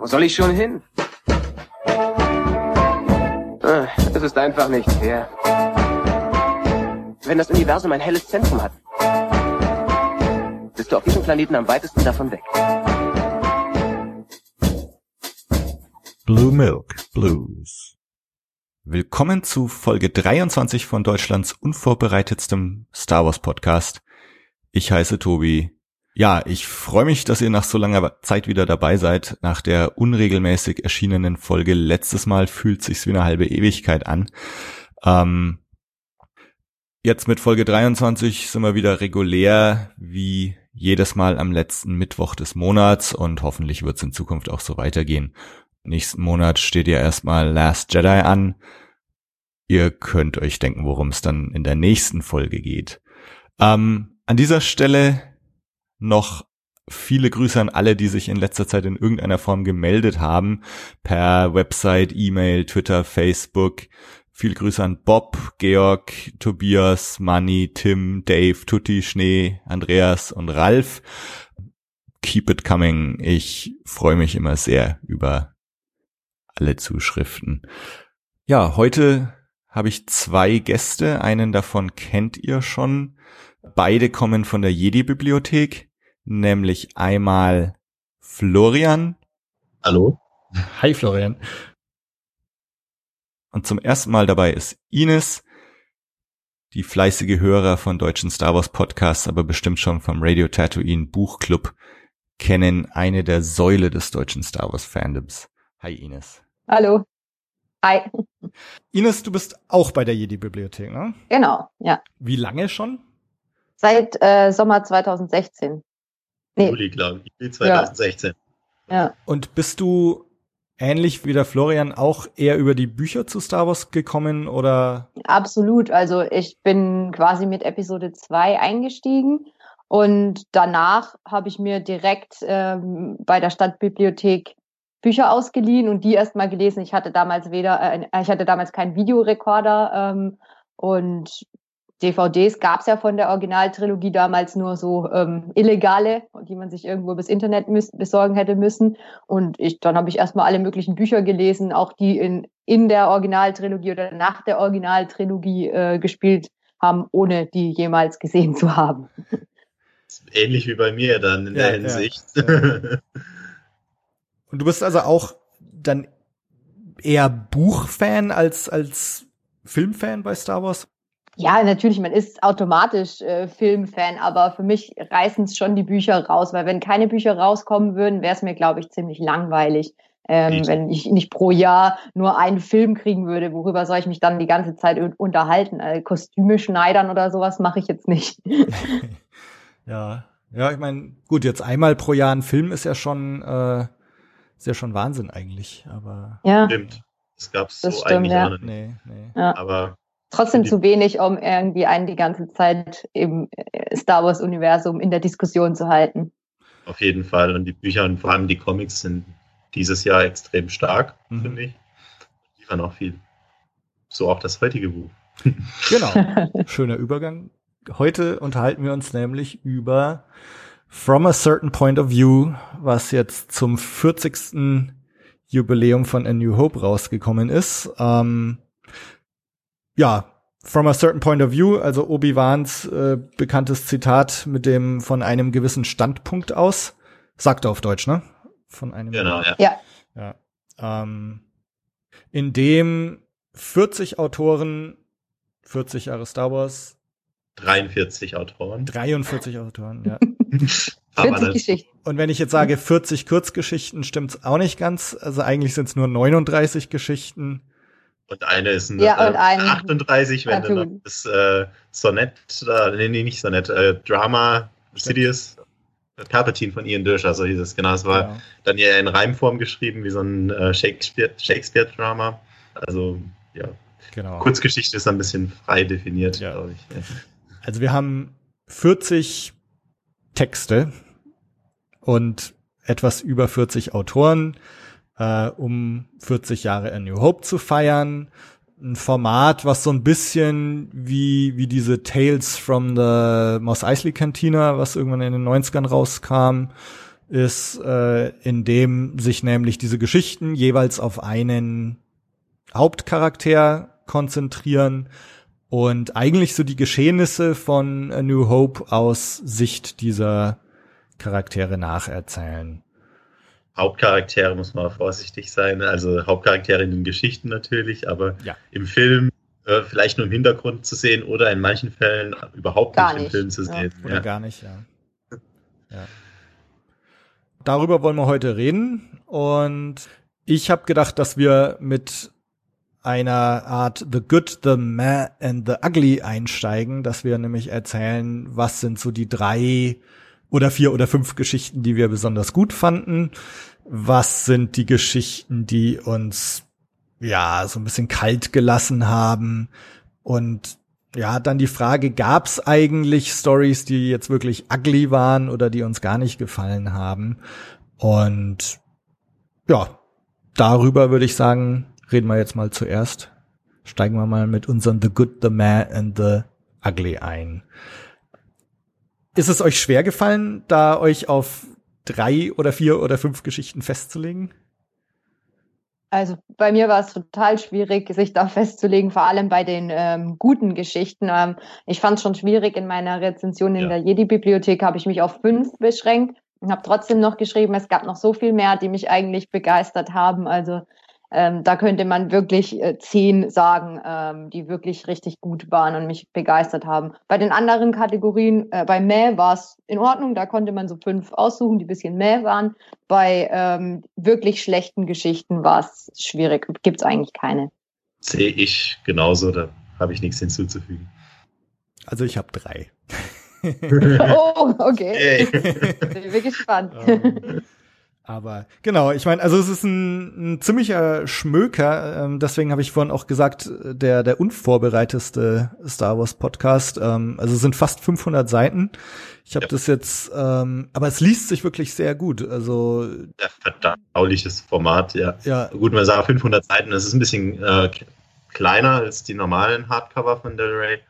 Wo soll ich schon hin? Ah, Es ist einfach nicht fair. Wenn das Universum ein helles Zentrum hat, bist du auf diesem Planeten am weitesten davon weg. Blue Milk Blues. Willkommen zu Folge 23 von Deutschlands unvorbereitetstem Star Wars Podcast. Ich heiße Tobi. Ja, ich freue mich, dass ihr nach so langer Zeit wieder dabei seid. Nach der unregelmäßig erschienenen Folge letztes Mal fühlt sich's wie eine halbe Ewigkeit an. Ähm, jetzt mit Folge 23 sind wir wieder regulär, wie jedes Mal am letzten Mittwoch des Monats und hoffentlich wird's in Zukunft auch so weitergehen. Nächsten Monat steht ja erstmal Last Jedi an. Ihr könnt euch denken, worum es dann in der nächsten Folge geht. Ähm, an dieser Stelle noch viele Grüße an alle, die sich in letzter Zeit in irgendeiner Form gemeldet haben. Per Website, E-Mail, Twitter, Facebook. Viele Grüße an Bob, Georg, Tobias, Manny, Tim, Dave, Tutti, Schnee, Andreas und Ralf. Keep it coming. Ich freue mich immer sehr über alle Zuschriften. Ja, heute habe ich zwei Gäste. Einen davon kennt ihr schon. Beide kommen von der Jedi-Bibliothek, nämlich einmal Florian Hallo? Hi Florian. und zum ersten Mal dabei ist Ines, die fleißige Hörer von deutschen Star Wars Podcasts, aber bestimmt schon vom Radio Tatooine Buchclub kennen eine der Säule des deutschen Star Wars Fandoms. Hi Ines. Hallo. Hi. Ines, du bist auch bei der Jedi-Bibliothek, ne? Genau, ja. Wie lange schon? Seit äh, Sommer 2016. Nee, Juli, glaube ich. Juli 2016. ja. Und bist du ähnlich wie der Florian auch eher über die Bücher zu Star Wars gekommen oder? Absolut. Also ich bin quasi mit Episode 2 eingestiegen und danach habe ich mir direkt ähm, bei der Stadtbibliothek Bücher ausgeliehen und die erstmal gelesen. Ich hatte damals weder, äh, ich hatte damals keinen Videorekorder ähm, und DVDs gab es ja von der Originaltrilogie damals nur so ähm, illegale, die man sich irgendwo bis Internet besorgen hätte müssen. Und ich, dann habe ich erstmal alle möglichen Bücher gelesen, auch die in, in der Originaltrilogie oder nach der Originaltrilogie äh, gespielt haben, ohne die jemals gesehen zu haben. Ähnlich wie bei mir dann in Ja, der ja, Hinsicht. ja. Und du bist also auch dann eher Buchfan als, als Filmfan bei Star Wars? Ja, natürlich, man ist automatisch äh, Filmfan, aber für mich reißen es schon die Bücher raus, weil wenn keine Bücher rauskommen würden, wäre es mir, glaube ich, ziemlich langweilig. Ähm, wenn ich nicht pro Jahr nur einen Film kriegen würde, worüber soll ich mich dann die ganze Zeit un- unterhalten? Also Kostüme schneidern oder sowas mache ich jetzt nicht. Ja. Ja, ich meine, gut, jetzt einmal pro Jahr ein Film ist ja schon, äh, ist ja schon Wahnsinn eigentlich, aber ja, Stimmt. Das gab's Das so stimmt, eigentlich ja. nicht. nee, nee. ja. Aber trotzdem zu wenig, um irgendwie einen die ganze Zeit im äh, Star Wars Universum in der Diskussion zu halten. auf jeden Fall. Und die Bücher und vor allem die Comics sind dieses Jahr extrem stark, Mhm. finde ich. Die liefern auch viel. So auch das heutige Buch. Genau. Schöner Übergang. Heute unterhalten wir uns nämlich über From a Certain Point of View, was jetzt zum 40. Jubiläum von A New Hope rausgekommen ist. Ähm, ja, From a Certain Point of View, also Obi-Wans äh, bekanntes Zitat mit dem von einem gewissen Standpunkt aus. Sagt er auf Deutsch, ne? Von einem Genau, ja. Ja, ja. Ähm, in dem 40 Autoren, 40 Jahre Star Wars, 43 Autoren. 43 Autoren, ja. Aber 40 das, Geschichten. Und wenn ich jetzt sage 40 Kurzgeschichten, stimmt's auch nicht ganz. Also eigentlich sind es nur 39 Geschichten. Und eine ist ein, Ja, und äh, ein 38, wenn du noch Cartoon. das äh, Sonett, da, nee, nee, nicht Sonett, äh, Drama, Sidious, Palpatine von Ian Dirscher, so hieß es, genau. Es war Ja. dann ja in Reimform geschrieben, wie so ein äh, Shakespeare- Shakespeare-Drama. also, ja, Genau. Kurzgeschichte ist ein bisschen frei definiert, Ja. glaube ich. Ja. Also wir haben 40 Texte und etwas über 40 Autoren, äh, um 40 Jahre A New Hope zu feiern. Ein Format, was so ein bisschen wie, wie diese Tales from the Moss Eisley Cantina, was irgendwann in den 90ern rauskam, ist, äh, in dem sich nämlich diese Geschichten jeweils auf einen Hauptcharakter konzentrieren und eigentlich so die Geschehnisse von A New Hope aus Sicht dieser Charaktere nacherzählen. Hauptcharaktere muss man vorsichtig sein, also Hauptcharaktere in den Geschichten natürlich, aber ja. im Film äh, vielleicht nur im Hintergrund zu sehen oder in manchen Fällen überhaupt nicht, nicht, im Film zu sehen. Ja. Oder ja. gar nicht, ja. ja. Darüber wollen wir heute reden und ich habe gedacht, dass wir mit einer Art The Good, The Mad and The Ugly einsteigen, dass wir nämlich erzählen, was sind so die drei oder vier oder fünf Geschichten, die wir besonders gut fanden, was sind die Geschichten, die uns ja so ein bisschen kalt gelassen haben und ja, dann die Frage, gab es eigentlich Stories, die jetzt wirklich ugly waren oder die uns gar nicht gefallen haben? Und ja, darüber würde ich sagen, reden wir jetzt mal zuerst. Steigen wir mal mit unseren The Good, The Mad and The Ugly ein. Ist es euch schwer gefallen, da euch auf drei oder vier oder fünf Geschichten festzulegen? Also bei mir war es total schwierig, sich da festzulegen, vor allem bei den ähm, guten Geschichten. Ähm, ich fand es schon schwierig in meiner Rezension in ja. der Jedi-Bibliothek, habe ich mich auf fünf beschränkt und habe trotzdem noch geschrieben, es gab noch so viel mehr, die mich eigentlich begeistert haben. Also ähm, da könnte man wirklich äh, zehn sagen, ähm, die wirklich richtig gut waren und mich begeistert haben. Bei den anderen Kategorien, äh, bei Mäh war es in Ordnung, da konnte man so fünf aussuchen, die bisschen Mäh waren. Bei ähm, wirklich schlechten Geschichten war es schwierig, gibt es eigentlich keine. Sehe ich genauso, da habe ich nichts hinzuzufügen. Also ich habe drei. oh, okay. Hey. Bin gespannt. Um. Aber genau, ich meine, also es ist ein, ein ziemlicher Schmöker, ähm, deswegen habe ich vorhin auch gesagt, der der unvorbereiteste Star Wars Podcast. Ähm, also es sind fast 500 Seiten. Ich habe ja. das jetzt, ähm, aber es liest sich wirklich sehr gut. Also ja, verdauliches Format, ja. Ja. Gut, man sagt 500 Seiten, das ist ein bisschen äh, kleiner als die normalen Hardcover von Del Rey.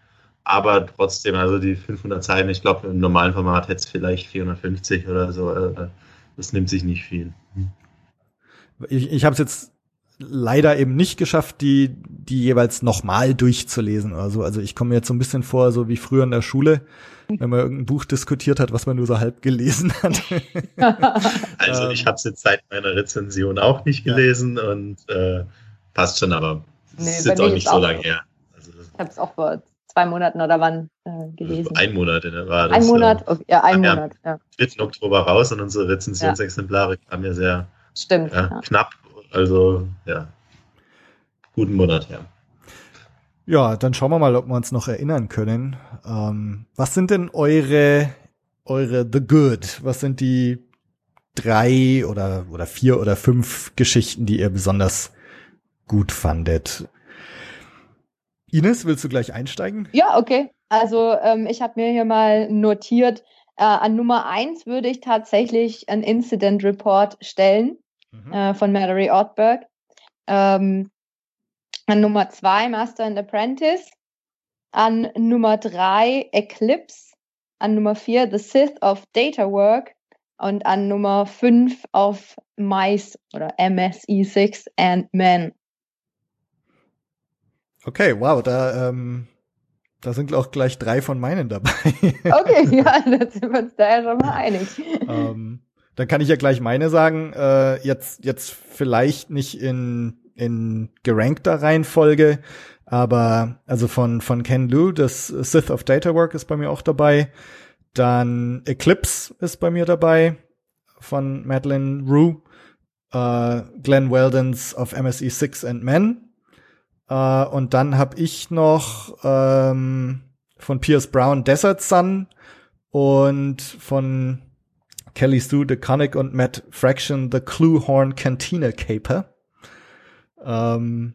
Aber trotzdem, also die 500 Seiten, ich glaube, im normalen Format hätte es vielleicht 450 oder so. Äh, das nimmt sich nicht viel. Ich, ich habe es jetzt leider eben nicht geschafft, die, die jeweils nochmal durchzulesen oder so. Also ich komme mir jetzt so ein bisschen vor, so wie früher in der Schule, wenn man irgendein Buch diskutiert hat, was man nur so halb gelesen hat. also ich habe es jetzt seit meiner Rezension auch nicht gelesen ja. und äh, passt schon, aber es nee, ist jetzt auch nicht so lange her. Also, ich habe es auch vor zwei Monaten oder wann äh, gelesen. Ein Monat war das. Ein Monat, okay, ja, ein Monat. Ja. 4. Oktober raus und unsere Rezensionsexemplare ja. kamen ja sehr Stimmt, ja, ja. knapp. Also, ja, guten Monat, ja. Ja, dann schauen wir mal, ob wir uns noch erinnern können. Ähm, was sind denn eure, eure The Good? Was sind die drei oder, oder vier oder fünf Geschichten, die ihr besonders gut fandet? Ines, willst du gleich einsteigen? Ja, okay. Also ähm, ich habe mir hier mal notiert, äh, an Nummer eins würde ich tatsächlich ein Incident Report stellen mhm. äh, von Mallory Ortberg. Ähm, an Nummer zwei Master and Apprentice. An Nummer drei Eclipse. An Nummer vier The Sith of Data Work. Und an Nummer fünf auf MICE oder MSE6 and Men. Okay, wow, da, ähm, da sind auch gleich drei von meinen dabei. okay, ja, da sind wir uns da ja schon mal einig. ähm, dann kann ich ja gleich meine sagen. Äh, jetzt, jetzt vielleicht nicht in, in gerankter Reihenfolge, aber also von, von Ken Liu, das Sith of Data Work ist bei mir auch dabei. Dann Eclipse ist bei mir dabei von Madeline Rue. Äh, Glenn Weldons of MSE 6 and Men äh, und dann habe ich noch ähm, von Pierce Brown Desert Sun und von Kelly Sue DeConnick und Matt Fraction The Cluehorn Cantina Caper. Ähm,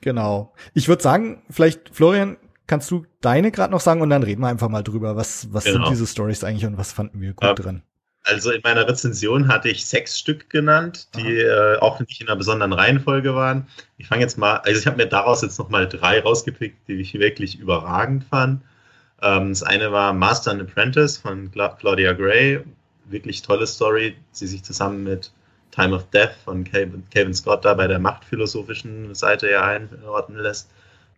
genau. Ich würde sagen, vielleicht, Florian, kannst du deine gerade noch sagen und dann reden wir einfach mal drüber, was, was genau. sind diese Stories eigentlich und was fanden wir gut ja. drin. Also in meiner Rezension hatte ich sechs Stück genannt, die äh, auch nicht in einer besonderen Reihenfolge waren. Ich fange jetzt mal, also ich habe mir daraus jetzt nochmal drei rausgepickt, die ich wirklich überragend fand. Ähm, das eine war Master and Apprentice von Cla Claudia Gray. wirklich tolle Story, die sich zusammen mit Time of Death von Kevin Scott da bei der machtphilosophischen Seite ja einordnen lässt.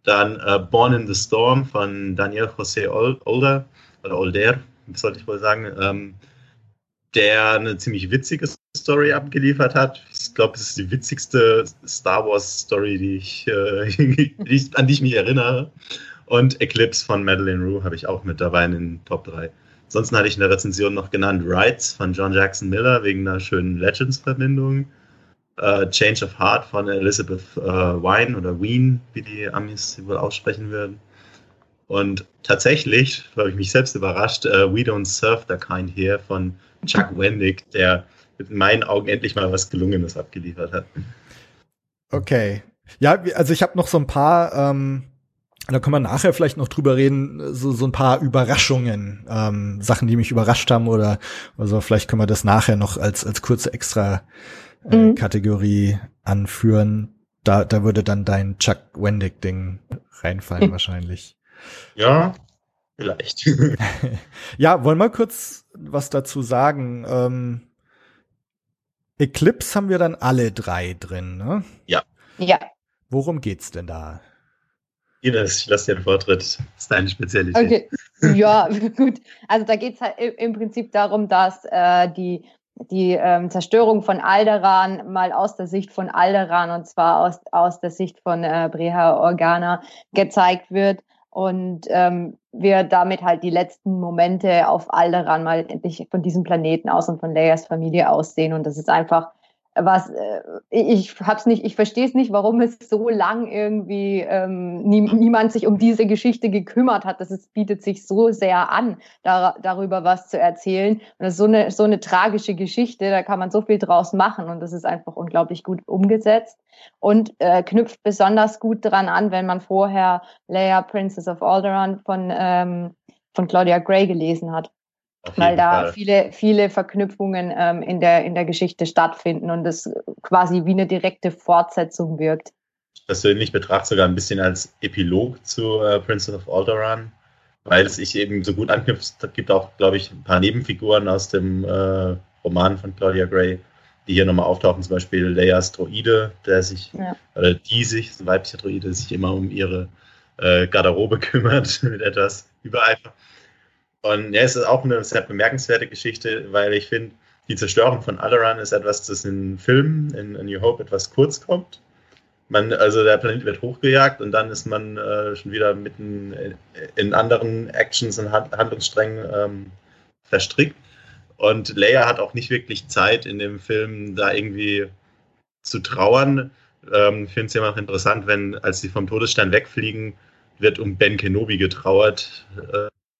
Dann äh, Born in the Storm von Daniel José Older, oder Older, sollte ich wohl sagen, ähm, der eine ziemlich witzige Story abgeliefert hat. Ich glaube, es ist die witzigste Star Wars Story, die ich, äh, an die ich mich erinnere. Und Eclipse von Madeleine Rue habe ich auch mit dabei in den Top 3. Ansonsten hatte ich in der Rezension noch genannt Rights von John Jackson Miller wegen einer schönen Legends-Verbindung. Uh, Change of Heart von Elizabeth uh, Wine oder Wien, wie die Amis wohl aussprechen würden. Und tatsächlich, habe ich mich selbst überrascht, uh, We Don't Serve the Kind Here von Chuck Wendig, der in meinen Augen endlich mal was Gelungenes abgeliefert hat. Okay. Ja, also ich habe noch so ein paar, ähm, da können wir nachher vielleicht noch drüber reden, so, so ein paar Überraschungen, ähm, Sachen, die mich überrascht haben oder also vielleicht können wir das nachher noch als, als kurze extra äh, mhm. Kategorie anführen. Da, da würde dann dein Chuck Wendig-Ding reinfallen wahrscheinlich. Ja, vielleicht. ja, wollen wir kurz was dazu sagen? Ähm, Eclipse haben wir dann alle drei drin, ne? Ja. Ja. Worum geht's denn da? Ines, ich lasse dir den Vortritt. Das ist deine Spezialität. Okay. Ja, gut. Also da geht's halt im Prinzip darum, dass äh, die, die ähm, Zerstörung von Alderan mal aus der Sicht von Alderan und zwar aus, aus der Sicht von äh, Breha Organa gezeigt wird und ähm, wir damit halt die letzten Momente auf Alderan mal endlich von diesem Planeten aus und von Leias Familie aussehen. Und das ist einfach was äh, ich hab's nicht, ich verstehe es nicht, warum es so lang irgendwie ähm, nie, niemand sich um diese Geschichte gekümmert hat. Das ist, bietet sich so sehr an, da, darüber was zu erzählen. Und das ist so eine so eine tragische Geschichte, da kann man so viel draus machen und das ist einfach unglaublich gut umgesetzt und äh, knüpft besonders gut dran an, wenn man vorher Leia Princess of Alderaan von ähm, von Claudia Gray gelesen hat weil da Fall. viele, viele Verknüpfungen ähm, in, der, in der Geschichte stattfinden und es quasi wie eine direkte Fortsetzung wirkt. Ich persönlich betrachte sogar ein bisschen als Epilog zu äh, Princess of Alderaan, weil es sich eben so gut anknüpft. Es gibt auch, glaube ich, ein paar Nebenfiguren aus dem äh, Roman von Claudia Gray, die hier nochmal auftauchen, zum Beispiel Leias Droide, der sich, ja. oder die sich, das weibliche Droide, sich immer um ihre äh, Garderobe kümmert, mit etwas Übereifer. Und ja, es ist auch eine sehr bemerkenswerte Geschichte, weil ich finde, die Zerstörung von Alderaan ist etwas, das in Filmen, in, in New Hope, etwas kurz kommt. Man, also der Planet wird hochgejagt und dann ist man äh, schon wieder mitten in anderen Actions und Handlungssträngen ähm, verstrickt. Und Leia hat auch nicht wirklich Zeit in dem Film da irgendwie zu trauern. Ähm, ich finde es ja auch interessant, wenn, als sie vom Todesstern wegfliegen, wird um Ben Kenobi getrauert.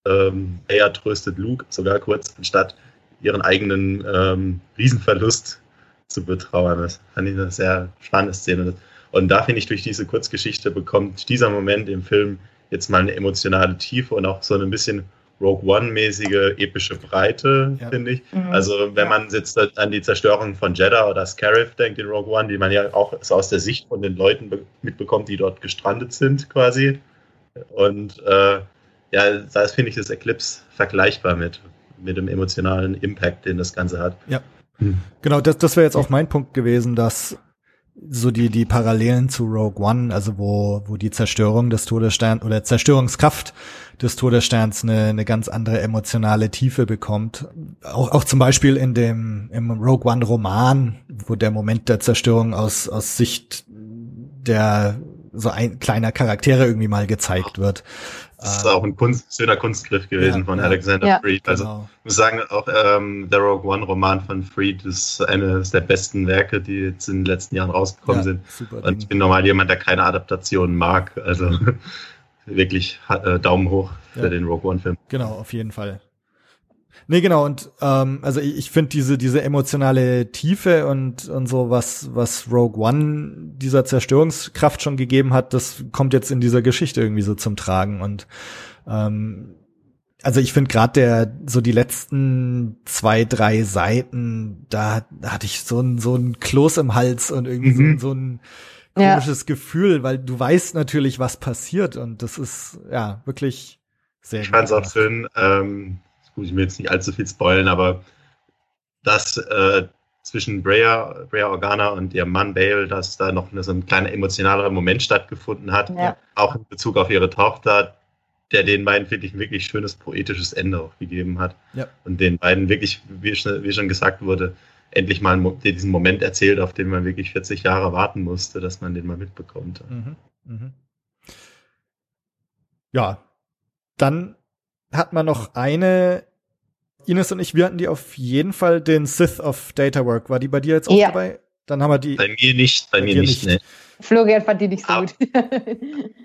Äh, ähm, Leia tröstet Luke sogar kurz, anstatt ihren eigenen ähm, Riesenverlust zu betrauern. Das fand ich eine sehr spannende Szene. Und da finde ich, durch diese Kurzgeschichte bekommt dieser Moment im Film jetzt mal eine emotionale Tiefe und auch so ein bisschen Rogue One-mäßige epische Breite, ja. finde ich. Mhm. Also wenn ja. man jetzt an die Zerstörung von Jeddah oder Scarif denkt in Rogue One, die man ja auch so aus der Sicht von den Leuten mitbekommt, die dort gestrandet sind quasi. Und äh, ja, da finde ich das Eclipse vergleichbar mit, mit dem emotionalen Impact, den das Ganze hat. Ja. Hm. Genau, das, das wäre jetzt auch mein Punkt gewesen, dass so die, die Parallelen zu Rogue One, also wo, wo die Zerstörung des Todessterns oder Zerstörungskraft des Todessterns eine, eine ganz andere emotionale Tiefe bekommt. Auch, auch zum Beispiel in dem, im Rogue One Roman, wo der Moment der Zerstörung aus, aus Sicht der so ein kleiner Charaktere irgendwie mal gezeigt wird. Das ist auch ein Kunst, schöner Kunstgriff gewesen ja, von ja. Alexander ja. Freed. Also genau. ich muss sagen, auch ähm, der Rogue One Roman von Freed ist eines der besten Werke, die jetzt in den letzten Jahren rausgekommen sind. Und Ding. ich bin normal jemand, der keine Adaptation mag. Also wirklich äh, Daumen hoch für den Rogue One Film. Genau, auf jeden Fall. Nee, genau, und ähm, also ich, ich finde diese, diese emotionale Tiefe und, und so, was, was Rogue One dieser Zerstörungskraft schon gegeben hat, das kommt jetzt in dieser Geschichte irgendwie so zum Tragen. Und ähm, also ich finde gerade der, so die letzten zwei, drei Seiten, da, da hatte ich so ein, so ein Kloß im Hals und irgendwie mhm. so, so ein komisches ja. Gefühl, weil du weißt natürlich, was passiert und das ist ja wirklich sehr Ich fand es auch schön, ähm, gut, ich will jetzt nicht allzu viel spoilen, aber dass äh, zwischen Brea, Brea Organa und ihrem Mann Bale, dass da noch so ein kleiner emotionaler Moment stattgefunden hat, ja. auch in Bezug auf ihre Tochter, der den beiden, finde ich, ein wirklich schönes poetisches Ende auch gegeben hat. Ja. Und den beiden wirklich, wie schon, wie schon gesagt wurde, endlich mal diesen Moment erzählt, auf den man wirklich 40 Jahre warten musste, dass man den mal mitbekommt. Mhm. Mhm. Ja, dann hat man noch eine Ines und ich, wir hatten die auf jeden Fall den Sith of Data Work. War die bei dir jetzt auch ja. dabei? Dann haben wir die. Bei mir nicht, bei, bei mir nicht, nicht. Ne. Florian fand die nicht so aber, gut.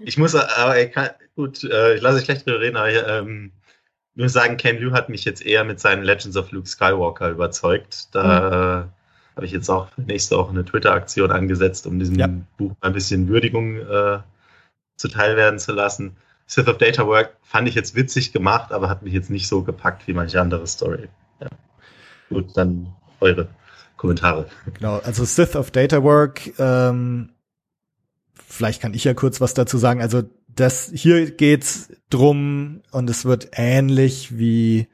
ich muss, aber ich kann, gut, äh, ich lasse euch gleich drüber reden, aber ich ähm, muss sagen, Ken Liu hat mich jetzt eher mit seinen Legends of Luke Skywalker überzeugt. Da mhm. habe ich jetzt auch nächste Woche eine Twitter-Aktion angesetzt, um diesem ja. Buch ein bisschen Würdigung äh, zuteil werden zu lassen. Sith of Data Work fand ich jetzt witzig gemacht, aber hat mich jetzt nicht so gepackt wie manche andere Story. Ja. Gut, dann eure Kommentare. Genau, also Sith of Data Work, ähm, vielleicht kann ich ja kurz was dazu sagen. Also das hier geht's drum und es wird ähnlich wie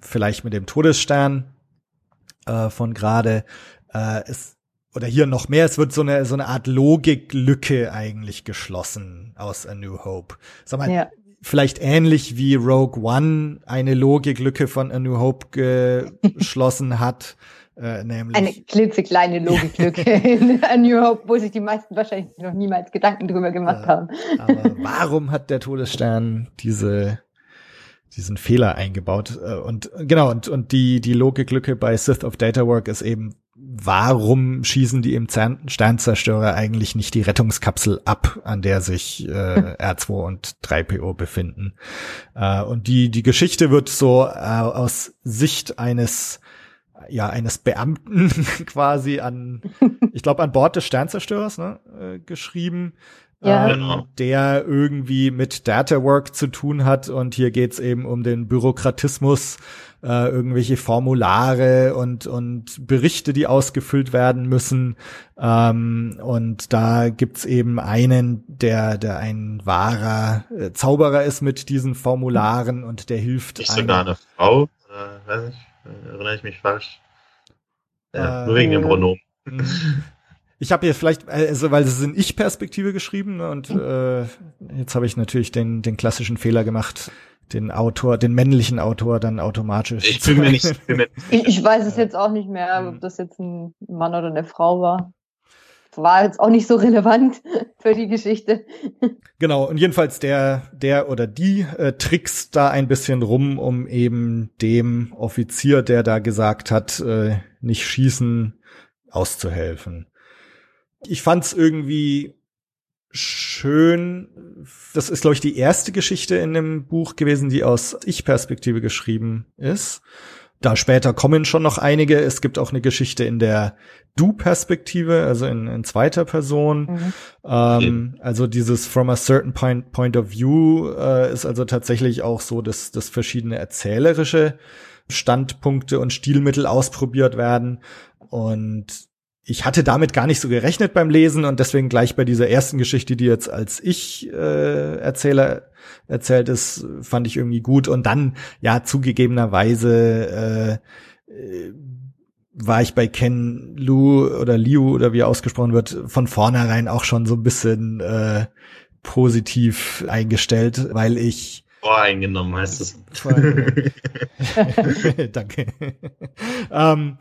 vielleicht mit dem Todesstern äh, von gerade. Äh, oder hier noch mehr, es wird so eine, so eine Art Logiklücke eigentlich geschlossen aus A New Hope. Sag mal, ja. vielleicht ähnlich wie Rogue One eine Logiklücke von A New Hope geschlossen hat. Äh, nämlich eine klitzekleine Logiklücke in A New Hope, wo sich die meisten wahrscheinlich noch niemals Gedanken drüber gemacht äh, haben. aber warum hat der Todesstern diese diesen Fehler eingebaut äh, und genau und und die die Logiklücke bei Sith of Data Work ist eben warum schießen die im Sternzerstörer eigentlich nicht die Rettungskapsel ab, an der sich äh, R2 und 3PO befinden? Äh, und die, die Geschichte wird so äh, aus Sicht eines ja, eines Beamten quasi an, ich glaube, an Bord des Sternzerstörers ne, äh, geschrieben, ja. ähm, der irgendwie mit Data Work zu tun hat. Und hier geht's eben um den Bürokratismus, äh, irgendwelche Formulare und, und Berichte, die ausgefüllt werden müssen. Ähm, und da gibt's eben einen, der, der ein wahrer äh, Zauberer ist mit diesen Formularen und der hilft. Ist sogar eine Frau? Äh, weiß ich, erinnere ich mich falsch. Ja, äh, nur wegen dem Pronomen. Mhm. Ich habe hier vielleicht, also weil es ist in Ich-Perspektive geschrieben ne, und äh, jetzt habe ich natürlich den, den klassischen Fehler gemacht, den Autor, den männlichen Autor dann automatisch. Ich bin mir nicht. ich, ich weiß es jetzt auch nicht mehr, ob hm. das jetzt ein Mann oder eine Frau war. War jetzt auch nicht so relevant für die Geschichte. Genau, und jedenfalls der, der oder die äh, trickst da ein bisschen rum, um eben dem Offizier, der da gesagt hat, äh, nicht schießen, auszuhelfen ich fand's irgendwie schön. Das ist, glaube ich, die erste Geschichte in dem Buch gewesen, die aus Ich-Perspektive geschrieben ist. Da später kommen schon noch einige. Es gibt auch eine Geschichte in der Du-Perspektive, also in, in, zweiter Person. Mhm. Ähm, also dieses From a Certain Point, point of View äh, ist also tatsächlich auch so, dass, dass verschiedene erzählerische Standpunkte und Stilmittel ausprobiert werden. Und ich hatte damit gar nicht so gerechnet beim Lesen und deswegen gleich bei dieser ersten Geschichte, die jetzt als ich äh, Erzähler erzählt ist, fand ich irgendwie gut. Und dann, ja, zugegebenerweise äh, äh, war ich bei Ken Lu oder Liu oder wie er ausgesprochen wird, von vornherein auch schon so ein bisschen äh, positiv eingestellt, weil ich Voreingenommen heißt es. Danke. ähm,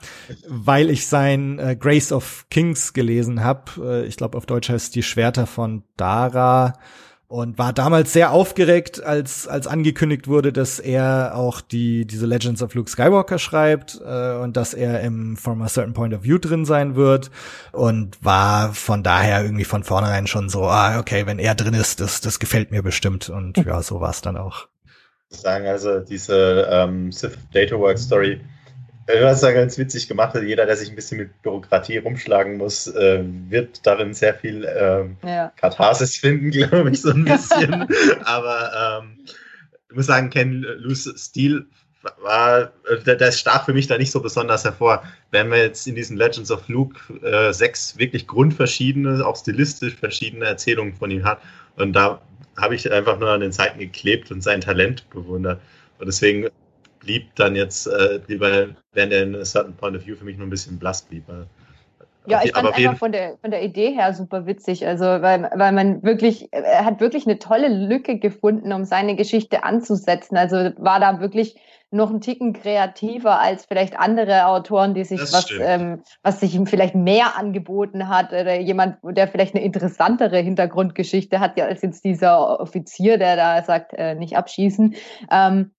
weil ich sein äh, Grace of Kings gelesen habe. Äh, ich glaube, auf Deutsch heißt die Schwerter von Dara und war damals sehr aufgeregt, als als angekündigt wurde, dass er auch die diese Legends of Luke Skywalker schreibt äh, und dass er im From a Certain Point of View drin sein wird. Und war von daher irgendwie von vornherein schon so, ah okay, wenn er drin ist, das das gefällt mir bestimmt. Und ja, so war es dann auch. Sagen also diese ähm, Sith Data Work Story Du hast ja ganz witzig gemacht. Jeder, der sich ein bisschen mit Bürokratie rumschlagen muss, äh, wird darin sehr viel äh, ja. Katharsis finden, glaube ich, so ein bisschen. Aber ähm, ich muss sagen, Ken Lus Stil war, der, der stach für mich da nicht so besonders hervor. Wenn wir jetzt in diesen Legends of Luke äh, sechs wirklich grundverschiedene, auch stilistisch verschiedene Erzählungen von ihm hat, und da habe ich einfach nur an den Seiten geklebt und sein Talent bewundert. Und deswegen blieb dann jetzt, äh, während der in a certain point of view für mich nur ein bisschen blass blieb. Ja, ich fand einfach von der, von der Idee her super witzig. Also, weil, weil man wirklich, er hat wirklich eine tolle Lücke gefunden, um seine Geschichte anzusetzen. Also war da wirklich noch ein Ticken kreativer als vielleicht andere Autoren, die sich was, ähm, was sich ihm vielleicht mehr angeboten hat oder jemand, der vielleicht eine interessantere Hintergrundgeschichte hat, als jetzt dieser Offizier, der da sagt, äh, nicht abschießen. Ähm,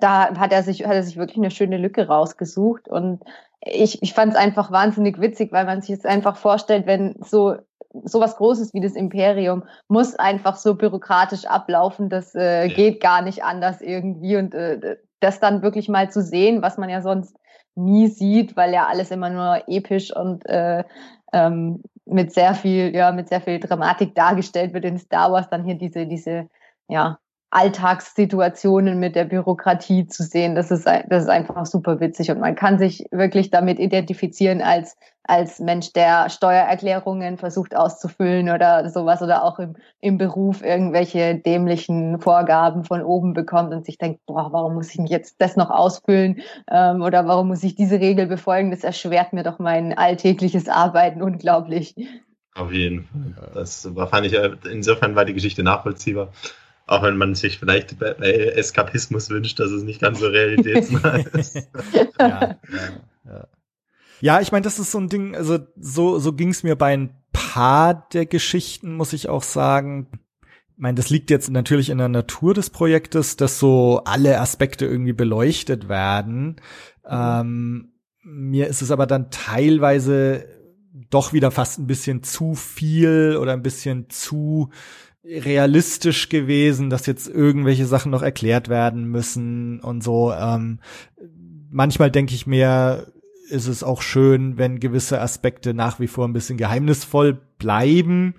da hat er sich, hat er sich wirklich eine schöne Lücke rausgesucht und ich, ich fand es einfach wahnsinnig witzig, weil man sich jetzt einfach vorstellt, wenn so so was Großes wie das Imperium muss einfach so bürokratisch ablaufen, das äh, ja. geht gar nicht anders irgendwie und äh, das dann wirklich mal zu sehen, was man ja sonst nie sieht, weil ja alles immer nur episch und äh, ähm, mit sehr viel, ja, mit sehr viel Dramatik dargestellt wird in Star Wars, dann hier diese, diese, ja, Alltagssituationen mit der Bürokratie zu sehen. Das ist, das ist einfach super witzig und man kann sich wirklich damit identifizieren als, als Mensch, der Steuererklärungen versucht auszufüllen oder sowas oder auch im, im Beruf irgendwelche dämlichen Vorgaben von oben bekommt und sich denkt, boah, warum muss ich jetzt das noch ausfüllen ähm, oder warum muss ich diese Regel befolgen? Das erschwert mir doch mein alltägliches Arbeiten unglaublich. Auf jeden Fall. Das war, fand ich, insofern war die Geschichte nachvollziehbar. Auch wenn man sich vielleicht bei, Eskapismus wünscht, dass es nicht ganz so realitätsnah ist. ja, ja, ja. ja, ich meine, das ist so ein Ding, also so, so ging es mir bei ein paar der Geschichten, muss ich auch sagen. Ich meine, das liegt jetzt natürlich in der Natur des Projektes, dass so alle Aspekte irgendwie beleuchtet werden. Ähm, mir ist es aber dann teilweise doch wieder fast ein bisschen zu viel oder ein bisschen zu realistisch gewesen, dass jetzt irgendwelche Sachen noch erklärt werden müssen und so. Ähm, manchmal denke ich mir, ist es auch schön, wenn gewisse Aspekte nach wie vor ein bisschen geheimnisvoll bleiben.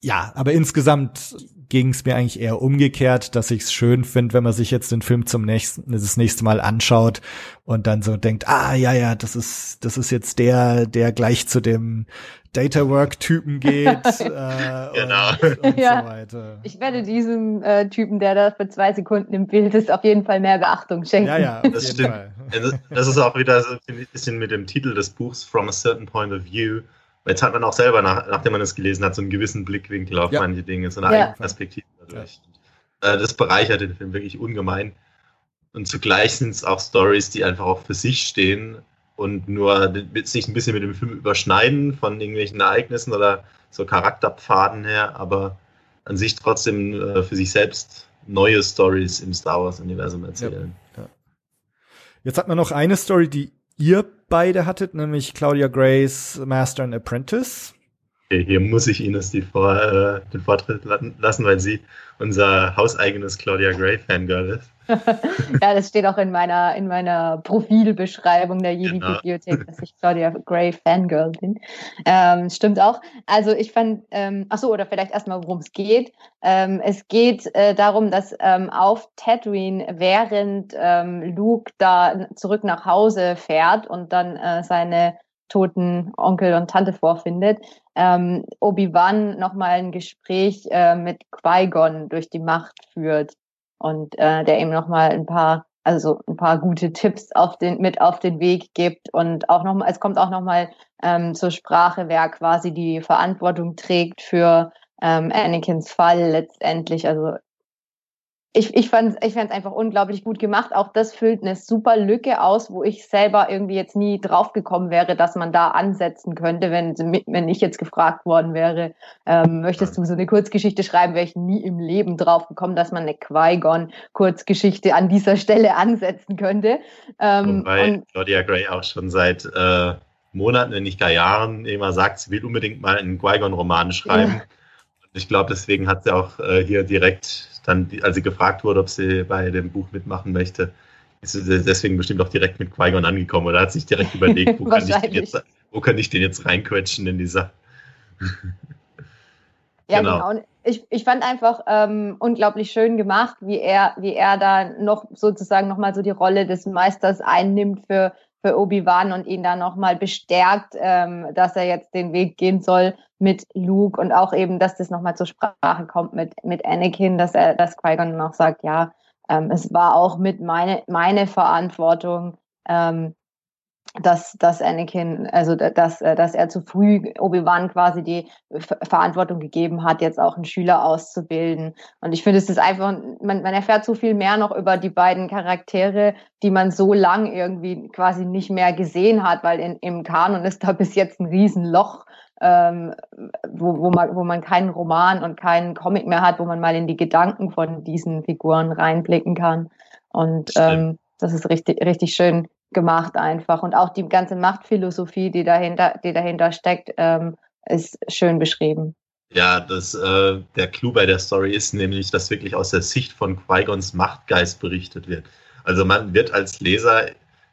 Ja, aber insgesamt ging es mir eigentlich eher umgekehrt, dass ich es schön finde, wenn man sich jetzt den Film zum nächsten, das nächste Mal anschaut und dann so denkt, ah ja, ja, das ist, das ist jetzt der, der gleich zu dem Data Work Typen geht äh, genau. und, und ja. so weiter. Ich werde diesem äh, Typen, der da für zwei Sekunden im Bild ist, auf jeden Fall mehr Beachtung schenken. Ja, ja, das stimmt. Fall. Also, das ist auch wieder so ein bisschen mit dem Titel des Buchs From a Certain Point of View. Jetzt hat man auch selber, nach, nachdem man es gelesen hat, so einen gewissen Blickwinkel auf ja. manche Dinge, so eine ja. eigene Perspektive dadurch. Ja. Äh, das bereichert den Film wirklich ungemein. Und zugleich sind es auch Stories, die einfach auch für sich stehen und nur sich ein bisschen mit dem Film überschneiden von irgendwelchen Ereignissen oder so Charakterpfaden her, aber an sich trotzdem äh, für sich selbst neue Stories im Star Wars-Universum erzählen. Ja, ja. Jetzt hat man noch eine Story, die ihr beide hattet, nämlich Claudia Grace Master and Apprentice. Okay, hier muss ich Ines die Vor äh, den Vortritt lassen, weil sie unser hauseigenes Claudia Gray Fangirl ist. ja, das steht auch in meiner, in meiner Profilbeschreibung der Jedi-Bibliothek, genau. dass ich Claudia Gray Fangirl bin. Ähm, stimmt auch. Also ich fand, ähm, ach so, oder vielleicht erstmal, worum es geht. Ähm, es geht äh, darum, dass ähm, auf Tatooine, während ähm, Luke da zurück nach Hause fährt und dann äh, seine toten Onkel und Tante vorfindet, ähm, Obi-Wan nochmal ein Gespräch äh, mit Qui-Gon durch die Macht führt und äh, der ihm nochmal ein paar, also ein paar gute Tipps auf den, mit auf den Weg gibt und auch nochmal, es kommt auch nochmal ähm, zur Sprache, wer quasi die Verantwortung trägt für ähm, Anakins Fall letztendlich. Also ich, ich fand es ich fand's einfach unglaublich gut gemacht. Auch das füllt eine super Lücke aus, wo ich selber irgendwie jetzt nie draufgekommen wäre, dass man da ansetzen könnte, wenn, wenn ich jetzt gefragt worden wäre, ähm, möchtest du so eine Kurzgeschichte schreiben, wäre ich nie im Leben draufgekommen, dass man eine Qui-Gon-Kurzgeschichte an dieser Stelle ansetzen könnte. Ähm, Wobei Claudia Gray auch schon seit äh, Monaten, wenn nicht gar Jahren, immer sagt, sie will unbedingt mal einen Qui-Gon-Roman schreiben. Ja. Ich glaube, deswegen hat sie auch äh, hier direkt dann, als sie gefragt wurde, ob sie bei dem Buch mitmachen möchte, ist sie deswegen bestimmt auch direkt mit Qui-Gon angekommen oder hat sich direkt überlegt, wo, kann ich den jetzt, wo kann ich den jetzt reinquetschen in die Sache. ja, genau. genau. Ich, ich fand einfach ähm, unglaublich schön gemacht, wie er, wie er da noch sozusagen nochmal so die Rolle des Meisters einnimmt für, für Obi-Wan und ihn da nochmal bestärkt, ähm, dass er jetzt den Weg gehen soll mit Luke und auch eben, dass das nochmal zur Sprache kommt mit, mit Anakin, dass er, dass Qui-Gon noch sagt, ja, ähm, es war auch mit meine, meine Verantwortung, ähm, dass, dass Anakin, also dass, äh, dass er zu früh Obi-Wan quasi die Verantwortung gegeben hat, jetzt auch einen Schüler auszubilden. Und ich finde, es ist einfach, man, man erfährt so viel mehr noch über die beiden Charaktere, die man so lang irgendwie quasi nicht mehr gesehen hat, weil in, im Kanon ist da bis jetzt ein Riesenloch, ähm, wo, wo, man, wo man keinen Roman und keinen Comic mehr hat, wo man mal in die Gedanken von diesen Figuren reinblicken kann. Und ähm, das ist richtig, richtig schön gemacht einfach. Und auch die ganze Machtphilosophie, die dahinter, die dahinter steckt, ähm, ist schön beschrieben. Ja, das, äh, der Clou bei der Story ist nämlich, dass wirklich aus der Sicht von Qui-Gons Machtgeist berichtet wird. Also man wird als Leser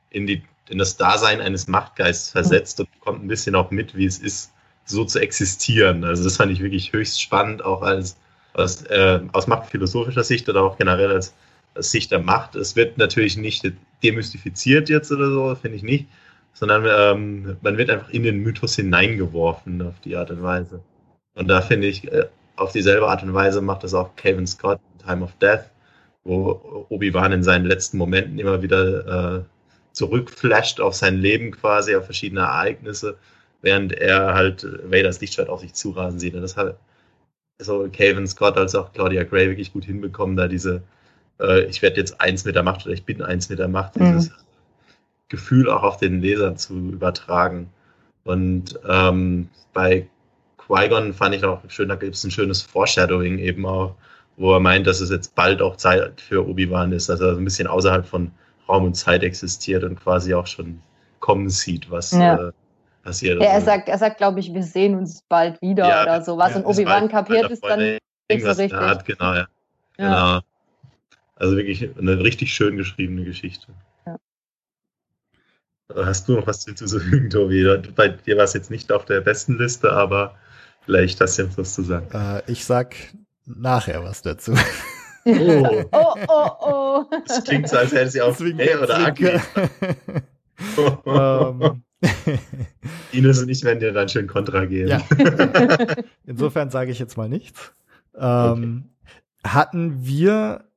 in, die, in das Dasein eines Machtgeists versetzt mhm. und bekommt ein bisschen auch mit, wie es ist, so zu existieren. Also das fand ich wirklich höchst spannend, auch als aus, äh, aus machtphilosophischer Sicht oder auch generell als Sicht der Macht. Es wird natürlich nicht demystifiziert jetzt oder so, finde ich nicht, sondern ähm, man wird einfach in den Mythos hineingeworfen auf die Art und Weise. Und da finde ich, äh, auf dieselbe Art und Weise macht das auch Kevin Scott in Time of Death, wo Obi-Wan in seinen letzten Momenten immer wieder äh, zurückflasht auf sein Leben quasi, auf verschiedene Ereignisse, während er halt Vaders Lichtschwert auf sich zurasen sieht. Und das hat so Kevin Scott als auch Claudia Gray wirklich gut hinbekommen, da diese äh, ich werde jetzt eins mit der Macht oder ich bin eins mit der Macht, mhm. dieses Gefühl auch auf den Lesern zu übertragen. Und ähm, bei Qui-Gon fand ich auch schön, da gibt es ein schönes Foreshadowing eben auch, wo er meint, dass es jetzt bald auch Zeit für Obi-Wan ist, dass er so ein bisschen außerhalb von Raum und Zeit existiert und quasi auch schon kommen sieht, was ja. äh, passiert. Ja, er sagt, er sagt, glaube ich, wir sehen uns bald wieder ja, oder sowas. Ja, und Obi-Wan kapiert es dann nicht so richtig. Hat, genau, ja. Genau. Also wirklich eine richtig schön geschriebene Geschichte. Ja. Hast du noch was hinzuzufügen, Tobi? Bei dir war es jetzt nicht auf der besten Liste, aber vielleicht hast du jetzt was zu sagen. Äh, ich sag nachher was dazu. Oh. oh, oh, oh. Das klingt so, als hätte sie auf Hey oder Aki. um. Ines und ich werden dir dann schön Kontra geben. Ja. Insofern sage ich jetzt mal nichts. Ähm, okay. Hatten wir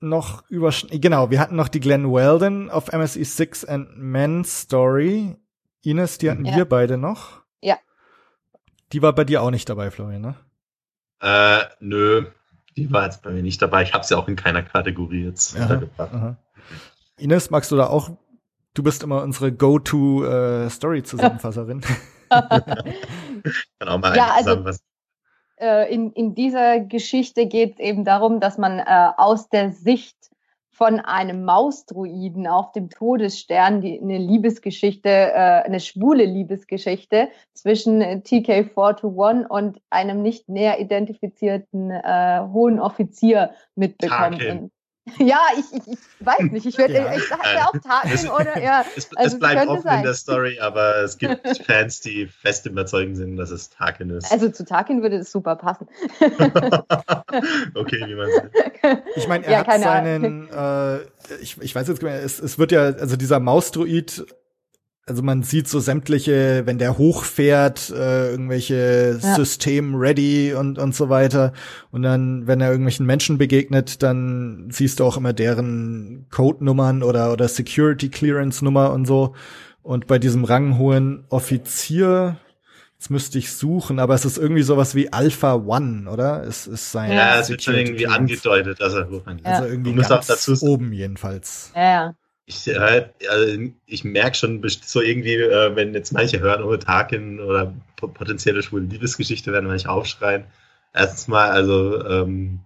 noch über, genau, wir hatten noch die Glenn Weldon auf MSE 6 and Men Story. Ines, die hatten ja. wir beide noch. Ja. Die war bei dir auch nicht dabei, Florian, ne? Äh, nö. Die war jetzt bei mir nicht dabei. Ich habe sie auch in keiner Kategorie jetzt aha, untergebracht. Aha. Ines, magst du da auch? Du bist immer unsere Go-To-Story-Zusammenfasserin. Äh, Kann auch mal ja, also, zusammenfassen in, in dieser Geschichte geht es eben darum, dass man äh, aus der Sicht von einem Mausdruiden auf dem Todesstern die, eine Liebesgeschichte, äh, eine schwule Liebesgeschichte zwischen TK421 und einem nicht näher identifizierten äh, hohen Offizier mitbekommt. Und ja, ich, ich, ich weiß nicht. Ich, werd, ja. ich sage ja auch Tarkin oder ja. Es, also es bleibt offen sein. in der Story, aber es gibt Fans, die fest überzeugt sind, dass es Tarkin ist. Also zu Tarkin würde es super passen. okay, wie man sagt. Ich meine, er ja, hat seinen, äh, ich, ich weiß jetzt, es, es wird ja, also dieser Mausdruid also man sieht so sämtliche, wenn der hochfährt, äh, irgendwelche ja. System-ready und, und so weiter. Und dann, wenn er irgendwelchen Menschen begegnet, dann siehst du auch immer deren Codenummern oder, oder Security-Clearance-Nummer und so. Und bei diesem ranghohen Offizier, jetzt müsste ich suchen, aber es ist irgendwie sowas wie Alpha One, oder? Es ist sein. Ja, es wird schon irgendwie angedeutet, dass er hoch Also irgendwie ganz oben jedenfalls. Ja, ja ich, äh, also ich merke schon so irgendwie, äh, wenn jetzt manche hören, oh, Tarkin oder potenzielle schwule Liebesgeschichte werden manche aufschreien. Erstens mal, also ähm,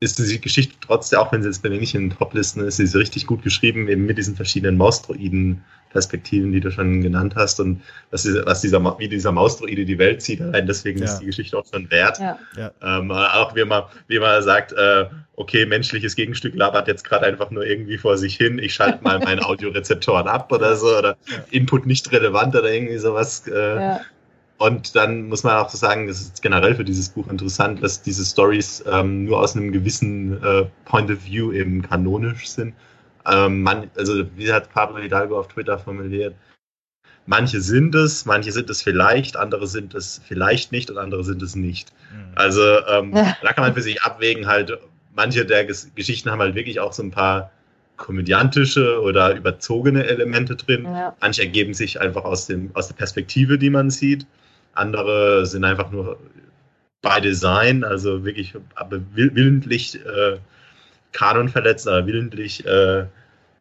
ist die Geschichte trotzdem, auch wenn sie jetzt bei mir nicht in den Top-Listen ist, sie ist richtig gut geschrieben, eben mit diesen verschiedenen Maustroiden Perspektiven, die du schon genannt hast und was, was dieser, wie dieser Maustroide die Welt sieht. Allein deswegen ja. ist die Geschichte auch schon wert. Ja. Ähm, auch wie man, wie man sagt, äh, okay, menschliches Gegenstück labert jetzt gerade einfach nur irgendwie vor sich hin, ich schalte mal meine Audiorezeptoren ab oder so oder Input nicht relevant oder irgendwie sowas. Äh, und dann muss man auch so sagen, das ist generell für dieses Buch interessant, dass diese Stories ähm, nur aus einem gewissen äh, Point of View eben kanonisch sind. Ähm, man, also wie hat Pablo Hidalgo auf Twitter formuliert, manche sind es, manche sind es vielleicht, andere sind es vielleicht nicht und andere sind es nicht. Mhm. Also ähm, ja. da kann man für sich abwägen halt, manche der Ges Geschichten haben halt wirklich auch so ein paar komödiantische oder überzogene Elemente drin. Ja. Manche ergeben sich einfach aus, dem, aus der Perspektive, die man sieht. Andere sind einfach nur by Design, also wirklich aber willentlich äh, Kanon aber willentlich äh,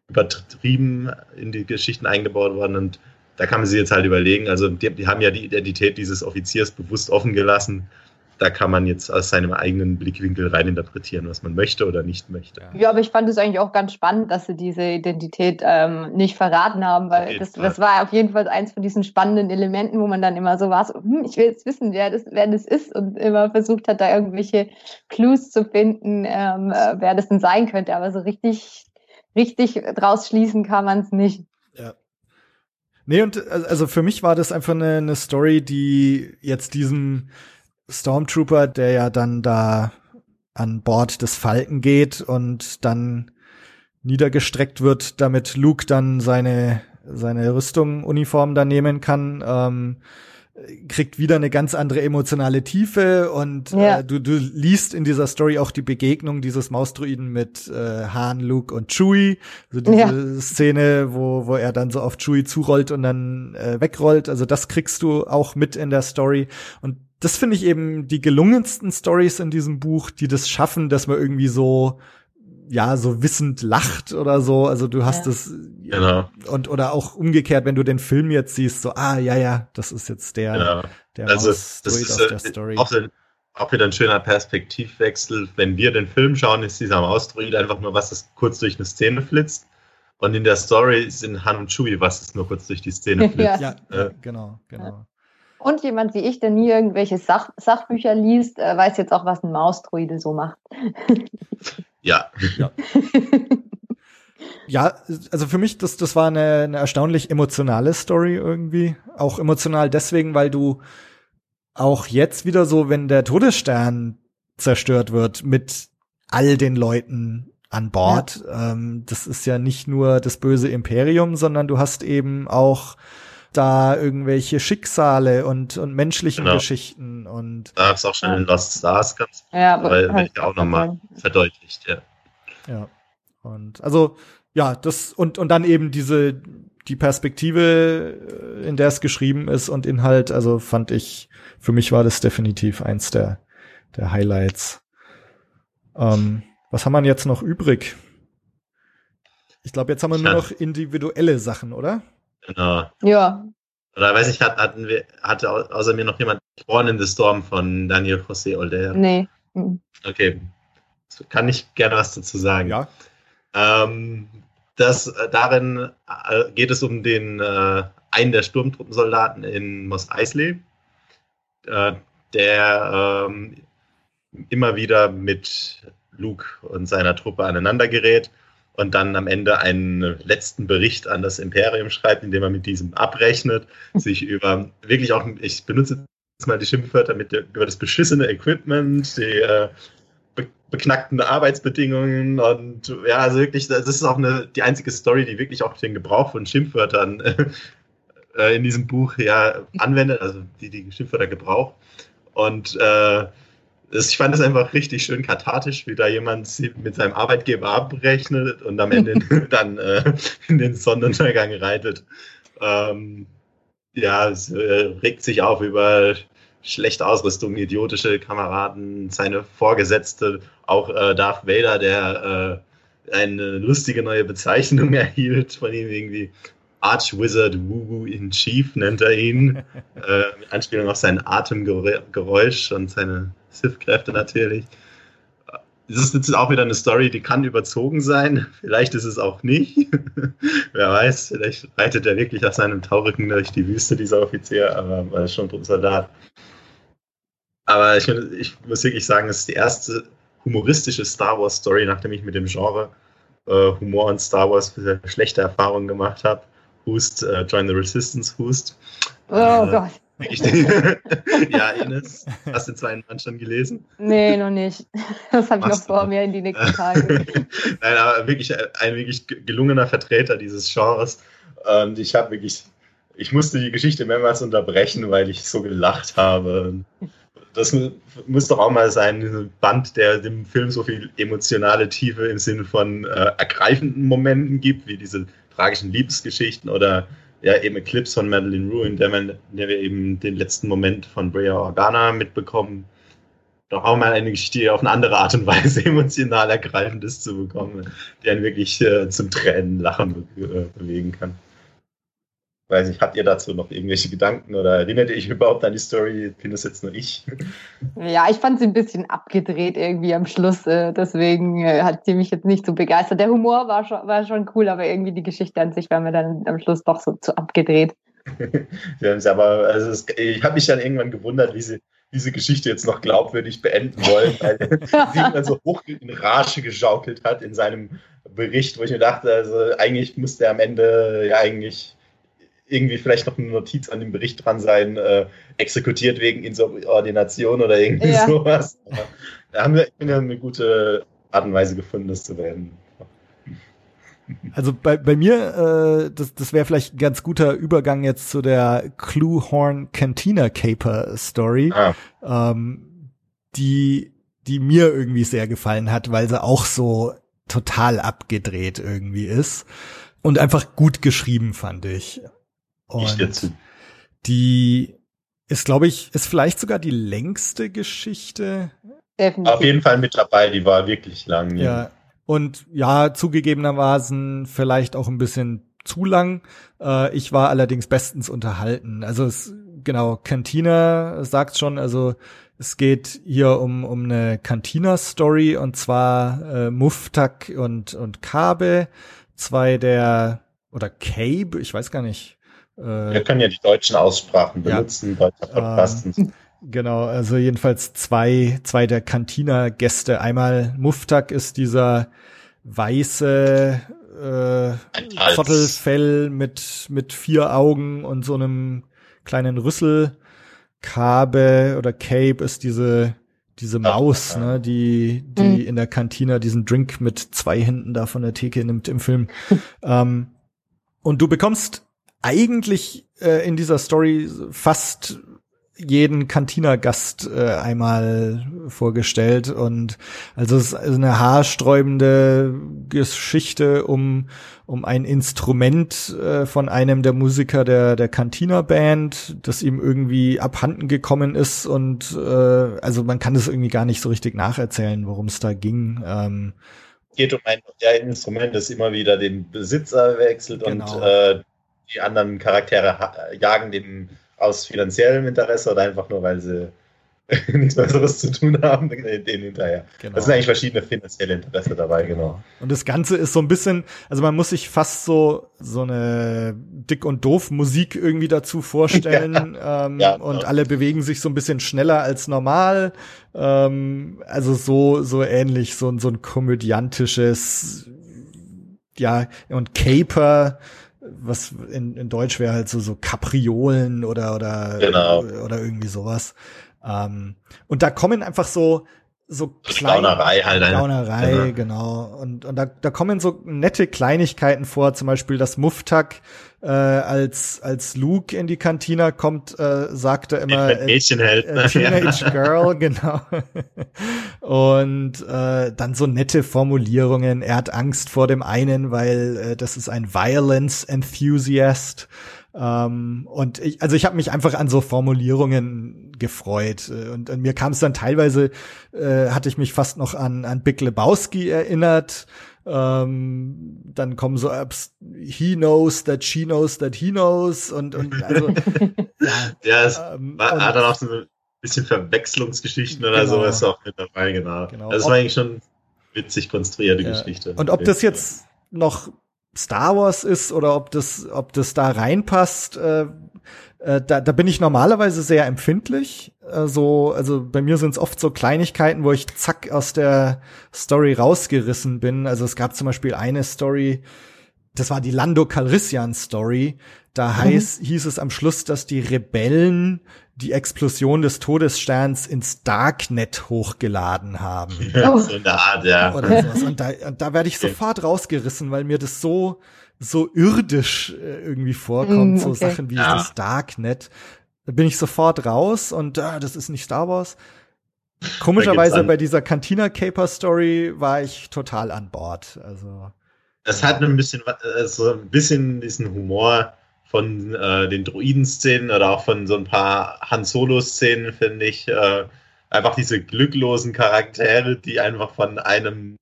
übertrieben in die Geschichten eingebaut worden. Und da kann man sich jetzt halt überlegen, also die, die haben ja die Identität dieses Offiziers bewusst offen gelassen da kann man jetzt aus seinem eigenen Blickwinkel reininterpretieren, was man möchte oder nicht möchte. Ja, aber ich fand es eigentlich auch ganz spannend, dass sie diese Identität ähm, nicht verraten haben, weil das, das war auf jeden Fall eins von diesen spannenden Elementen, wo man dann immer so war, so, hm, ich will jetzt wissen, wer das, wer das ist und immer versucht hat, da irgendwelche Clues zu finden, ähm, äh, wer das denn sein könnte. Aber so richtig, richtig draus schließen kann man es nicht. Ja. Nee, und also für mich war das einfach eine, eine Story, die jetzt diesem Stormtrooper, der ja dann da an Bord des Falken geht und dann niedergestreckt wird, damit Luke dann seine seine Rüstung, Uniform da nehmen kann, ähm, kriegt wieder eine ganz andere emotionale Tiefe und ja. äh, du, du liest in dieser Story auch die Begegnung dieses Mausdruiden mit äh, Han, Luke und Chewie. Also diese ja. Szene, wo, wo er dann so auf Chewie zurollt und dann äh, wegrollt. Also das kriegst du auch mit in der Story. Und das finde ich eben die gelungensten Stories in diesem Buch, die das schaffen, dass man irgendwie so ja so wissend lacht oder so. Also du hast es ja. genau. und oder auch umgekehrt, wenn du den Film jetzt siehst, so ah ja ja, das ist jetzt der genau. der also das ist aus der Story. Auch, auch wieder ein schöner Perspektivwechsel. Wenn wir den Film schauen, ist dieser Mausdruid einfach nur was, das kurz durch eine Szene flitzt. Und in der Story sind Han und Chewie, was es nur kurz durch die Szene flitzt. ja, ja, genau, genau. Und jemand wie ich, der nie irgendwelche Sach Sachbücher liest, äh, weiß jetzt auch, was ein Mausdruide so macht. ja. Ja. ja, also für mich, das, das war eine, eine erstaunlich emotionale Story irgendwie. Auch emotional deswegen, weil du auch jetzt wieder so, wenn der Todesstern zerstört wird, mit all den Leuten an Bord. Ja. Ähm, das ist ja nicht nur das böse Imperium, sondern du hast eben auch da irgendwelche Schicksale und, und menschlichen genau. Geschichten und. Da ist auch schon in Lost Stars ganz, ja, weil halt, ja auch nochmal verdeutlicht, ja. Ja. Und also, ja, das, und, und dann eben diese, die Perspektive, äh, in der es geschrieben ist und Inhalt, also fand ich, für mich war das definitiv eins der, der Highlights. Ähm, was haben wir jetzt noch übrig? Ich glaube, jetzt haben wir nur noch individuelle Sachen, oder? Genau. Ja. Oder weiß ich, hatten wir, hatte außer mir noch jemand Born in the Storm von Daniel José Older? Nee. Okay. Kann ich gerne was dazu sagen. Ja. Ähm, das, äh, darin äh, geht es um den äh, einen der Sturmtruppensoldaten in Mos Eisley, äh, der ähm, immer wieder mit Luke und seiner Truppe aneinander gerät und dann am Ende einen letzten Bericht an das Imperium schreibt, indem er mit diesem abrechnet, sich über wirklich auch, ich benutze jetzt mal die Schimpfwörter mit der, über das beschissene Equipment, die äh, be beknackten Arbeitsbedingungen und ja, also wirklich, das ist auch eine, die einzige Story, die wirklich auch den Gebrauch von Schimpfwörtern äh, in diesem Buch ja anwendet, also die die Schimpfwörter gebraucht. Und äh, ich fand es einfach richtig schön kathartisch, wie da jemand mit seinem Arbeitgeber abrechnet und am Ende dann äh, in den Sonnenuntergang reitet. Ähm, ja, es äh, regt sich auf über schlechte Ausrüstung, idiotische Kameraden, seine Vorgesetzte, auch äh, Darth Vader, der äh, eine lustige neue Bezeichnung erhielt von ihm irgendwie. Archwizard Wuwu in Chief nennt er ihn, äh, mit Anspielung auf sein Atemgeräusch und seine Sith-Kräfte natürlich. Das ist jetzt auch wieder eine Story, die kann überzogen sein. Vielleicht ist es auch nicht. Wer weiß, vielleicht reitet er wirklich auf seinem Taurücken durch die Wüste, dieser Offizier, aber er ist schon ein Soldat. Aber ich, ich, muss wirklich sagen, es ist die erste humoristische Star Wars Story, nachdem ich mit dem Genre äh, Humor und Star Wars sehr schlechte Erfahrungen gemacht habe. Hust, äh, Join the Resistance, Hust. Oh äh, Gott. ja, Ines, hast du den zweiten Band schon gelesen? Nee, noch nicht. Das habe ich noch vor mir in die nächsten Tage. Nein, aber wirklich ein wirklich gelungener Vertreter dieses Genres. Und ich habe wirklich, ich musste die Geschichte mehrmals unterbrechen, weil ich so gelacht habe. das muss doch auch mal sein, ein Band, der dem Film so viel emotionale Tiefe im Sinne von äh, ergreifenden Momenten gibt, wie diese tragischen Liebesgeschichten oder ja eben Eclipse von Madeline Rue, in der, man, der wir eben den letzten Moment von Brea Organa mitbekommen. Doch auch mal eine Geschichte auf eine andere Art und Weise emotional ergreifend ist zu bekommen, die einen wirklich äh, zum Tränen lachen be äh, bewegen kann. Weiß nicht, habt ihr dazu noch irgendwelche Gedanken oder erinnert ihr euch überhaupt an die Story? Bin das jetzt nur ich? Ja, ich fand sie ein bisschen abgedreht irgendwie am Schluss. Äh, deswegen äh, hat sie mich jetzt nicht so begeistert. Der Humor war schon, war schon cool, aber irgendwie die Geschichte an sich war mir dann am Schluss doch so zu abgedreht. Sie haben es aber, also es, ich habe mich dann irgendwann gewundert, wie sie diese Geschichte jetzt noch glaubwürdig beenden wollen, weil sie ihn dann so hoch in Rage geschaukelt hat in seinem Bericht, wo ich mir dachte, also eigentlich musste er am Ende ja eigentlich irgendwie vielleicht noch eine Notiz an dem Bericht dran sein, äh, exekutiert wegen Insubordination oder irgendwie ja. sowas. da haben wir eine gute Art und Weise gefunden, das zu werden. Also bei, bei mir, äh, das, das wäre vielleicht ein ganz guter Übergang jetzt zu der Cluehorn Cantina Caper Story, ah. ähm, die, die mir irgendwie sehr gefallen hat, weil sie auch so total abgedreht irgendwie ist und einfach gut geschrieben, fand ich. Und ich die ist, glaube ich, ist vielleicht sogar die längste Geschichte. Definitiv. Auf jeden Fall mit dabei, die war wirklich lang. Ja. ja. Und ja, zugegebenermaßen vielleicht auch ein bisschen zu lang. Äh, ich war allerdings bestens unterhalten. Also es, genau, Cantina sagt schon, also es geht hier um, um eine Cantina-Story und zwar äh, Muftak und, und Kabe, zwei der, oder Cabe, ich weiß gar nicht, Wir können ja die deutschen Aussprachen benutzen, ja, deutscher Podcast. Äh, genau, also jedenfalls zwei, zwei der Cantina-Gäste. Einmal Muftak ist dieser weiße äh, Zottelfell mit, mit vier Augen und so einem kleinen Rüssel. Kabe oder Cape ist diese diese Maus, ne, die die mhm. in der Kantina diesen Drink mit zwei Händen da von der Theke nimmt im Film. ähm, und du bekommst eigentlich äh, in dieser Story fast jeden Cantina-Gast äh, einmal vorgestellt und also es ist eine haarsträubende Geschichte um um ein Instrument äh, von einem der Musiker der der Cantina-Band, das ihm irgendwie abhanden gekommen ist und äh, also man kann es irgendwie gar nicht so richtig nacherzählen, worum es da ging. Ähm, geht um ein ja, Instrument, das immer wieder den Besitzer wechselt genau. und äh, die anderen Charaktere jagen dem aus finanziellem Interesse oder einfach nur, weil sie nichts Besseres zu tun haben, den hinterher. Genau. Das sind eigentlich verschiedene finanzielle Interesse dabei, genau. genau. Und das Ganze ist so ein bisschen, also man muss sich fast so so eine dick und doof Musik irgendwie dazu vorstellen ja. Ähm, ja, und ja. alle bewegen sich so ein bisschen schneller als normal. Ähm, also so so ähnlich, so, so ein komödiantisches, ja und Caper was in, in Deutsch wäre halt so, so Kapriolen oder, oder, genau. oder irgendwie sowas. Ähm, und da kommen einfach so, so kleine Gaunerei halt. Gaunerei, genau. genau. Und, und da, da kommen so nette Kleinigkeiten vor, zum Beispiel das Muftak, äh, als, als Luke in die Kantina kommt, äh, sagt er immer äh, ne? äh, Teenage Girl, genau. und äh, dann so nette Formulierungen. Er hat Angst vor dem einen, weil äh, das ist ein Violence Enthusiast. Ähm, und ich, also ich habe mich einfach an so Formulierungen gefreut. Und, und mir kam es dann teilweise, äh, hatte ich mich fast noch an, an Big Lebowski erinnert. Ähm, dann kommen so Apps, he knows that she knows that he knows und, und also ja, es ähm, war, hat dann auch so ein bisschen Verwechslungsgeschichten oder genau, sowas auch mit dabei, genau. genau. Also es war eigentlich schon witzig konstruierte ja. Geschichte. Und ob das jetzt noch Star Wars ist oder ob das, ob das da reinpasst, äh, da, da bin ich normalerweise sehr empfindlich. Also, also bei mir sind es oft so Kleinigkeiten, wo ich zack aus der Story rausgerissen bin. Also es gab zum Beispiel eine Story, das war die Lando Calrissian Story. Da mhm. heißt, hieß es am Schluss, dass die Rebellen die Explosion des Todessterns ins Darknet hochgeladen haben. Ja, so eine Art, ja. Oder sowas. Und da, und da werde ich sofort rausgerissen, weil mir das so, so irdisch äh, irgendwie vorkommt, mm, okay. so Sachen wie ja. das Darknet. bin ich sofort raus und ah, das ist nicht Star Wars. Komischerweise bei dieser Cantina Caper Story war ich total an Bord. Also es hat ein bisschen, also ein bisschen diesen Humor von äh, den Druiden-Szenen oder auch von so ein paar Han Solo-Szenen, finde ich. Äh, einfach diese glücklosen Charaktere, die einfach von einem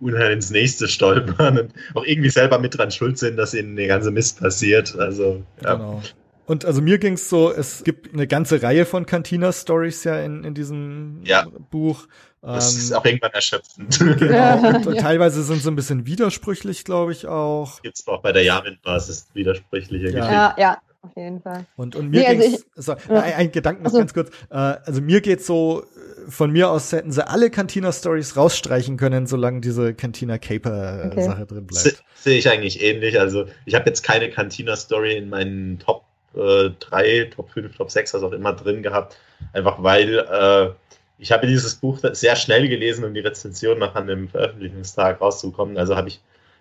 Unheil ins nächste stolpern und auch irgendwie selber mit dran schuld sind, dass ihnen der ganze Mist passiert. Also, ja. Genau. Und also mir ging's so, es gibt eine ganze Reihe von Cantina-Stories ja in, in diesem ja. Buch. Das ähm, ist auch irgendwann erschöpfend. Genau. Und, und teilweise sind sie ein bisschen widersprüchlich, glaube ich auch. Gibt's auch bei der Yavin-Basis widersprüchliche ja. Geschichten. Ja, ja, auf jeden Fall. Und, und mir nee, also ich, so, ja. ein, ein Gedanken noch also, ganz kurz. Äh, also mir geht's so, von mir aus hätten sie alle Cantina-Stories rausstreichen können, solange diese Cantina-Caper-Sache okay. drin bleibt. Sehe ich eigentlich ähnlich. Also ich habe jetzt keine Cantina-Story in meinen Top äh, 3, Top 5, Top 6, was auch immer drin gehabt. Einfach weil äh, ich habe dieses Buch sehr schnell gelesen, um die Rezension nach an dem Veröffentlichungstag rauszukommen. Also habe ich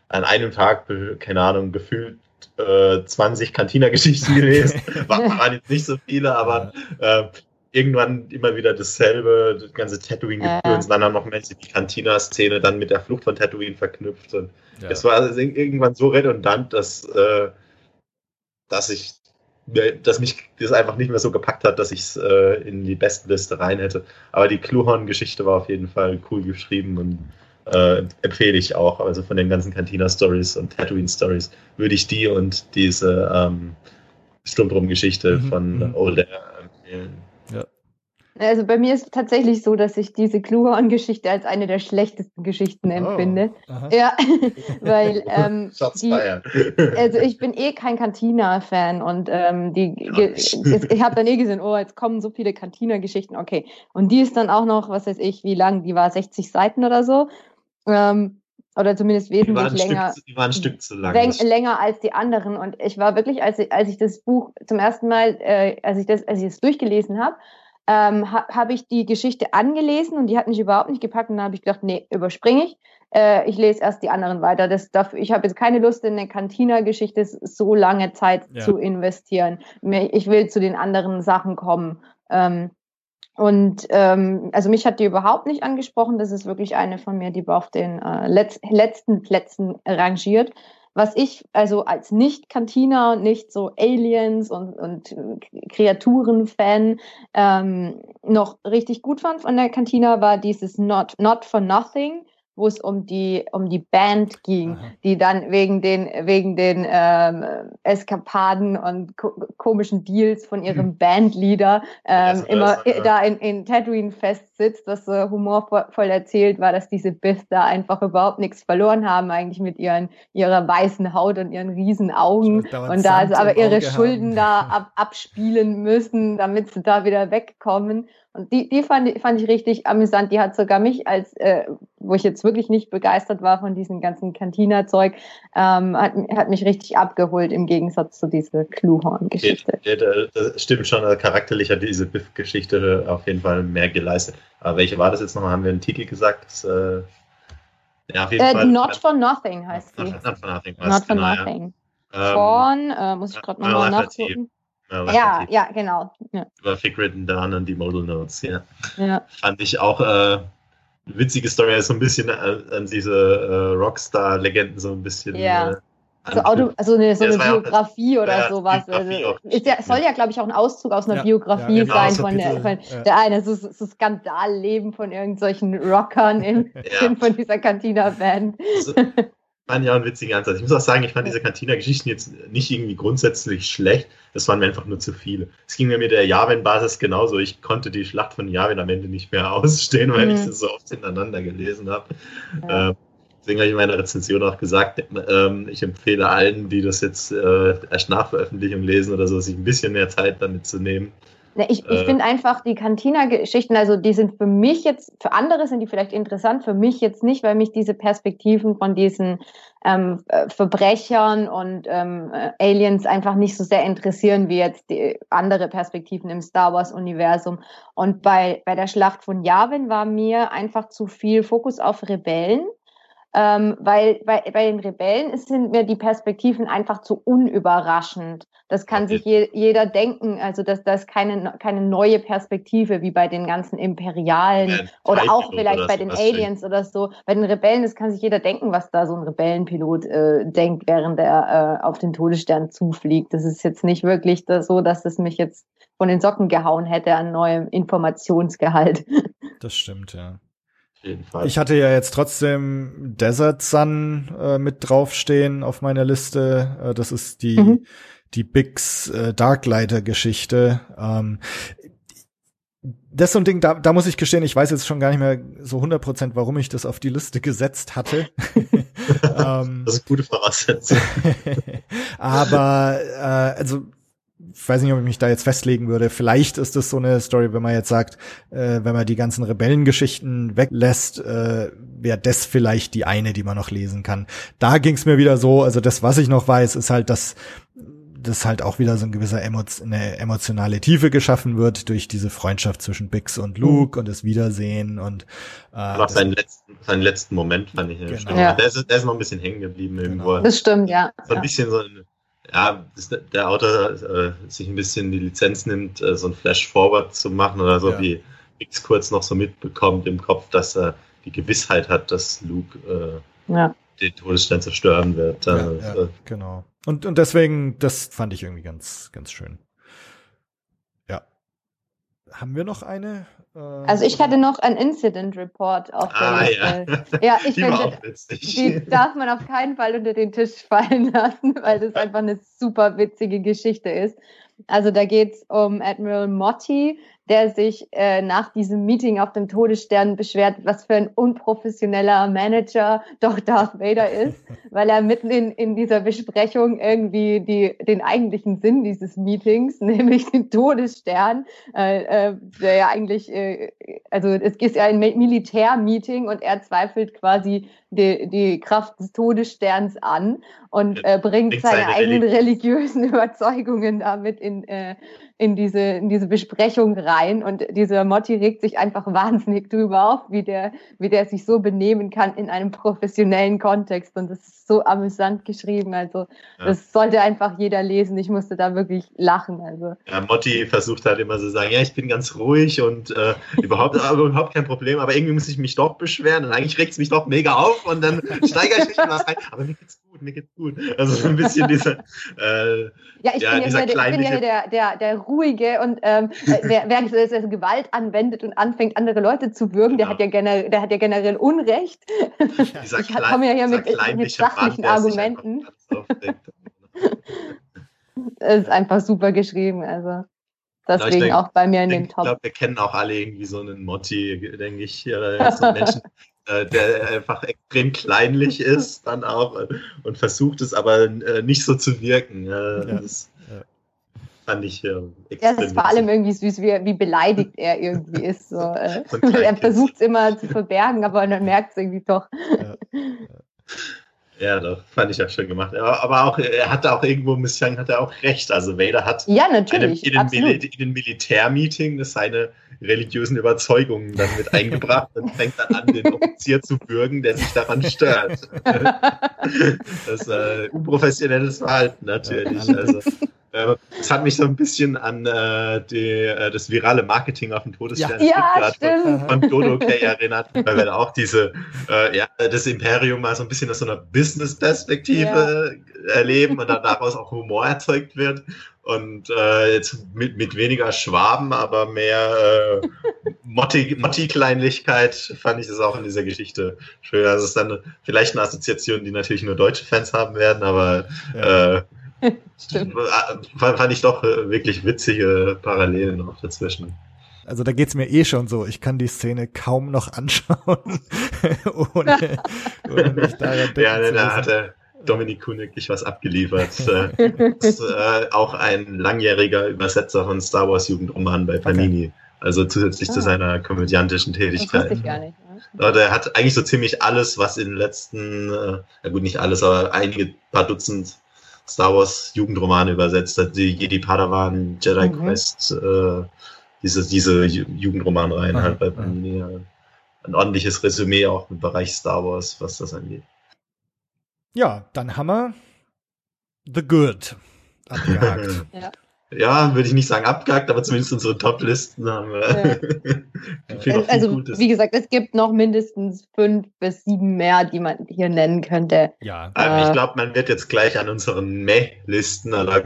an einem Tag, keine Ahnung, gefühlt äh, 20 Cantina-Geschichten gelesen. waren jetzt nicht so viele, aber äh, irgendwann immer wieder dasselbe, das ganze Tatooine-Gefühl und dann haben noch Menschen die Cantina-Szene dann mit der Flucht von Tatooine verknüpft. Und ja. es war also irgendwann so redundant, dass, äh, dass ich dass mich das einfach nicht mehr so gepackt hat, dass ich es äh, in die besten Liste rein hätte. Aber die Kluhorn-Geschichte war auf jeden Fall cool geschrieben und äh, empfehle ich auch. Also von den ganzen Cantina-Stories und Tatooine-Stories würde ich die und diese ähm, Sturmdrum-Geschichte mhm. von mhm. Old Air empfehlen. Also bei mir ist es tatsächlich so, dass ich diese Kluhorn-Geschichte als eine der schlechtesten Geschichten oh, empfinde. Aha. Ja, weil ähm, die, also ich bin eh kein Cantina-Fan und ähm, die, ich habe dann eh gesehen, oh, jetzt kommen so viele Cantina-Geschichten, okay. Und die ist dann auch noch, was weiß ich, wie lang, die war 60 Seiten oder so. Ähm, oder zumindest wesentlich die länger. Stück, die waren ein Stück zu lang. Länger als die anderen. Und ich war wirklich, als ich, als ich das Buch zum ersten Mal, äh, als ich das, als ich das durchgelesen habe, ähm, ha, habe ich die Geschichte angelesen und die hat mich überhaupt nicht gepackt. Und dann habe ich gedacht, nee, überspringe ich. Äh, ich lese erst die anderen weiter. Das, dafür, ich habe jetzt keine Lust, in eine Cantina-Geschichte so lange Zeit ja. zu investieren. Ich will zu den anderen Sachen kommen. Ähm, und ähm, also mich hat die überhaupt nicht angesprochen. Das ist wirklich eine von mir, die auf den äh, letz letzten Plätzen rangiert was ich also als Nicht-Cantina, nicht so Aliens und, und Kreaturen-Fan ähm, noch richtig gut fand von der Cantina, war dieses Not, Not for Nothing wo es um die um die Band ging, Aha. die dann wegen den wegen den ähm, Eskapaden und ko komischen Deals von ihrem mhm. Bandleader ähm, immer ist, da in, in Tatooine festsitzt, was so humorvoll erzählt war, dass diese Biff da einfach überhaupt nichts verloren haben, eigentlich mit ihren ihrer weißen Haut und ihren riesen Augen und da also aber ihre Schulden haben. da ab, abspielen müssen, damit sie da wieder wegkommen und die, die fand, fand ich richtig amüsant. Die hat sogar mich als, äh, wo ich jetzt wirklich nicht begeistert war von diesem ganzen Cantina-Zeug, ähm, hat, hat mich richtig abgeholt im Gegensatz zu dieser Kluhorn-Geschichte. Ja, das stimmt schon, also charakterlich hat diese Biff-Geschichte auf jeden Fall mehr geleistet. Aber welche war das jetzt nochmal? Haben wir einen Titel gesagt? Das, äh, ja, auf jeden äh, Fall. Not for Nothing heißt sie. Not, not for Nothing. Not for genau, Nothing. Ja. Von, äh, muss ich gerade nochmal nachgucken. Ja, ja, ja, genau. Ja. Über Fick Written Down und die Modal Notes, ja. ja. Fand ich auch äh, witzige Story, so ein bisschen an, an diese äh, Rockstar-Legenden so ein bisschen. Ja. Äh, also, Auto, also eine, so ja, eine Biografie oder ja, sowas. Biografie also, ist ja, soll ja, glaube ich, auch ein Auszug aus einer ja, Biografie genau, sein so von, der, von der eine, so, so Skandalleben von irgendwelchen Rockern in, in von dieser Cantina-Band. Also, fand ja einen witzigen Ansatz. Ich muss auch sagen, ich fand diese Cantina-Geschichten jetzt nicht irgendwie grundsätzlich schlecht. Das waren mir einfach nur zu viele. Es ging mir mit der Yavin-Basis genauso. Ich konnte die Schlacht von Yavin am Ende nicht mehr ausstehen, weil mhm. ich sie so oft hintereinander gelesen habe. Ja. Ähm, deswegen habe ich in meiner Rezension auch gesagt, ähm, ich empfehle allen, die das jetzt äh, erst nach Veröffentlichung lesen oder so, sich ein bisschen mehr Zeit damit zu nehmen. Ich, ich äh, finde einfach die Cantina-Geschichten, also die sind für mich jetzt, für andere sind die vielleicht interessant, für mich jetzt nicht, weil mich diese Perspektiven von diesen ähm, äh, Verbrechern und ähm, äh, Aliens einfach nicht so sehr interessieren wie jetzt die andere Perspektiven im Star Wars-Universum. Und bei, bei der Schlacht von Yavin war mir einfach zu viel Fokus auf Rebellen ähm, weil bei, bei den Rebellen sind mir die Perspektiven einfach zu unüberraschend. Das kann okay. sich je, jeder denken. Also dass das keine keine neue Perspektive wie bei den ganzen Imperialen ja, oder auch vielleicht oder bei den Aliens oder so. Bei den Rebellen, das kann sich jeder denken, was da so ein Rebellenpilot äh, denkt, während er äh, auf den Todesstern zufliegt. Das ist jetzt nicht wirklich das, so, dass es mich jetzt von den Socken gehauen hätte an neuem Informationsgehalt. Das stimmt, ja. Ich hatte ja jetzt trotzdem Desert Sun äh, mit draufstehen auf meiner Liste. Äh, das ist die mhm die Bigs äh, Darklighter-Geschichte. Ähm, das ist so ein Ding, da, da muss ich gestehen, ich weiß jetzt schon gar nicht mehr so 100% warum ich das auf die Liste gesetzt hatte. ähm, das ist gute Voraussetzung. aber äh, also ich weiß nicht, ob ich mich da jetzt festlegen würde. Vielleicht ist das so eine Story, wenn man jetzt sagt, äh, wenn man die ganzen Rebellengeschichten weglässt, äh, wäre das vielleicht die eine, die man noch lesen kann. Da ging es mir wieder so, also das, was ich noch weiß, ist halt, dass das halt auch wieder so ein gewisser Emo eine emotionale Tiefe geschaffen wird durch diese Freundschaft zwischen Bix und Luke mhm. und das Wiedersehen und äh, und seinen letzten, seinen letzten Moment fand ich genau. ja. der, ist, der ist noch ein bisschen hängen geblieben genau. irgendwo. Das stimmt, ja. So ein bisschen so ein, ja, der Autor äh, sich ein bisschen die Lizenz nimmt, äh, so ein Flash-Forward zu machen oder so, ja. wie Bix kurz noch so mitbekommt im Kopf, dass er die Gewissheit hat, dass Luke äh, ja. den Todesstern zerstören wird. Ja, ja, äh, genau. Und, und deswegen, das fand ich irgendwie ganz, ganz schön. Ja. Haben wir noch eine? Äh, also ich hatte noch ein Incident Report auf der ah, Liste. Ja, ja ich die finde, die darf man auf keinen Fall unter den Tisch fallen lassen, weil das einfach eine super witzige Geschichte ist. Also da geht's um Admiral Motti, der sich äh, nach diesem Meeting auf dem Todesstern beschwert, was für ein unprofessioneller Manager doch Darth Vader ist, weil er mitten in, in dieser Besprechung irgendwie die, den eigentlichen Sinn dieses Meetings, nämlich den Todesstern, äh, äh, der ja eigentlich, äh, also es ist ja ein Militärmeeting und er zweifelt quasi die, die Kraft des Todessterns an und äh, bringt seine, eigenen religiösen Überzeugungen damit in, äh, in diese, in diese Besprechung rein. Und dieser Motti regt sich einfach wahnsinnig drüber auf, wie der, wie der sich so benehmen kann in einem professionellen Kontext. Und das ist so amüsant geschrieben, also ja. das sollte einfach jeder lesen, ich musste da wirklich lachen, also. Ja, Motti versucht halt immer so zu sagen, ja, ich bin ganz ruhig und äh, überhaupt, überhaupt kein Problem, aber irgendwie muss ich mich doch beschweren. Und eigentlich regt es mich doch mega auf und dann steigere ich mich in was rein, aber mir geht's gut, mir geht's gut. Also so ein bisschen dieser, äh, ja, ich ja, bin, ja, ich bin ja der, der, der ruhige und ähm, äh, wer, wer also Gewalt anwendet und anfängt, andere Leute zu würgen, genau. der hat ja generell, der hat ja generell Unrecht. Dieser ich komme ja hier mit, mit sachlichen Mann, Argumenten. Es ist einfach super geschrieben, also. Deswegen denke, auch bei mir in dem Top. Ich glaube, wir kennen auch alle irgendwie so einen Motti, denke ich, so Menschen, der einfach extrem kleinlich ist, dann auch äh, und versucht es aber äh, nicht so zu wirken. Ja. Das, fand ich äh, extrem. Ja, es ist vor allem irgendwie süß, wie, wie beleidigt er irgendwie ist. So, äh. er versucht es immer zu verbergen, aber dann merkt es irgendwie doch. Ja. Ja, das fand ich auch schön gemacht. Aber auch, er hatte auch irgendwo, muss hat er auch recht. Also Vader hat ja, natürlich, in, dem Mil in den Militärmeeting seine religiösen Überzeugungen dann mit eingebracht und fängt dann an, den Offizier zu bürgen, der sich daran stört. das ist äh, unprofessionelles Verhalten natürlich. Also es hat mich so ein bisschen an äh, die, äh, das virale Marketing auf dem Todesstern ja, von, von Dodo Kay erinnert, weil wir da auch diese, äh, ja, das Imperium mal so ein bisschen aus so einer Business-Perspektive ja. erleben und dann daraus auch Humor erzeugt wird. Und äh, jetzt mit, mit weniger Schwaben, aber mehr äh, Motti-Kleinlichkeit fand ich es auch in dieser Geschichte schön. Also es ist dann vielleicht eine Assoziation, die natürlich nur deutsche Fans haben werden, aber ja. äh, Stimmt. Fand ich doch äh, wirklich witzige Parallelen noch dazwischen. Also da geht's mir eh schon so. Ich kann die Szene kaum noch anschauen, ohne, ohne mich daran denken Ja, da hat der Dominik Kuhn wirklich was abgeliefert. Äh, ist äh, auch ein langjähriger Übersetzer von Star Wars Jugendromanen bei Panini. Okay. Also zusätzlich ah. zu seiner komödiantischen Tätigkeit. Das ich gar nicht. Ne? Der hat eigentlich so ziemlich alles, was in den letzten, äh, ja gut, nicht alles, aber einige paar Dutzend Star Wars Jugendromane übersetzt hat, die Jedi Padawan, Jedi mhm. Quest, äh, diese, diese Jugendromanreihen halt bei Panini. ein ordentliches Resümee auch im Bereich Star Wars, was das angeht. Ja, dann haben wir The Good abgehakt. ja ja, würde ich nicht sagen abgehakt, aber zumindest unsere Top-Listen haben wir. Ja. also, wie gesagt, es gibt noch mindestens fünf bis sieben mehr, die man hier nennen könnte. Ja. Äh, ich glaube, man wird jetzt gleich an unseren Meh-Listen oder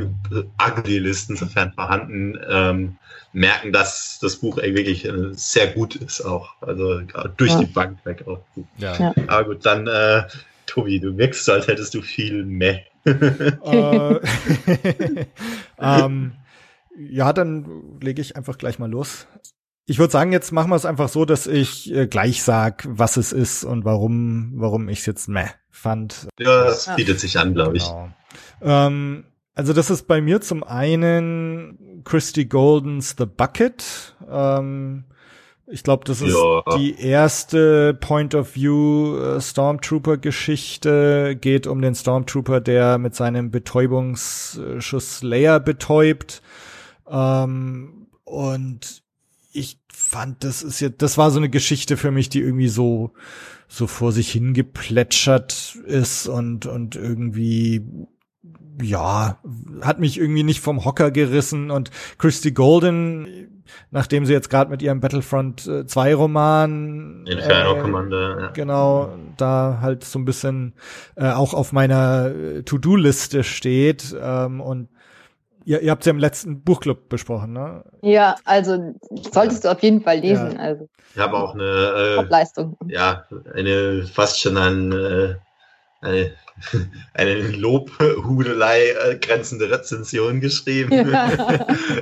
Ugly-Listen, sofern vorhanden, ähm, merken, dass das Buch wirklich äh, sehr gut ist auch. Also durch ja. die Bank weg auch gut. Ja. ja. Aber gut, dann, äh, Tobi, du wirkst so, als hättest du viel Meh äh, ähm, ja, dann lege ich einfach gleich mal los. Ich würde sagen, jetzt machen wir es einfach so, dass ich äh, gleich sag, was es ist und warum, warum ich es jetzt meh fand. Ja, das bietet sich an, glaube ich. Genau. Ähm, also das ist bei mir zum einen Christy Goldens The Bucket. Ähm, ich glaube, das ist ja. die erste Point of View äh, Stormtrooper Geschichte. Geht um den Stormtrooper, der mit seinem Betäubungsschuss Leia betäubt. Ähm, und ich fand, das ist jetzt, das war so eine Geschichte für mich, die irgendwie so so vor sich hingeplätschert ist und und irgendwie ja, hat mich irgendwie nicht vom Hocker gerissen und Christy Golden, nachdem sie jetzt gerade mit ihrem Battlefront 2 äh, Roman Inferno äh, Commander, ja. genau, da halt so ein bisschen äh, auch auf meiner äh, To-Do-Liste steht ähm, und Ihr, ihr habt ja im letzten Buchclub besprochen, ne? Ja, also solltest du auf jeden Fall lesen. Ja. Also. Ich habe auch eine äh, Leistung. Ja, eine fast schon ein, äh, eine eine Lobhudelei äh, grenzende Rezension geschrieben. Ja.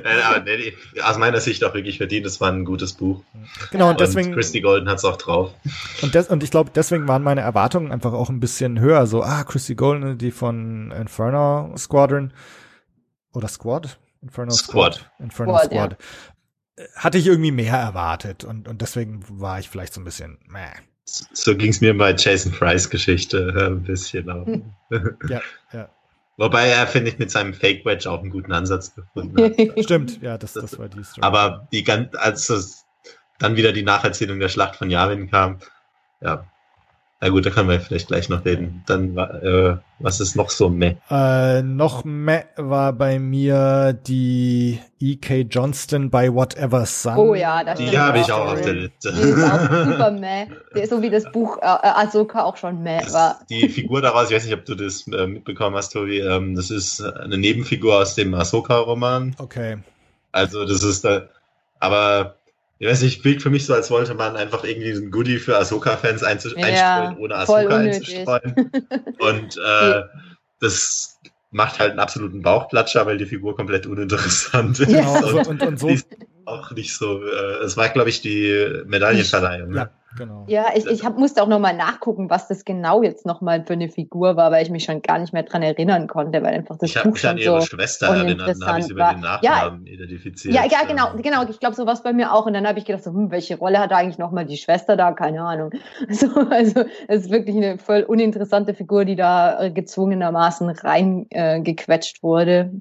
Äh, aber nee, aus meiner Sicht auch wirklich verdient. Es war ein gutes Buch. Genau, und deswegen. Und Christy Golden hat es auch drauf. Und, des, und ich glaube, deswegen waren meine Erwartungen einfach auch ein bisschen höher. So, ah, Christy Golden, die von Inferno Squadron. Oder Squad? Inferno Squad. Squad. Inferno Squad. Squad. Ja. Hatte ich irgendwie mehr erwartet und, und deswegen war ich vielleicht so ein bisschen meh. So ging es mir bei Jason Fry's Geschichte äh, ein bisschen auch. ja, ja. Wobei er, finde ich, mit seinem Fake Wedge auch einen guten Ansatz gefunden hat. Stimmt, ja, das, das war die Story. Aber die ganz, als dann wieder die Nacherzählung der Schlacht von Yavin kam, ja, na gut, da können wir vielleicht gleich noch reden. Dann äh, was ist noch so meh? Äh, noch meh war bei mir die E.K. Johnston bei Whatever Sun. Oh ja, das Die habe ich auch auf der Liste. Die ist auch super meh. So wie das Buch äh, äh, Ahsoka auch schon meh war. Die Figur daraus, ich weiß nicht, ob du das äh, mitbekommen hast, Tobi, ähm, das ist eine Nebenfigur aus dem Ahsoka-Roman. Okay. Also das ist da, aber ich weiß nicht, Bild für mich so, als wollte man einfach irgendwie ein Goodie für Ahsoka-Fans ja, einstreuen, ohne Ahsoka einzustreuen. Und äh, das macht halt einen absoluten Bauchplatscher, weil die Figur komplett uninteressant ist. Ja. Und, und, und so. auch nicht so. Äh, es war, glaube ich, die Medaillenverleihung. Ne? Ja, Genau. Ja, ich, ich hab, musste auch nochmal nachgucken, was das genau jetzt nochmal für eine Figur war, weil ich mich schon gar nicht mehr dran erinnern konnte, weil einfach das ich Buch schon an ihre so Schwester erinnert, dann habe ich über den Nachnamen ja, identifiziert. Ja, ja, genau, genau. Ich glaube, so was bei mir auch. Und dann habe ich gedacht, so, hm, welche Rolle hat eigentlich nochmal die Schwester da? Keine Ahnung. So, also es ist wirklich eine voll uninteressante Figur, die da äh, gezwungenermaßen reingequetscht äh, wurde.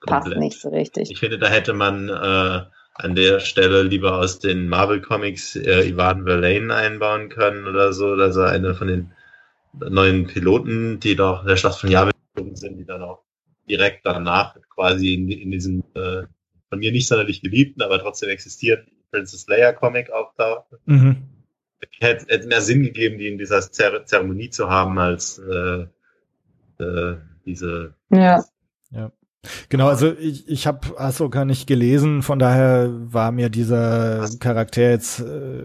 Komplett. Passt nicht so richtig. Ich finde, da hätte man äh, an der Stelle lieber aus den Marvel Comics äh, Ivan Verlaine einbauen können oder so, also eine von den neuen Piloten, die doch der Schlacht von Yavin sind, die dann auch direkt danach quasi in, in diesem äh, von mir nicht sonderlich geliebten, aber trotzdem existierten Princess Leia Comic auftaucht. Mhm. Hätte, hätte mehr Sinn gegeben, die in dieser Zer Zeremonie zu haben, als äh, äh, diese ja. Ja. Genau, also ich, ich habe Ahsoka nicht gelesen, von daher war mir dieser Charakter jetzt, äh,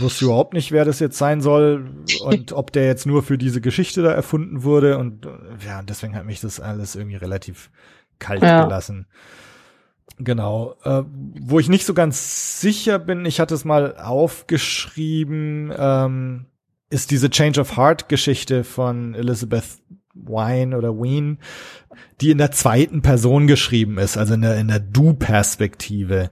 wusste überhaupt nicht, wer das jetzt sein soll und ob der jetzt nur für diese Geschichte da erfunden wurde und ja, deswegen hat mich das alles irgendwie relativ kalt ja. gelassen. Genau. Äh, wo ich nicht so ganz sicher bin, ich hatte es mal aufgeschrieben, ähm, ist diese Change of Heart Geschichte von Elizabeth Wine oder Ween, die in der zweiten Person geschrieben ist, also in der, in der Du-Perspektive.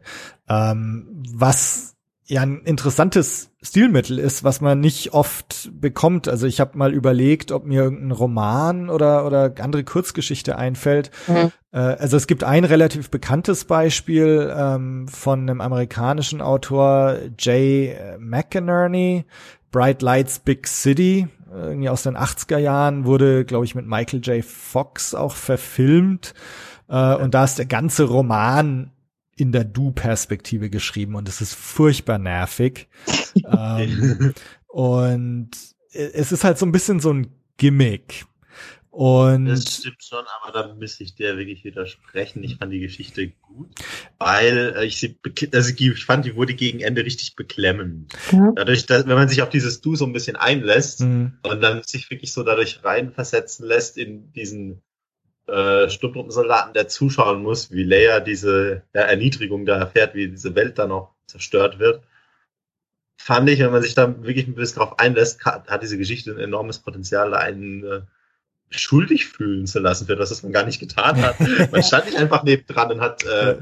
Ähm, was ja ein interessantes Stilmittel ist, was man nicht oft bekommt. Also ich habe mal überlegt, ob mir irgendein Roman oder oder andere Kurzgeschichte einfällt. Mhm. Äh, also es gibt ein relativ bekanntes Beispiel ähm, von einem amerikanischen Autor Jay McInerney, Bright Lights Big City, irgendwie aus den 80er Jahren, wurde, glaube ich, mit Michael J. Fox auch verfilmt. Äh, und da ist der ganze Roman in der Du-Perspektive geschrieben und es ist furchtbar nervig. ähm, und es ist halt so ein bisschen so ein Gimmick. Und das stimmt schon, aber da müsste ich dir wirklich widersprechen. Ich fand die Geschichte gut, weil ich sie, also ich fand, die wurde gegen Ende richtig beklemmend. Ja. Dadurch, dass, wenn man sich auf dieses Du so ein bisschen einlässt mhm. und dann sich wirklich so dadurch reinversetzen lässt in diesen äh, Sturmtruppensoldaten, der zuschauen muss, wie Leia diese ja, Erniedrigung da erfährt, wie diese Welt da noch zerstört wird, fand ich, wenn man sich da wirklich ein bisschen drauf einlässt, hat diese Geschichte ein enormes Potenzial, einen äh, schuldig fühlen zu lassen für das, was man gar nicht getan hat. Man stand nicht einfach nebendran und hat äh,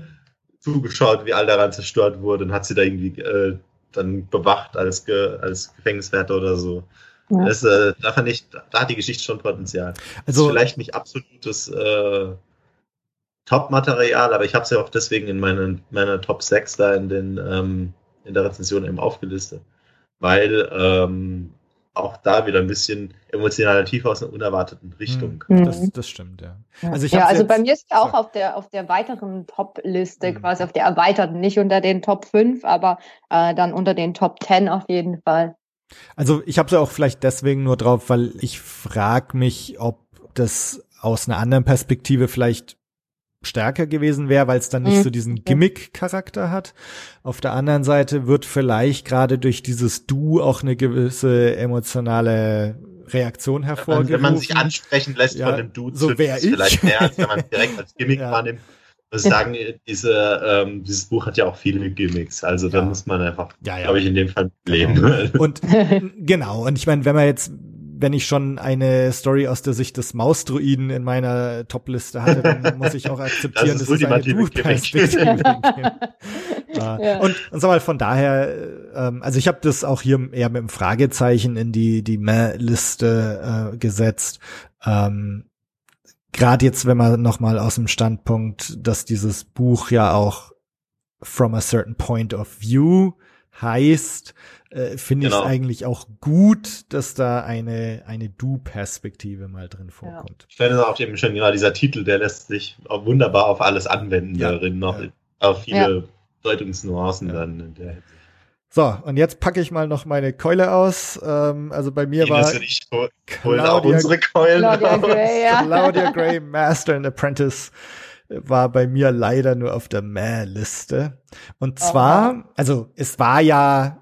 zugeschaut, wie all daran zerstört wurde und hat sie da irgendwie äh, dann bewacht als, Ge als Gefängniswärter oder so. Ja. Das, äh, da fand ich, da hat die Geschichte schon Potenzial. Also ist vielleicht nicht absolutes äh, Top-Material, aber ich habe es ja auch deswegen in meinen, meiner Top 6 da in den ähm, in der Rezension eben aufgelistet. Weil ähm, auch da wieder ein bisschen emotionaler Tiefe aus einer unerwarteten Richtung. Mhm. Das, das stimmt, ja. Also, ich ja, also bei mir ist ja auch auf der, auf der weiteren Top-Liste, mhm. quasi auf der erweiterten, nicht unter den Top 5, aber äh, dann unter den Top 10 auf jeden Fall. Also ich habe sie auch vielleicht deswegen nur drauf, weil ich frage mich, ob das aus einer anderen Perspektive vielleicht stärker gewesen wäre, weil es dann nicht mhm. so diesen Gimmick-Charakter hat. Auf der anderen Seite wird vielleicht gerade durch dieses Du auch eine gewisse emotionale Reaktion hervorgerufen. Wenn man sich ansprechen lässt ja, von dem Du, so wäre ich. vielleicht mehr, als wenn man direkt als Gimmick ja. wahrnimmt. muss sagen, diese, ähm, dieses Buch hat ja auch viele Gimmicks. Also da muss man einfach, ja, ja. glaube ich, in dem Fall leben. Genau. Und genau, und ich meine, wenn man jetzt wenn ich schon eine Story aus der Sicht des Mausdruiden in meiner Topliste hatte, dann muss ich auch akzeptieren, das dass es eine Buchperspektive ja. Und, und sag mal, von daher, ähm, also ich habe das auch hier eher mit einem Fragezeichen in die, die Meh-Liste äh, gesetzt. Ähm, Gerade jetzt, wenn man nochmal aus dem Standpunkt, dass dieses Buch ja auch from a certain point of view heißt, äh, finde genau. ich es eigentlich auch gut, dass da eine, eine Du-Perspektive mal drin vorkommt. Ja. Ich finde auch eben schon, genau, dieser Titel, der lässt sich auch wunderbar auf alles anwenden ja. darin, noch ja. auf viele Deutungsnuancen dann in der So, und jetzt packe ich mal noch meine Keule aus. Ähm, also bei mir Die war nicht, Claudia, auch unsere Keulen Claudia Gray, ja. Claudia Gray, Master and Apprentice war bei mir leider nur auf der Mäh-Liste. Und zwar, also es war ja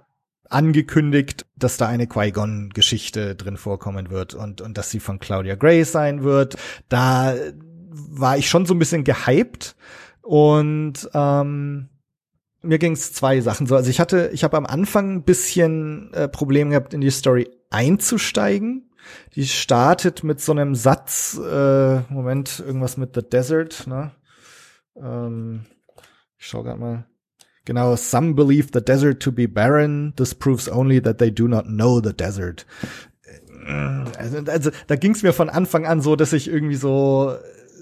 angekündigt, dass da eine Qui-Gon-Geschichte drin vorkommen wird und, und dass sie von Claudia Gray sein wird. Da war ich schon so ein bisschen gehypt und ähm, mir ging es zwei Sachen so. Also ich hatte, ich habe am Anfang ein bisschen äh, Probleme gehabt, in die Story einzusteigen. Die startet mit so einem Satz, äh, Moment, irgendwas mit The Desert, ne? Ähm, ich schau grad mal. Genau, some believe the desert to be barren. This proves only that they do not know the desert. Also, also da ging es mir von Anfang an so, dass ich irgendwie so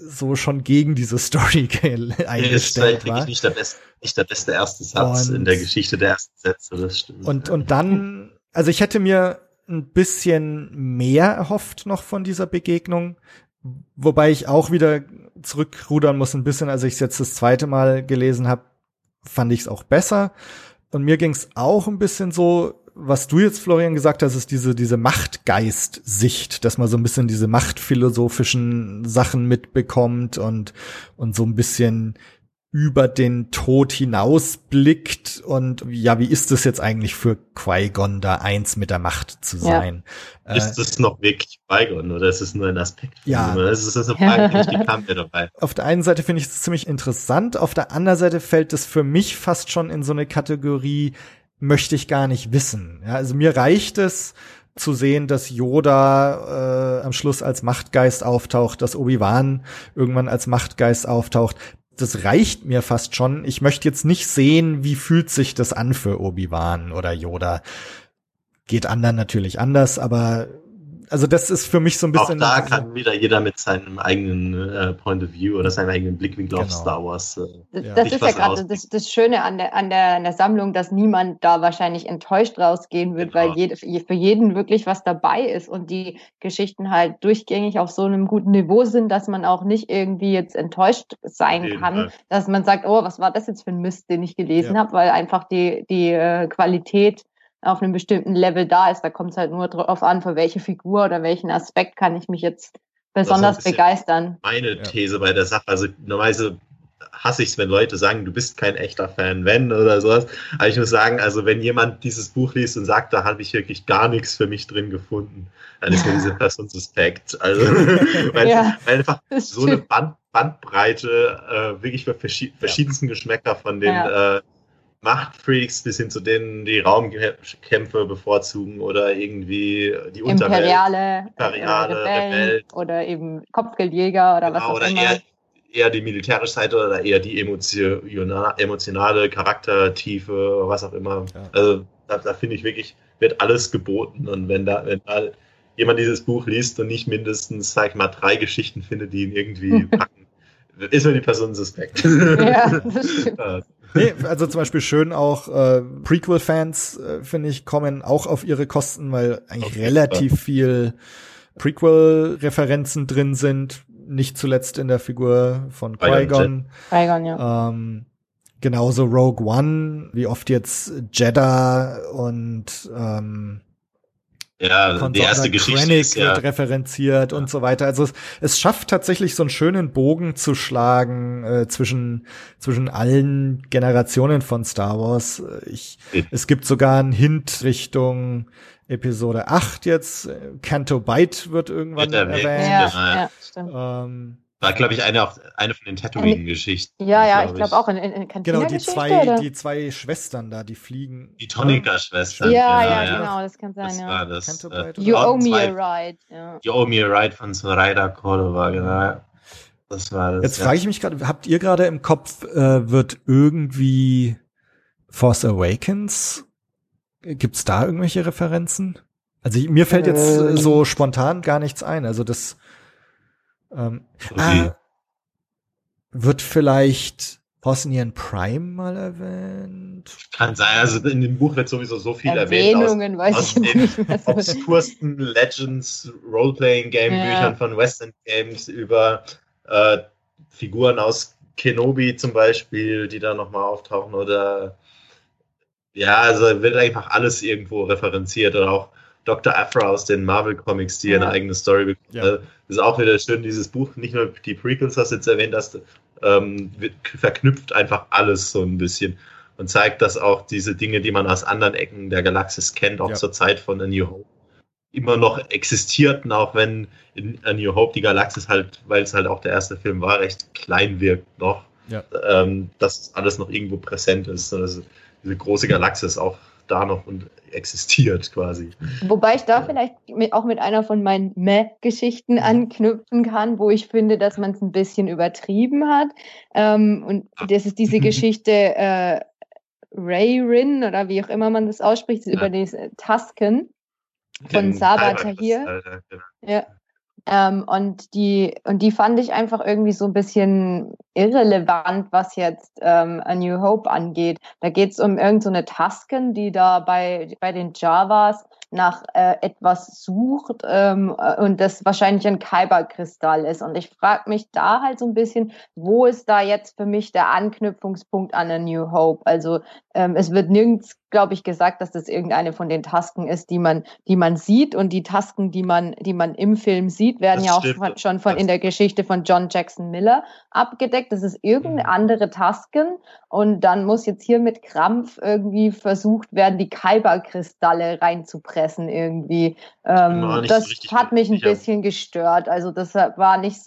so schon gegen diese Story eingestellt war. Nicht der, beste, nicht der beste erste Satz und, in der Geschichte der ersten Sätze, das stimmt. Und, und dann, also ich hätte mir ein bisschen mehr erhofft noch von dieser Begegnung, wobei ich auch wieder zurückrudern muss ein bisschen, als ich es jetzt das zweite Mal gelesen habe, fand ich es auch besser. Und mir ging es auch ein bisschen so, was du jetzt, Florian, gesagt hast, ist diese, diese Machtgeist-Sicht, dass man so ein bisschen diese machtphilosophischen Sachen mitbekommt und, und so ein bisschen über den Tod hinausblickt und ja, wie ist es jetzt eigentlich für Qui-Gon da eins mit der Macht zu sein? Ja. Äh, ist es noch wirklich Qui-Gon oder ist es nur ein Aspekt? Ja. Das ist das eine Frage, die kam mir dabei. Auf der einen Seite finde ich es ziemlich interessant, auf der anderen Seite fällt es für mich fast schon in so eine Kategorie, möchte ich gar nicht wissen. Ja, also mir reicht es, zu sehen, dass Yoda äh, am Schluss als Machtgeist auftaucht, dass Obi-Wan irgendwann als Machtgeist auftaucht das reicht mir fast schon. Ich möchte jetzt nicht sehen, wie fühlt sich das an für Obi-Wan oder Yoda. Geht anderen natürlich anders, aber also das ist für mich so ein bisschen. Auch da kann wieder jeder mit seinem eigenen äh, Point of View oder seinem eigenen Blickwinkel genau. auf Star Wars. Äh, das, das ist ja gerade das, das Schöne an der, an, der, an der Sammlung, dass niemand da wahrscheinlich enttäuscht rausgehen wird, genau. weil jede, für jeden wirklich was dabei ist und die Geschichten halt durchgängig auf so einem guten Niveau sind, dass man auch nicht irgendwie jetzt enttäuscht sein kann, Fall. dass man sagt, oh, was war das jetzt für ein Mist, den ich gelesen ja. habe, weil einfach die, die äh, Qualität auf einem bestimmten Level da ist. Da kommt es halt nur darauf an, für welche Figur oder welchen Aspekt kann ich mich jetzt besonders begeistern. Meine These bei der Sache, also normalerweise hasse ich es, wenn Leute sagen, du bist kein echter Fan, wenn oder sowas. Aber ich muss sagen, also wenn jemand dieses Buch liest und sagt, da habe ich wirklich gar nichts für mich drin gefunden, dann ist mir diese Person suspekt. Also weil, ja, weil einfach so eine Band, Bandbreite äh, wirklich für verschi verschiedensten Geschmäcker von den ja. äh, Machtfreaks bis hin zu denen, die Raumkämpfe bevorzugen oder irgendwie die Imperiale, Imperiale äh, Rebellen, Rebellen, oder eben Kopfgeldjäger oder genau, was auch oder immer. Eher, eher die militärische Seite oder eher die emotionale Charaktertiefe, was auch immer. Ja. Also da, da finde ich wirklich, wird alles geboten und wenn da, wenn da jemand dieses Buch liest und nicht mindestens, sag ich mal, drei Geschichten findet, die ihn irgendwie packen, ist mir die Person suspekt. Ja, das stimmt. Nee, also zum Beispiel schön auch äh, Prequel-Fans, äh, finde ich, kommen auch auf ihre Kosten, weil eigentlich okay, relativ viel Prequel-Referenzen drin sind. Nicht zuletzt in der Figur von Qui-Gon. Qui-Gon, ja. Ähm, genauso Rogue One, wie oft jetzt Jeddah und ähm, ja, die erste Geschichte Krennic ist, ja. wird referenziert ja. und so weiter. Also es, es, schafft tatsächlich so einen schönen Bogen zu schlagen äh, zwischen zwischen allen Generationen von Star Wars. Ich, ja. Es gibt sogar einen Hint Richtung Episode 8 jetzt. Canto Bight wird irgendwann erwähnt. Ja, ja, stimmt. Ähm, war, glaube ich, eine, auch, eine von den Tatooine-Geschichten. Ja, ja, ich glaube auch in, in, in Genau, die zwei, oder? die zwei Schwestern da, die fliegen. Die Tonika-Schwestern. Ja, genau, ja, ja, genau, das kann sein, das ja. War das, äh, you owe me a ride. Ja. You owe me a ride von Zoraida Cordova, genau. Das war das. Jetzt ja. frage ich mich gerade, habt ihr gerade im Kopf, äh, wird irgendwie Force Awakens, gibt's da irgendwelche Referenzen? Also mir fällt jetzt äh, so spontan gar nichts ein. Also das ähm, okay. ah, wird vielleicht Bosnian Prime mal erwähnt? Kann sein, also in dem Buch wird sowieso so viel Erwähnungen, erwähnt. Aus, weiß aus ich den obskursten Legends, Roleplaying-Game-Büchern ja. von Western Games über äh, Figuren aus Kenobi zum Beispiel, die da nochmal auftauchen oder ja, also wird einfach alles irgendwo referenziert oder auch Dr. Afra aus den Marvel Comics, die ja. eine eigene Story bekommt. Ja. Das ist auch wieder schön, dieses Buch, nicht nur die Prequels, was du jetzt erwähnt hast, ähm, verknüpft einfach alles so ein bisschen und zeigt, dass auch diese Dinge, die man aus anderen Ecken der Galaxis kennt, auch ja. zur Zeit von A New Hope, immer noch existierten, auch wenn in A New Hope die Galaxis halt, weil es halt auch der erste Film war, recht klein wirkt noch. Ja. Ähm, dass alles noch irgendwo präsent ist. Also diese große Galaxis auch da noch und existiert quasi. Wobei ich da vielleicht mit, auch mit einer von meinen Meh-Geschichten mhm. anknüpfen kann, wo ich finde, dass man es ein bisschen übertrieben hat. Ähm, und das ist diese Geschichte äh, Ray Rin oder wie auch immer man das ausspricht, ja. über die Tusken von Saba Tahir. Genau. Ja. Ähm, und die, und die fand ich einfach irgendwie so ein bisschen irrelevant, was jetzt ähm, A New Hope angeht. Da geht es um irgendeine so Tasken, die da bei, bei den Javas nach äh, etwas sucht ähm, äh, und das wahrscheinlich ein Kyberkristall ist. Und ich frage mich da halt so ein bisschen, wo ist da jetzt für mich der Anknüpfungspunkt an A New Hope? Also ähm, es wird nirgends glaube ich, gesagt, dass das irgendeine von den Tasken ist, die man, die man sieht. Und die Tasken, die man, die man im Film sieht, werden das ja auch von, schon von in der Geschichte von John Jackson Miller abgedeckt. Das ist irgendeine mhm. andere Tasken. Und dann muss jetzt hier mit Krampf irgendwie versucht werden, die Kyberkristalle reinzupressen irgendwie. Ähm, das so hat mich ein bisschen gestört. Also das war nicht,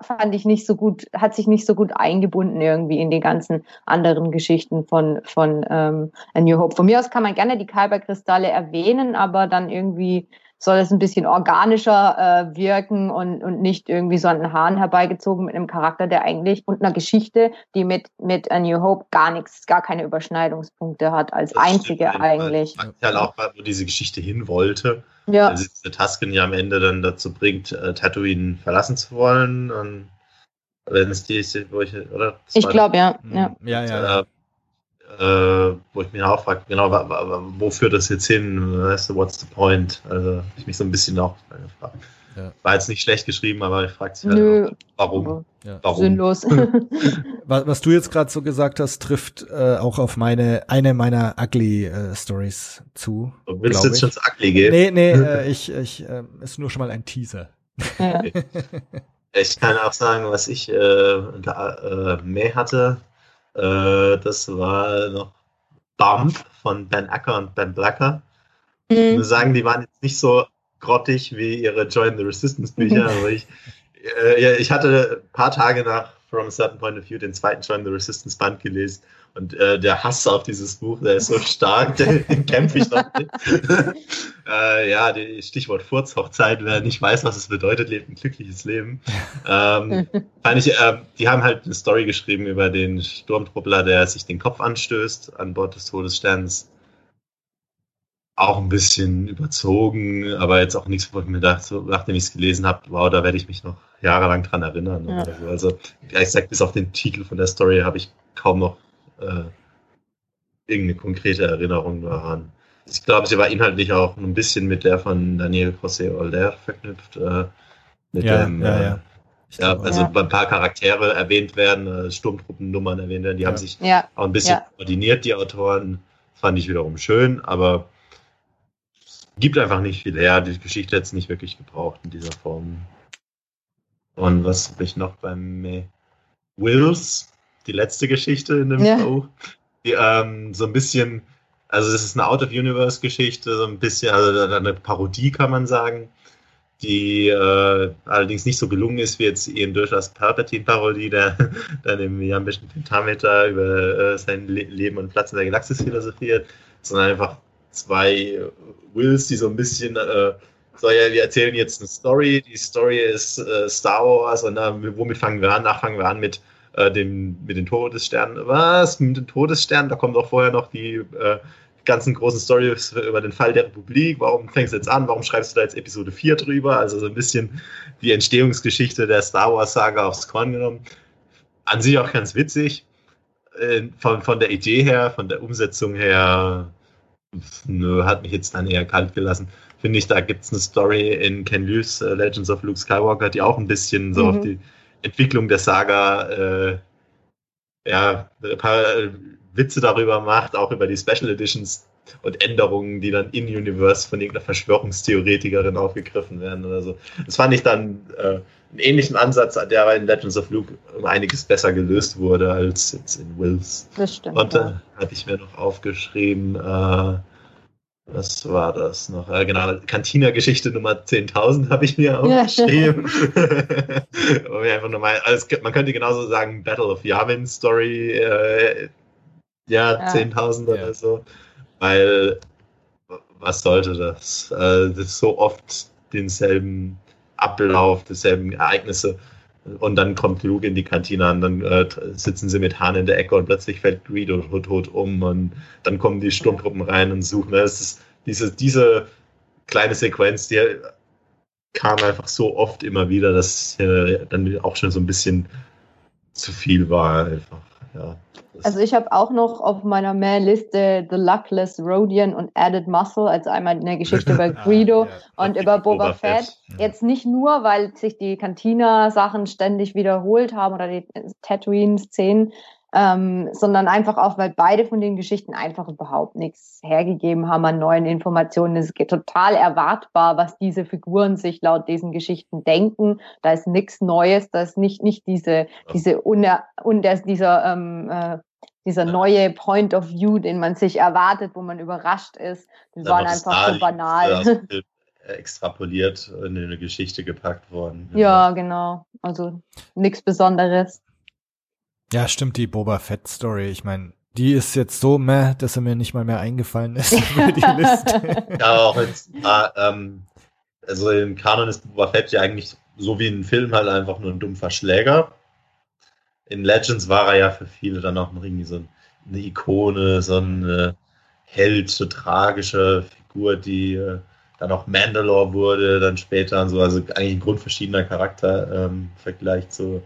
fand ich nicht so gut, hat sich nicht so gut eingebunden irgendwie in die ganzen anderen Geschichten von, von ähm, A New Hope. Von mir aus kann man gerne die Kyberkristalle erwähnen, aber dann irgendwie soll es ein bisschen organischer äh, wirken und, und nicht irgendwie so an den Haaren herbeigezogen mit einem Charakter, der eigentlich und einer Geschichte, die mit, mit A New Hope gar nichts, gar keine Überschneidungspunkte hat, als das einzige stimmt, eigentlich. Man ja auch, wo diese Geschichte hin wollte. Ja. Also diese Tusken ja am Ende dann dazu bringt, äh, Tatooine verlassen zu wollen. Und wenn es die ist, wo ich, oder? Ich glaube, ja. ja. Ja, ja. Äh, äh, wo ich mich auch frage, genau, wo führt das jetzt hin? Weißt du, what's the point? Also ich mich so ein bisschen auch gefragt. Ja. War jetzt nicht schlecht geschrieben, aber ich frage mich halt, auch, warum? Ja. warum? Sinnlos. was, was, du jetzt gerade so gesagt hast, trifft äh, auch auf meine eine meiner ugly äh, Stories zu. Du willst jetzt schon zu ugly gehen? Nee, nee, äh, ich, ich äh, ist nur schon mal ein Teaser. Ja. ich kann auch sagen, was ich äh, da, äh, mehr hatte. Äh, das war noch Bump von Ben Acker und Ben Blacker. Mhm. Ich muss sagen, die waren jetzt nicht so grottig wie ihre Join the Resistance Bücher, aber ich, äh, ich hatte ein paar Tage nach From a Certain Point of View den zweiten Join the Resistance Band gelesen und äh, der Hass auf dieses Buch, der ist so stark, den kämpfe ich noch mit. äh, ja, die Stichwort Furzhochzeit, wer nicht weiß, was es bedeutet, lebt ein glückliches Leben. Ähm, fand ich, äh, die haben halt eine Story geschrieben über den Sturmtruppler, der sich den Kopf anstößt an Bord des Todessterns. Auch ein bisschen überzogen, aber jetzt auch nichts, wo ich mir dachte, nachdem ich es gelesen habe, wow, da werde ich mich noch jahrelang dran erinnern. Ja. So. Also, ehrlich gesagt, bis auf den Titel von der Story habe ich kaum noch äh, irgendeine konkrete Erinnerung daran. Ich glaube, sie war inhaltlich auch ein bisschen mit der von Daniel José Older verknüpft. Äh, mit ja, dem, ja, äh, ja. ja, also ja. ein paar Charaktere erwähnt werden, äh, Sturmtruppennummern erwähnt werden, die ja. haben sich auch ein bisschen koordiniert, die Autoren. Fand ich wiederum schön, aber gibt einfach nicht viel her. Die Geschichte hat es nicht wirklich gebraucht in dieser Form. Und was habe ich noch beim Wills? Die letzte Geschichte in dem ja. Show, die ähm, so ein bisschen, also das ist eine Out-of-Universe-Geschichte, so ein bisschen, also eine Parodie kann man sagen, die äh, allerdings nicht so gelungen ist wie jetzt Ian Durchers Palpatine-Parodie, der dann im jambischen Pentameter über äh, sein Le Leben und Platz in der Galaxis philosophiert, sondern einfach zwei Wills, die so ein bisschen äh, so, ja, wir erzählen jetzt eine Story. Die Story ist äh, Star Wars und dann, womit fangen wir an? Nach fangen wir an mit äh, dem, mit den Todessternen. Was? Mit den Todessternen? Da kommen doch vorher noch die äh, ganzen großen Stories über den Fall der Republik. Warum fängst du jetzt an? Warum schreibst du da jetzt Episode 4 drüber? Also so ein bisschen die Entstehungsgeschichte der Star Wars Saga aufs Korn genommen. An sich auch ganz witzig. Äh, von, von der Idee her, von der Umsetzung her, nö, hat mich jetzt dann eher kalt gelassen. Finde ich, da gibt es eine Story in Ken Lius uh, Legends of Luke Skywalker, die auch ein bisschen so mhm. auf die Entwicklung der Saga äh, ja, ein paar Witze darüber macht, auch über die Special Editions und Änderungen, die dann in Universe von irgendeiner Verschwörungstheoretikerin aufgegriffen werden oder so. Das fand ich dann äh, einen ähnlichen Ansatz, der aber in Legends of Luke um einiges besser gelöst wurde als jetzt in Wills. Das stimmt. Und da ja. hatte ich mir noch aufgeschrieben, äh, was war das noch? Äh, genau, Cantina-Geschichte Nummer 10.000 habe ich mir aufgeschrieben. Ja. einfach nochmal, also man könnte genauso sagen, Battle of Yavin Story, äh, ja, ja. 10.000 oder so. Weil, was sollte das? Äh, das ist so oft denselben Ablauf, dieselben Ereignisse. Und dann kommt Luke in die Kantine und dann äh, sitzen sie mit Hahn in der Ecke und plötzlich fällt Greedo tot, um und dann kommen die Sturmtruppen rein und suchen. Es ist diese, diese kleine Sequenz, die kam einfach so oft immer wieder, dass äh, dann auch schon so ein bisschen zu viel war einfach. Ja. Also ich habe auch noch auf meiner Mail-Liste The Luckless Rodian und Added Muscle, also einmal eine Geschichte über ah, Greedo ah, ja. und über Boba, Boba Fett. Fett. Jetzt nicht nur, weil sich die Cantina-Sachen ständig wiederholt haben oder die Tatooine-Szenen, ähm, sondern einfach auch, weil beide von den Geschichten einfach überhaupt nichts hergegeben haben an neuen Informationen. Es ist total erwartbar, was diese Figuren sich laut diesen Geschichten denken. Da ist nichts Neues, da ist nicht, nicht diese, diese uner, und dieser, ähm, äh, dieser neue Point of View, den man sich erwartet, wo man überrascht ist. Die ja, waren einfach so banal. extrapoliert in eine Geschichte gepackt worden. Ja, genau. Also nichts Besonderes. Ja, stimmt, die Boba Fett Story. Ich meine, die ist jetzt so meh, dass er mir nicht mal mehr eingefallen ist über die Liste. Ja, auch jetzt, ah, ähm, also im Kanon ist Boba Fett ja eigentlich so wie in Film halt einfach nur ein dumpfer Schläger. In Legends war er ja für viele dann auch irgendwie so eine Ikone, so ein Held, so tragische Figur, die äh, dann auch Mandalore wurde, dann später und so, also eigentlich ein grundverschiedener Charakter ähm, im Vergleich zu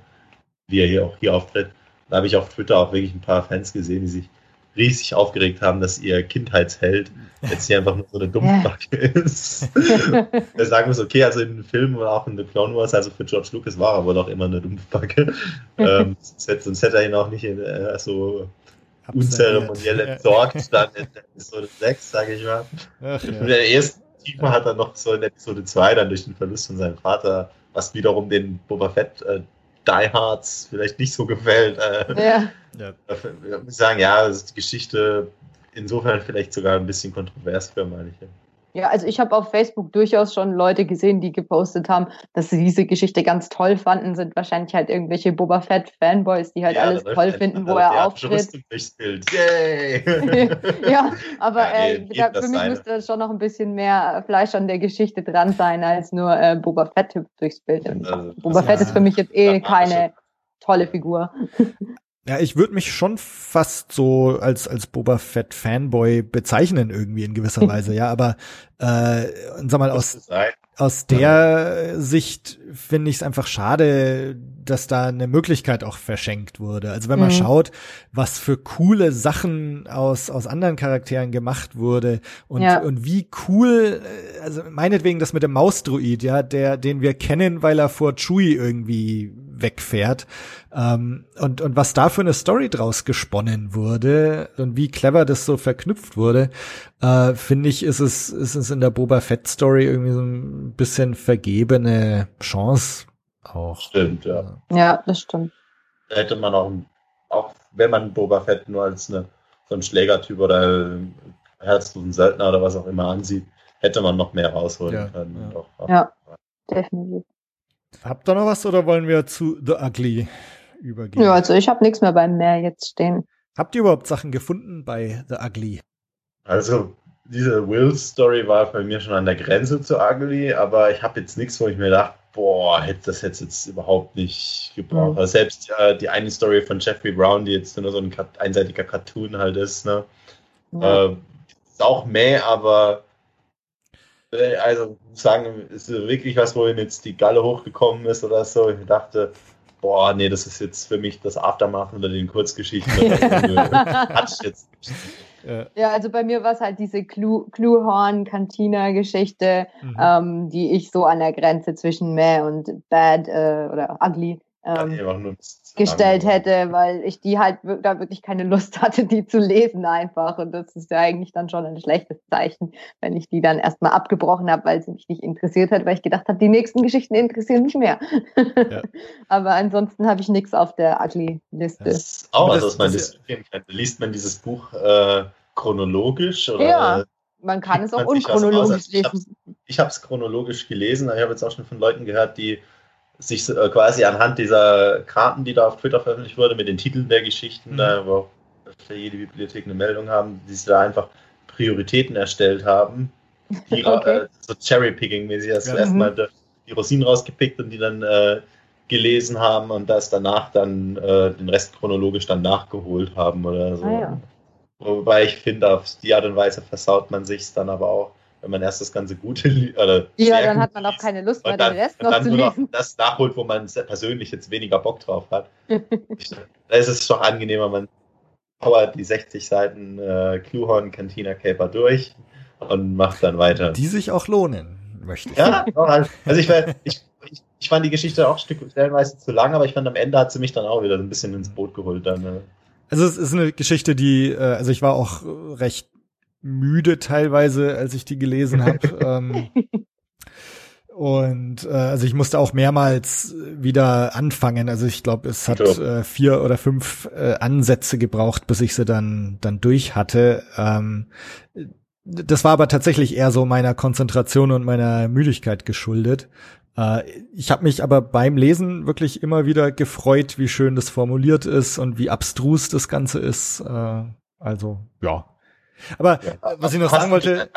wie er hier auch hier auftritt. Da habe ich auf Twitter auch wirklich ein paar Fans gesehen, die sich riesig aufgeregt haben, dass ihr Kindheitsheld jetzt hier einfach nur so eine Dummbacke ist. da sagen wir es, okay, also in den Filmen und auch in The Clone Wars, also für George Lucas war er aber doch immer eine Dumpfbacke. ähm, sonst hätte er ihn auch nicht in, äh, so unzeremoniell entsorgt, dann in Episode 6, sage ich mal. Ach, ja. In der ersten Tiefe hat er noch so in Episode 2 dann durch den Verlust von seinem Vater, was wiederum den Boba Fett äh, Diehards vielleicht nicht so gefällt. Äh, ja. ja. Ich muss sagen, ja, die Geschichte insofern vielleicht sogar ein bisschen kontrovers für manche. Ja, also ich habe auf Facebook durchaus schon Leute gesehen, die gepostet haben, dass sie diese Geschichte ganz toll fanden, sind wahrscheinlich halt irgendwelche Boba Fett Fanboys, die halt ja, alles toll finden, wo er auftritt. Yay! ja, aber ja, nee, äh, für mich eine. müsste schon noch ein bisschen mehr Fleisch an der Geschichte dran sein, als nur äh, Boba Fett hüpft durchs Bild. Also, Boba Fett ist für mich jetzt eh keine tolle Figur. Ja, ich würde mich schon fast so als als Boba Fett Fanboy bezeichnen irgendwie in gewisser Weise, ja, aber äh, sag mal aus aus der Sicht finde ich es einfach schade, dass da eine Möglichkeit auch verschenkt wurde. Also wenn man mhm. schaut, was für coole Sachen aus, aus anderen Charakteren gemacht wurde und, ja. und wie cool, äh, also meinetwegen das mit dem Mausdruid, ja, der, den wir kennen, weil er vor Chewie irgendwie wegfährt. Ähm, und, und was da für eine Story draus gesponnen wurde und wie clever das so verknüpft wurde, äh, finde ich, ist es, ist es in der Boba Fett Story irgendwie so ein bisschen vergebene Chance auch. Stimmt, ja. Ja, das stimmt. Da hätte man auch, auch wenn man Boba Fett nur als eine, so ein Schlägertyp oder herzlosen Söldner oder was auch immer ansieht, hätte man noch mehr rausholen ja, können. Ja. Doch, ja, definitiv. Habt ihr noch was oder wollen wir zu The Ugly übergehen? Ja, also ich habe nichts mehr beim Meer jetzt stehen. Habt ihr überhaupt Sachen gefunden bei The Ugly? Also diese Will-Story war bei mir schon an der Grenze zu ugly, aber ich habe jetzt nichts, wo ich mir dachte, boah, hätte das jetzt, jetzt überhaupt nicht gebraucht. Mhm. Selbst äh, die eine Story von Jeffrey Brown, die jetzt nur so ein einseitiger Cartoon halt ist, ne? Mhm. Äh, ist auch meh, aber also sagen, ist wirklich was, wohin jetzt die Galle hochgekommen ist oder so. Ich dachte, boah, nee, das ist jetzt für mich das Aftermachen oder den Kurzgeschichten. Hat jetzt nicht. Ja. also bei mir war es halt diese Cluehorn-Cantina-Geschichte, mhm. ähm, die ich so an der Grenze zwischen meh und bad äh, oder ugly ähm, ja, gestellt hätte, weil ich die halt da wirklich keine Lust hatte, die zu lesen einfach. Und das ist ja eigentlich dann schon ein schlechtes Zeichen, wenn ich die dann erstmal abgebrochen habe, weil sie mich nicht interessiert hat, weil ich gedacht habe, die nächsten Geschichten interessieren mich mehr. Ja. Aber ansonsten habe ich nichts auf der Ugly-Liste. Das ist auch was man. Liest man dieses Buch äh, chronologisch? Oder ja. Man kann es auch unchronologisch lesen. Ich habe es chronologisch gelesen, ich habe jetzt auch schon von Leuten gehört, die sich äh, quasi anhand dieser Karten, die da auf Twitter veröffentlicht wurde, mit den Titeln der Geschichten, mhm. da wo für jede Bibliothek eine Meldung haben, die sich da einfach Prioritäten erstellt haben, die okay. äh, so Cherry-Picking-mäßig, also ja. erstmal mhm. die Rosinen rausgepickt und die dann äh, gelesen haben und das danach dann äh, den Rest chronologisch dann nachgeholt haben oder so. Ah, ja. Wobei ich finde, auf die Art und Weise versaut man sich dann aber auch wenn man erst das ganze Gute oder Ja, dann hat man auch keine Lust mehr, den Rest noch zu lesen. Noch das nachholt, wo man persönlich jetzt weniger Bock drauf hat. da ist es doch angenehmer, man powert die 60 Seiten äh, Cluehorn Cantina Caper durch und macht dann weiter. Die sich auch lohnen, möchte ich. Ja, also ich, ich, ich, ich fand die Geschichte auch stellenweise zu lang, aber ich fand am Ende hat sie mich dann auch wieder ein bisschen ins Boot geholt. Dann, äh. Also es ist eine Geschichte, die, äh, also ich war auch recht müde teilweise, als ich die gelesen habe. ähm, und äh, also ich musste auch mehrmals wieder anfangen. Also ich glaube, es hat äh, vier oder fünf äh, Ansätze gebraucht, bis ich sie dann dann durch hatte. Ähm, das war aber tatsächlich eher so meiner Konzentration und meiner Müdigkeit geschuldet. Äh, ich habe mich aber beim Lesen wirklich immer wieder gefreut, wie schön das formuliert ist und wie abstrus das Ganze ist. Äh, also ja, aber ja, was ich noch sagen wollte.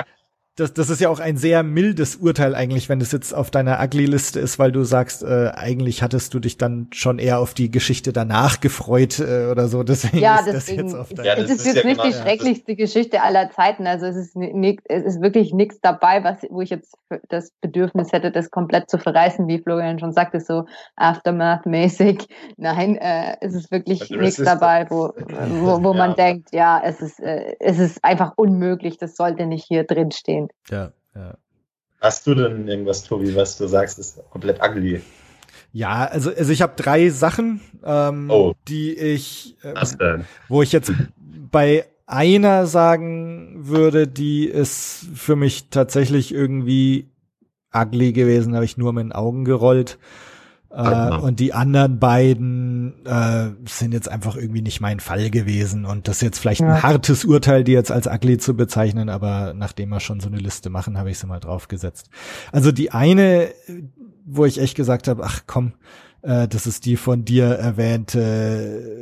Das, das ist ja auch ein sehr mildes Urteil eigentlich, wenn das jetzt auf deiner Ugly-Liste ist, weil du sagst, äh, eigentlich hattest du dich dann schon eher auf die Geschichte danach gefreut äh, oder so. Deswegen ja, ist deswegen, das jetzt auf deiner ja, Es ist, ist jetzt ja nicht genau, die schrecklichste Geschichte aller Zeiten. Also es ist, nicht, es ist wirklich nichts dabei, was, wo ich jetzt das Bedürfnis hätte, das komplett zu verreißen, wie Florian schon sagte, so Aftermath-mäßig. Nein, äh, es ist wirklich also nichts dabei, wo, wo, wo ja. man denkt, ja, es ist, äh, es ist einfach unmöglich, das sollte nicht hier drin stehen. Ja, ja. Hast du denn irgendwas, Tobi, was du sagst, ist komplett ugly? Ja, also, also ich habe drei Sachen, ähm, oh. die ich, äh, wo ich jetzt bei einer sagen würde, die ist für mich tatsächlich irgendwie ugly gewesen, habe ich nur mit den Augen gerollt. Äh, und die anderen beiden äh, sind jetzt einfach irgendwie nicht mein Fall gewesen. Und das ist jetzt vielleicht ja. ein hartes Urteil, die jetzt als ugly zu bezeichnen, aber nachdem wir schon so eine Liste machen, habe ich sie mal draufgesetzt. Also die eine, wo ich echt gesagt habe, ach komm, äh, das ist die von dir erwähnte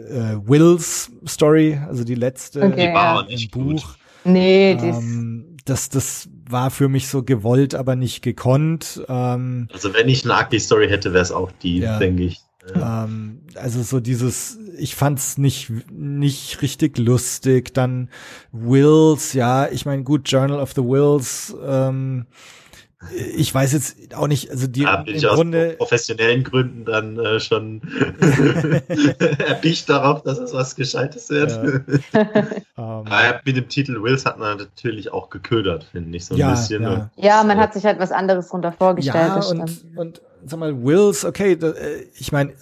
äh, Wills Story, also die letzte okay, ja. im Buch. Nee, ähm, das, das war für mich so gewollt, aber nicht gekonnt. Ähm, also wenn ich eine Ugly-Story hätte, wäre es auch die, ja, denke ich. Ähm, also so dieses, ich fand's nicht nicht richtig lustig. Dann Wills, ja, ich meine gut, Journal of the Wills. Ähm, ich weiß jetzt auch nicht, also die ja, bin im ich Grunde aus professionellen Gründen dann äh, schon erpicht darauf, dass es was Gescheites wird. Ja. um, ähm. mit dem Titel Wills hat man natürlich auch geködert, finde ich so ein ja, bisschen. Ja. ja, man hat sich halt was anderes drunter vorgestellt. Ja, und, und sag mal, Wills, okay, da, äh, ich meine,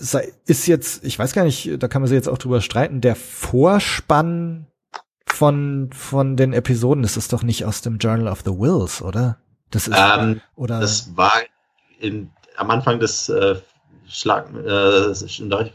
ist jetzt, ich weiß gar nicht, da kann man sich jetzt auch drüber streiten, der Vorspann von, von den Episoden, das ist doch nicht aus dem Journal of the Wills, oder? Das ist ähm, oder das war in, am Anfang des äh, Schlag, äh,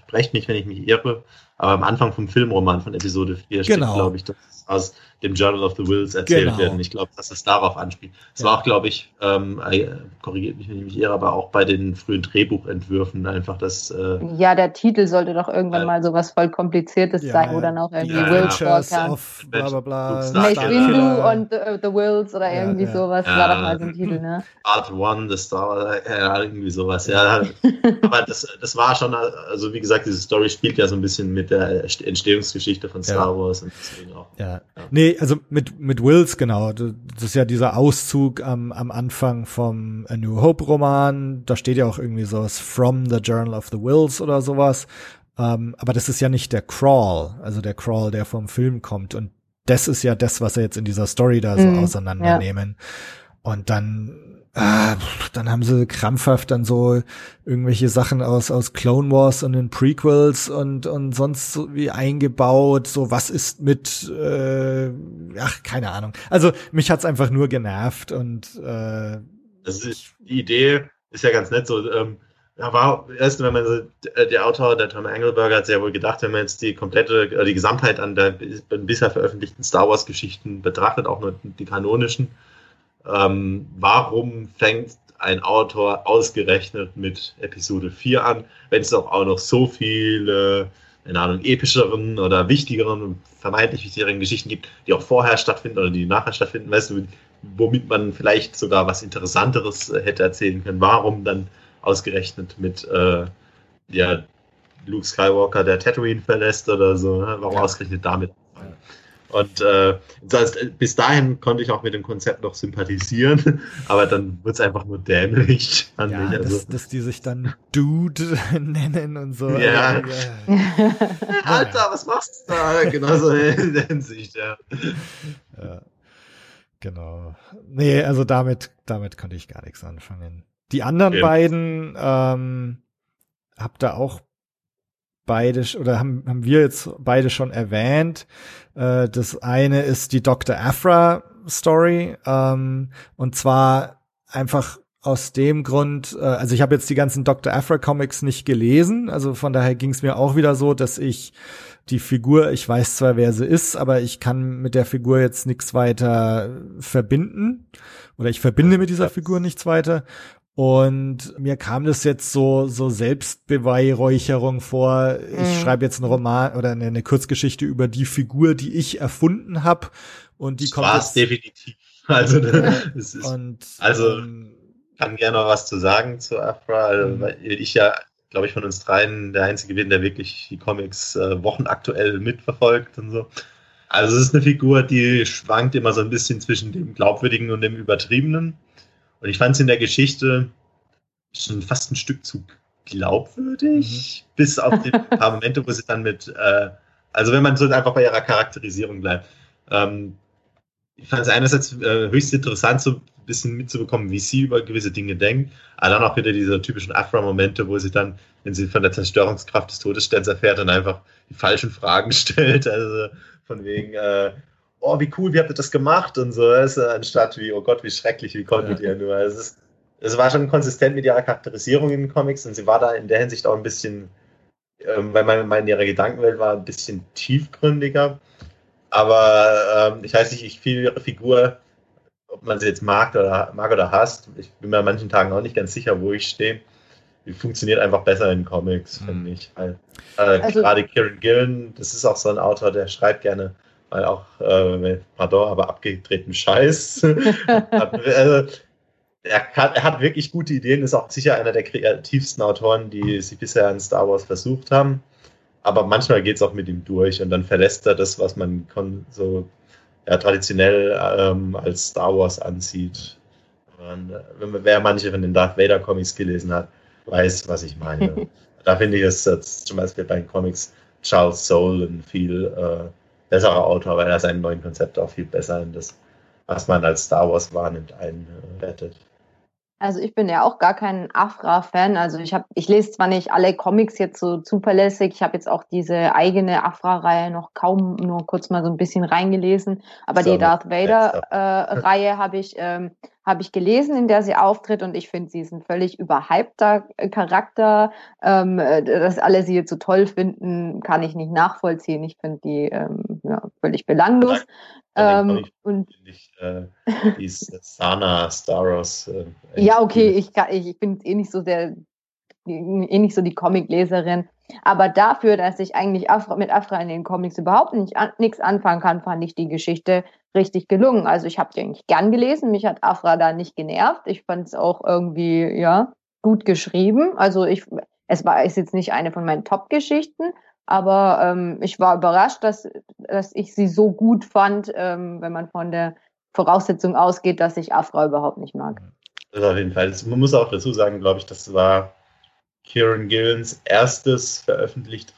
brecht mich, wenn ich mich irre, aber am Anfang vom Filmroman von Episode 4 genau. steht, glaube ich, das aus dem Journal of the Wills erzählt genau. werden. Ich glaube, dass es darauf anspielt. Es ja. war auch, glaube ich, ähm, äh, korrigiert mich, wenn ich mich irre, aber auch bei den frühen Drehbuchentwürfen einfach das. Äh, ja, der Titel sollte doch irgendwann äh, mal so was voll Kompliziertes ja, sein, wo dann auch irgendwie ja, Wills vorkam. Bla bla bla. Mace Windu und the, uh, the, Wills oder irgendwie sowas war doch mal so ein Titel, ne? Art One, The Star, ja, irgendwie sowas, ja. aber das, das war schon, also wie gesagt, diese Story spielt ja so ein bisschen mit der Entstehungsgeschichte von Star Wars und deswegen auch. Ja. Nee, also mit, mit Wills, genau. Das ist ja dieser Auszug am, am Anfang vom A New Hope Roman. Da steht ja auch irgendwie sowas from the Journal of the Wills oder sowas. Ähm, aber das ist ja nicht der Crawl, also der Crawl, der vom Film kommt. Und das ist ja das, was er jetzt in dieser Story da so mhm, auseinandernehmen. Ja. Und dann ah, dann haben sie krampfhaft dann so irgendwelche Sachen aus aus Clone Wars und den Prequels und und sonst so wie eingebaut. So was ist mit, äh, ach keine Ahnung. Also mich hat's einfach nur genervt und äh, das ist die Idee ist ja ganz nett so. Ähm, ja, war erst, wenn man so, der Autor, der Tom Engelberger, hat sehr wohl gedacht, wenn man jetzt die komplette, die Gesamtheit an der bisher veröffentlichten Star Wars Geschichten betrachtet, auch nur die kanonischen, ähm, warum fängt ein Autor ausgerechnet mit Episode 4 an, wenn es auch, auch noch so viele, in Ahnung, epischeren oder wichtigeren, vermeintlich wichtigeren Geschichten gibt, die auch vorher stattfinden oder die nachher stattfinden, weißt du, womit man vielleicht sogar was Interessanteres äh, hätte erzählen können. Warum dann ausgerechnet mit äh, ja, Luke Skywalker, der Tatooine verlässt oder so? Ne? Warum ausgerechnet damit? Und äh, das heißt, bis dahin konnte ich auch mit dem Konzept noch sympathisieren, aber dann wird es einfach nur dämlich. Ja, also, dass, dass, die sich dann Dude nennen und so. Ja. Also, ja. Alter, was machst du da? Genauso in der Hinsicht, ja. ja. Genau. Nee, also damit, damit konnte ich gar nichts anfangen. Die anderen okay. beiden ähm, habt ihr auch beide oder haben, haben wir jetzt beide schon erwähnt. Äh, das eine ist die Dr. Afra Story ähm, und zwar einfach aus dem Grund, äh, also ich habe jetzt die ganzen Dr. Afra Comics nicht gelesen, also von daher ging es mir auch wieder so, dass ich die Figur, ich weiß zwar, wer sie ist, aber ich kann mit der Figur jetzt nichts weiter verbinden oder ich verbinde mit dieser Figur nichts weiter und mir kam das jetzt so, so Selbstbeweihräucherung vor. Ich mhm. schreibe jetzt einen Roman oder eine, eine, Kurzgeschichte über die Figur, die ich erfunden habe. Und die das kommt jetzt, definitiv. Also, es ist, und, also ähm, kann gerne noch was zu sagen zu Afra, mhm. weil ich ja, glaube ich, von uns dreien der Einzige bin, der wirklich die Comics äh, wochenaktuell mitverfolgt und so. Also es ist eine Figur, die schwankt immer so ein bisschen zwischen dem Glaubwürdigen und dem Übertriebenen. Und ich fand es in der Geschichte schon fast ein Stück zu glaubwürdig, mhm. bis auf die paar Momente, wo sie dann mit, äh, also wenn man so einfach bei ihrer Charakterisierung bleibt. Ähm, ich fand es einerseits äh, höchst interessant, so ein bisschen mitzubekommen, wie sie über gewisse Dinge denkt, aber dann auch wieder diese typischen Afra-Momente, wo sie dann, wenn sie von der Zerstörungskraft des Todessterns erfährt, dann einfach die falschen Fragen stellt, also von wegen, äh, oh, wie cool, wie habt ihr das gemacht und so, ist, anstatt wie, oh Gott, wie schrecklich, wie konntet ja. ihr nur. Es, ist, es war schon konsistent mit ihrer Charakterisierung in den Comics und sie war da in der Hinsicht auch ein bisschen, ähm, weil man, man in ihrer Gedankenwelt war, ein bisschen tiefgründiger. Aber ähm, ich weiß nicht, ich finde ihre Figur, ob man sie jetzt mag oder, mag oder hasst, ich bin mir an manchen Tagen auch nicht ganz sicher, wo ich stehe. Die funktioniert einfach besser in Comics, mhm. finde ich. Weil, äh, also, Gerade Kieran Gillen, das ist auch so ein Autor, der schreibt gerne weil auch, äh, pardon, aber abgedrehten Scheiß. also, er, kann, er, hat wirklich gute Ideen, ist auch sicher einer der kreativsten Autoren, die sie bisher in Star Wars versucht haben aber manchmal geht es auch mit ihm durch und dann verlässt er das, was man so ja, traditionell ähm, als Star Wars ansieht. Und, äh, wenn wer manche von den Darth Vader Comics gelesen hat, weiß, was ich meine. da finde ich es zum Beispiel bei den Comics Charles Soule viel äh, besserer Autor, weil er seine neuen Konzepte auch viel besser in das, was man als Star Wars wahrnimmt, einbettet. Also ich bin ja auch gar kein Afra-Fan. Also ich habe, ich lese zwar nicht alle Comics jetzt so zuverlässig. Ich habe jetzt auch diese eigene Afra-Reihe noch kaum nur kurz mal so ein bisschen reingelesen. Aber so, die Darth Vader-Reihe äh, habe ich ähm, habe ich gelesen, in der sie auftritt und ich finde, sie ist ein völlig überhypter Charakter. Ähm, äh, dass alle sie jetzt so toll finden, kann ich nicht nachvollziehen. Ich finde die ähm, ja, völlig belanglos. Ähm, und ich, äh, die Sana Staros. Äh, ja, okay, ich, ich bin eh nicht so der, eh nicht so die Comicleserin. Aber dafür, dass ich eigentlich Afra, mit Afra in den Comics überhaupt nicht an, nichts anfangen kann, fand ich die Geschichte richtig gelungen. Also ich habe die eigentlich gern gelesen. Mich hat Afra da nicht genervt. Ich fand es auch irgendwie ja gut geschrieben. Also ich, es war ist jetzt nicht eine von meinen Top-Geschichten, aber ähm, ich war überrascht, dass, dass ich sie so gut fand, ähm, wenn man von der Voraussetzung ausgeht, dass ich Afra überhaupt nicht mag. Das auf jeden Fall. man muss auch dazu sagen, glaube ich, das war Kieran Gillens erstes veröffentlicht,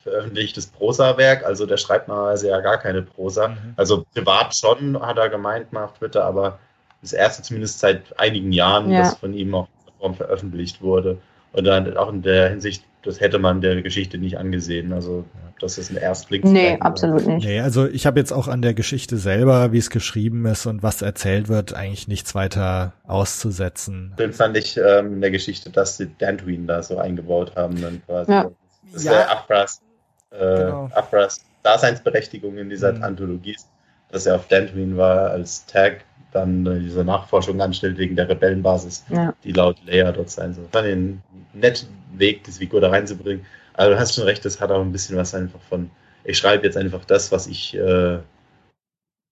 veröffentlichtes Prosa-Werk. Also der schreibt normalerweise ja gar keine Prosa. Mhm. Also privat schon, hat er gemeint mal auf Twitter, aber das erste zumindest seit einigen Jahren, ja. das von ihm auch veröffentlicht wurde. Und dann auch in der Hinsicht das hätte man der Geschichte nicht angesehen. Also das ist ein Erstblick. Nee, absolut nicht. Nee, also ich habe jetzt auch an der Geschichte selber, wie es geschrieben ist und was erzählt wird, eigentlich nichts weiter auszusetzen. Den fand ich ähm, in der Geschichte, dass sie Dantooine da so eingebaut haben. Dann quasi. Ja. Das ja. Afras, äh, genau. Afras Daseinsberechtigung in dieser mhm. Anthologie ist, dass er auf Dantooine war als Tag dann äh, diese Nachforschung anstellt wegen der Rebellenbasis, ja. die laut Leia dort sein soll. Dann den netten Weg, diese Figur da reinzubringen. Aber du hast schon recht, das hat auch ein bisschen was einfach von, ich schreibe jetzt einfach das, was ich äh,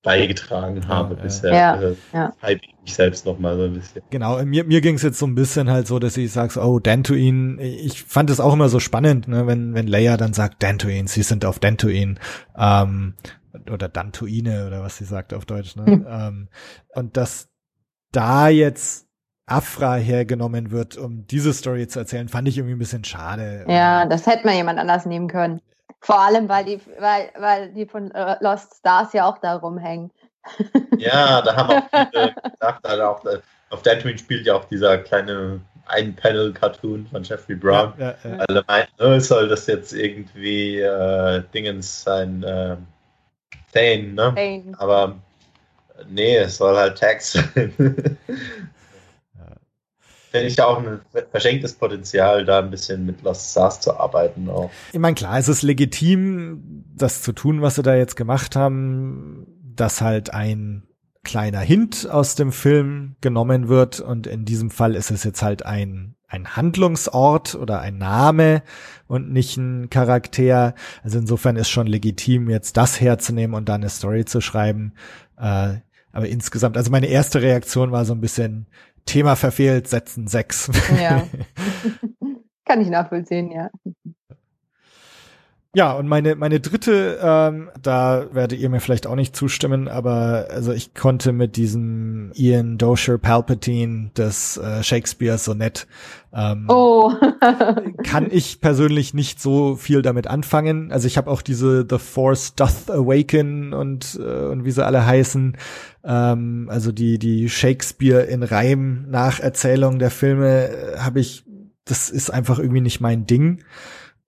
beigetragen habe ja, bisher. Ja, äh, ja. Hype ich selbst noch mal so ein bisschen. Genau, mir, mir ging es jetzt so ein bisschen halt so, dass ich sage, oh, Dantooine, ich fand es auch immer so spannend, ne, wenn, wenn Leia dann sagt, Dantooine, sie sind auf Dantooine. Ähm, oder Dantuine oder was sie sagt auf Deutsch. Ne? Hm. Ähm, und dass da jetzt Afra hergenommen wird, um diese Story zu erzählen, fand ich irgendwie ein bisschen schade. Ja, das hätte man jemand anders nehmen können. Vor allem, weil die, weil, weil die von äh, Lost Stars ja auch da rumhängen. Ja, da haben auch viele gedacht, also auch, äh, auf Dantooine spielt ja auch dieser kleine Ein-Panel-Cartoon von Jeffrey Brown. Ja, ja, ja. Alle meinten, oh, soll das jetzt irgendwie äh, Dingens sein, äh, Thane, ne? Thane. Aber nee, es soll halt Tags sein. Finde ich auch ein verschenktes Potenzial, da ein bisschen mit Lost Stars zu arbeiten auch. Ich meine, klar, es ist legitim, das zu tun, was sie da jetzt gemacht haben, dass halt ein kleiner Hint aus dem Film genommen wird und in diesem Fall ist es jetzt halt ein ein Handlungsort oder ein Name und nicht ein Charakter. Also insofern ist schon legitim, jetzt das herzunehmen und dann eine Story zu schreiben. Äh, aber insgesamt, also meine erste Reaktion war so ein bisschen Thema verfehlt, setzen sechs. Ja. Kann ich nachvollziehen, ja. Ja, und meine, meine dritte, ähm, da werdet ihr mir vielleicht auch nicht zustimmen, aber also ich konnte mit diesem Ian Dosher Palpatine des äh, Shakespeare Sonett ähm, oh. kann ich persönlich nicht so viel damit anfangen. Also ich habe auch diese The Force Doth Awaken und, äh, und wie sie alle heißen, ähm, also die, die Shakespeare in Reim Nacherzählung der Filme äh, habe ich, das ist einfach irgendwie nicht mein Ding.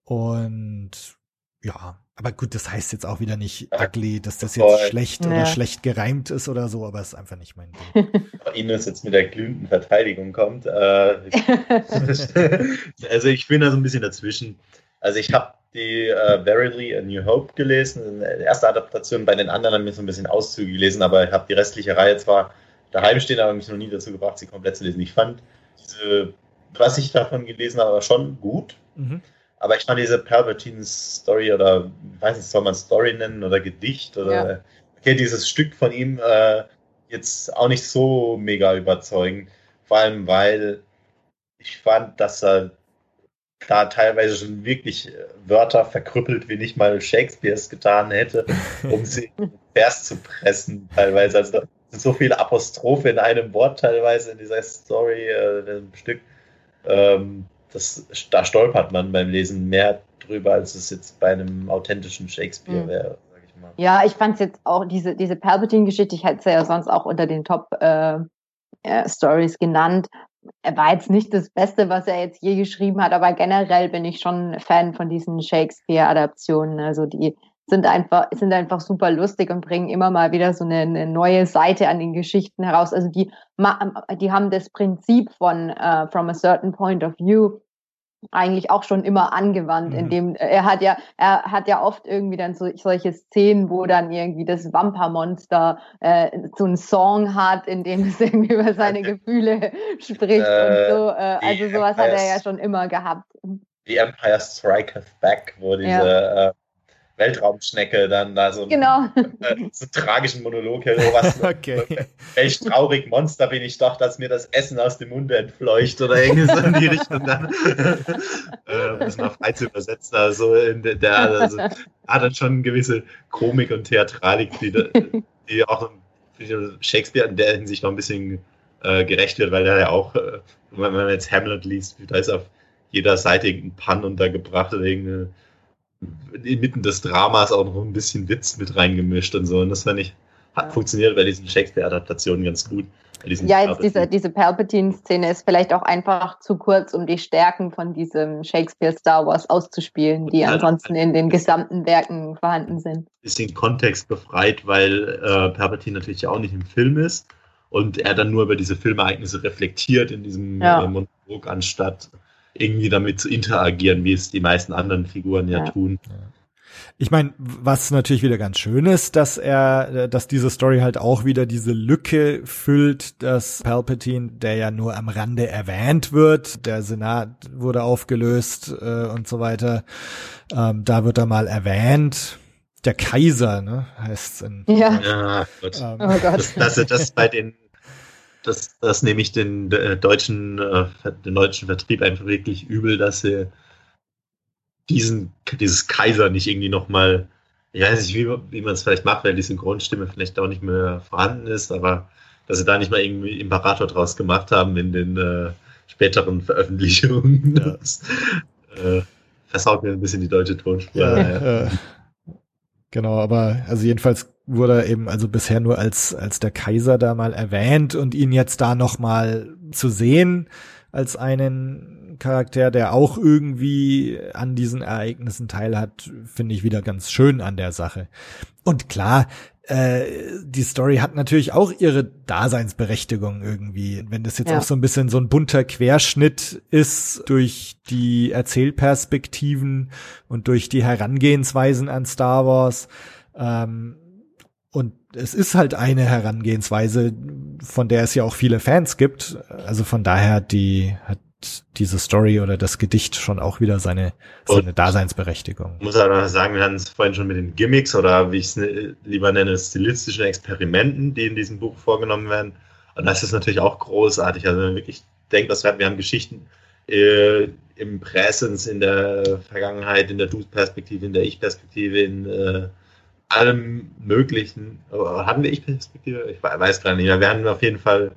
Und ja, aber gut, das heißt jetzt auch wieder nicht ugly, dass das jetzt Voll. schlecht ja. oder schlecht gereimt ist oder so, aber es ist einfach nicht mein Ding. Ines jetzt mit der glühenden Verteidigung kommt. Äh, also ich bin da so ein bisschen dazwischen. Also ich habe die äh, Verily a New Hope gelesen, die erste Adaptation, bei den anderen haben wir so ein bisschen Auszüge gelesen, aber ich habe die restliche Reihe zwar daheim stehen, aber mich noch nie dazu gebracht, sie komplett zu lesen. Ich fand diese, was ich davon gelesen habe, schon gut. Mhm. Aber ich fand diese Palpatine-Story oder, weiß nicht, soll man Story nennen oder Gedicht oder, ja. okay, dieses Stück von ihm äh, jetzt auch nicht so mega überzeugend. Vor allem, weil ich fand, dass er da teilweise schon wirklich Wörter verkrüppelt, wie nicht mal Shakespeare es getan hätte, um sie Vers zu pressen, teilweise. Also sind so viele Apostrophe in einem Wort teilweise in dieser Story, äh, in dem Stück. Ähm, das, da stolpert man beim Lesen mehr drüber, als es jetzt bei einem authentischen Shakespeare mhm. wäre. Ich mal. Ja, ich fand es jetzt auch, diese, diese Palpatine-Geschichte, ich hätte es ja sonst auch unter den Top-Stories äh, äh, genannt. Er war jetzt nicht das Beste, was er jetzt je geschrieben hat, aber generell bin ich schon Fan von diesen Shakespeare-Adaptionen. Also die sind einfach, sind einfach super lustig und bringen immer mal wieder so eine, eine neue Seite an den Geschichten heraus. Also die, die haben das Prinzip von uh, From a Certain Point of View eigentlich auch schon immer angewandt, mhm. indem er hat ja, er hat ja oft irgendwie dann so, solche Szenen, wo dann irgendwie das Vampirmonster äh, so einen Song hat, in dem es irgendwie über seine Gefühle spricht äh, und so. Äh, also sowas Empire hat er ja schon immer gehabt. The Empire Striketh Back, wo diese ja. Weltraumschnecke dann da so, genau. einen, äh, so einen tragischen Monolog hält. Oh, was, okay. Welch traurig Monster bin ich doch, dass mir das Essen aus dem Munde entfleucht oder irgendwie so in die Richtung dann. äh, um das mal frei zu übersetzen. Also in der, der also, hat dann schon eine gewisse Komik und Theatralik, die, die auch Shakespeare in der Hinsicht noch ein bisschen äh, gerecht wird, weil er ja auch, äh, wenn man jetzt Hamlet liest, da ist auf jeder Seite irgendein Pun untergebracht oder irgendeine inmitten des Dramas auch noch ein bisschen Witz mit reingemischt und so. Und das fand ich, hat funktioniert bei diesen Shakespeare-Adaptationen ganz gut. Ja, jetzt diese, diese Palpatine-Szene ist vielleicht auch einfach zu kurz, um die Stärken von diesem Shakespeare-Star Wars auszuspielen, die ansonsten in den gesamten Werken vorhanden sind. Bisschen Kontext befreit, weil äh, Palpatine natürlich auch nicht im Film ist und er dann nur über diese Filmereignisse reflektiert in diesem ja. äh, Monolog, anstatt irgendwie damit zu interagieren, wie es die meisten anderen Figuren ja, ja. tun. Ich meine, was natürlich wieder ganz schön ist, dass er, dass diese Story halt auch wieder diese Lücke füllt, dass Palpatine, der ja nur am Rande erwähnt wird, der Senat wurde aufgelöst äh, und so weiter, ähm, da wird er mal erwähnt. Der Kaiser, ne, heißt in. Ja. ja Gott. Ähm, oh Gott. Das, das, das bei den das, das nehme ich den äh, deutschen, äh, den deutschen Vertrieb einfach wirklich übel, dass sie diesen, dieses Kaiser nicht irgendwie nochmal, ich weiß nicht, wie, wie man es vielleicht macht, weil die Synchronstimme vielleicht auch nicht mehr vorhanden ist, aber dass sie da nicht mal irgendwie Imperator draus gemacht haben in den äh, späteren Veröffentlichungen. Ja. Das äh, versaut mir ein bisschen die deutsche Tonspur. Ja, ja. Genau, aber also jedenfalls wurde er eben also bisher nur als als der Kaiser da mal erwähnt und ihn jetzt da noch mal zu sehen als einen Charakter, der auch irgendwie an diesen Ereignissen teilhat, finde ich wieder ganz schön an der Sache. Und klar, äh, die Story hat natürlich auch ihre Daseinsberechtigung irgendwie. Wenn das jetzt ja. auch so ein bisschen so ein bunter Querschnitt ist durch die Erzählperspektiven und durch die Herangehensweisen an Star Wars. Ähm, und es ist halt eine Herangehensweise, von der es ja auch viele Fans gibt. Also von daher die, hat diese Story oder das Gedicht schon auch wieder seine, seine Daseinsberechtigung. Ich muss aber sagen, wir hatten es vorhin schon mit den Gimmicks oder wie ich es ne, lieber nenne, stilistischen Experimenten, die in diesem Buch vorgenommen werden. Und das ist natürlich auch großartig. Also wenn man wirklich denkt, dass wir, wir haben Geschichten äh, im Präsens, in der Vergangenheit, in der Du-Perspektive, in der Ich-Perspektive, in äh, allem Möglichen. Aber hatten wir Ich-Perspektive? Ich weiß gar nicht mehr. Wir haben auf jeden Fall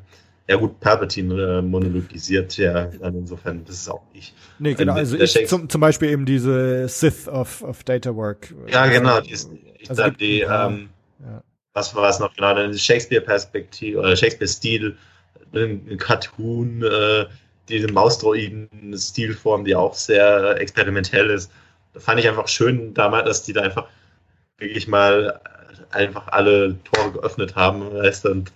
ja gut, Palpatine äh, monologisiert ja insofern, das ist auch ich. Nee, genau, also ich zum, zum Beispiel eben diese Sith of, of Data Work. Ja, genau, die, ist, ich also sag, die, ähm, ja. was war es noch genau, eine Shakespeare-Perspektive oder Shakespeare-Stil, ein Cartoon, äh, diese Mausdroiden-Stilform, die auch sehr experimentell ist. Da fand ich einfach schön damals, dass die da einfach wirklich mal einfach alle Tore geöffnet haben, weißt du, und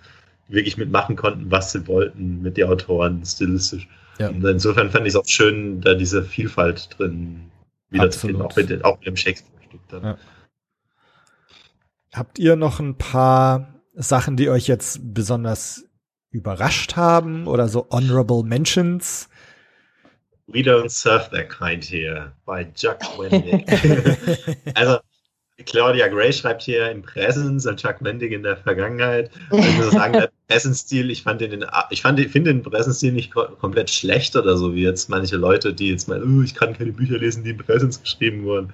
wirklich mitmachen konnten, was sie wollten mit den Autoren stilistisch. Ja. Und insofern fand ich es auch schön, da diese Vielfalt drin wiederzufinden, auch mit, auch mit dem Shakespeare-Stück dann. Ja. Habt ihr noch ein paar Sachen, die euch jetzt besonders überrascht haben oder so honorable mentions? We don't serve that kind here by Chuck Wendig. also Claudia Gray schreibt hier im Präsens und Chuck Mendig in der Vergangenheit. Ich muss sagen, der Präsenstil, ich fand den, ich fand, finde den Präsenstil nicht komplett schlecht oder so, wie jetzt manche Leute, die jetzt mal, oh, ich kann keine Bücher lesen, die im Präsens geschrieben wurden.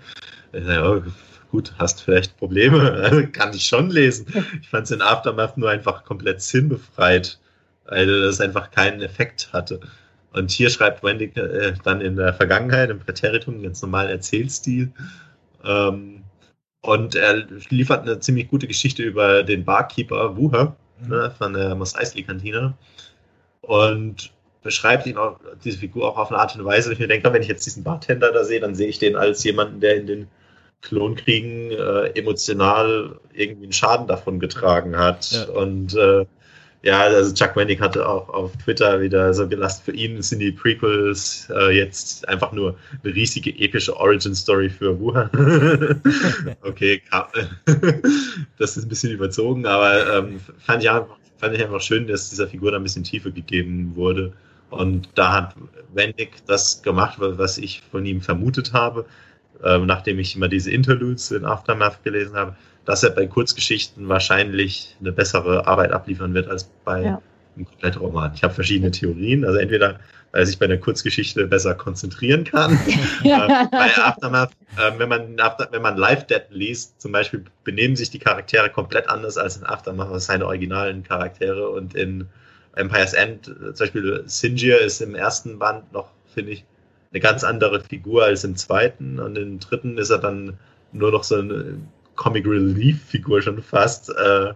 Ja, oh, gut, hast vielleicht Probleme, kann ich schon lesen. Ich fand es in Aftermath nur einfach komplett sinnbefreit, weil das einfach keinen Effekt hatte. Und hier schreibt Wendy äh, dann in der Vergangenheit, im Präteritum, ganz normalen Erzählstil. Ähm, und er liefert eine ziemlich gute Geschichte über den Barkeeper Wuha mhm. ne, von der Mos Eisley-Kantine. Und beschreibt ihn auch, diese Figur auch auf eine Art und Weise, ich mir denke, wenn ich jetzt diesen Bartender da sehe, dann sehe ich den als jemanden, der in den Klonkriegen äh, emotional irgendwie einen Schaden davon getragen hat. Ja. Und äh, ja, also Chuck Wendig hatte auch auf Twitter wieder so gelassen, für ihn sind die Prequels äh, jetzt einfach nur eine riesige epische Origin-Story für Wuhan. okay, das ist ein bisschen überzogen, aber ähm, fand, ich einfach, fand ich einfach schön, dass dieser Figur da ein bisschen Tiefe gegeben wurde. Und da hat Wendig das gemacht, was ich von ihm vermutet habe, äh, nachdem ich immer diese Interludes in Aftermath gelesen habe dass er bei Kurzgeschichten wahrscheinlich eine bessere Arbeit abliefern wird als bei ja. einem Komplettroman. Ich habe verschiedene Theorien. Also entweder, weil er sich bei einer Kurzgeschichte besser konzentrieren kann. äh, bei Aftermath, äh, wenn man, wenn man Live Dead liest, zum Beispiel, benehmen sich die Charaktere komplett anders als in Aftermath, als seine originalen Charaktere. Und in Empire's End, äh, zum Beispiel Sinjir ist im ersten Band noch, finde ich, eine ganz andere Figur als im zweiten. Und im dritten ist er dann nur noch so ein Comic Relief Figur schon fast. Äh,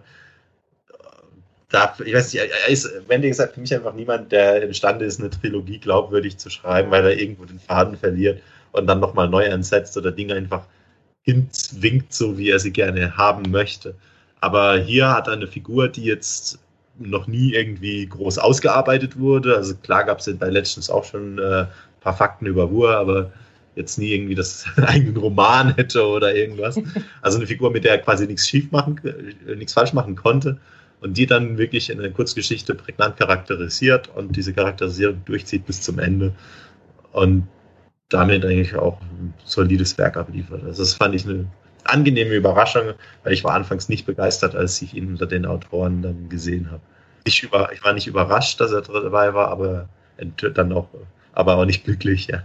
da, ich weiß nicht, er ist, Wending ist halt für mich einfach niemand, der imstande ist, eine Trilogie glaubwürdig zu schreiben, weil er irgendwo den Faden verliert und dann nochmal neu ansetzt oder Dinge einfach hinzwingt, so wie er sie gerne haben möchte. Aber hier hat er eine Figur, die jetzt noch nie irgendwie groß ausgearbeitet wurde. Also klar gab es bei Legends auch schon äh, ein paar Fakten über Ruhe, aber jetzt nie irgendwie das eigenen Roman hätte oder irgendwas. Also eine Figur, mit der er quasi nichts schief machen, äh, nichts falsch machen konnte und die dann wirklich in der Kurzgeschichte prägnant charakterisiert und diese Charakterisierung durchzieht bis zum Ende und damit eigentlich auch ein solides Werk abliefert. Also das fand ich eine angenehme Überraschung, weil ich war anfangs nicht begeistert, als ich ihn unter den Autoren dann gesehen habe. Ich, über, ich war nicht überrascht, dass er dabei war, aber dann auch, aber auch nicht glücklich, ja.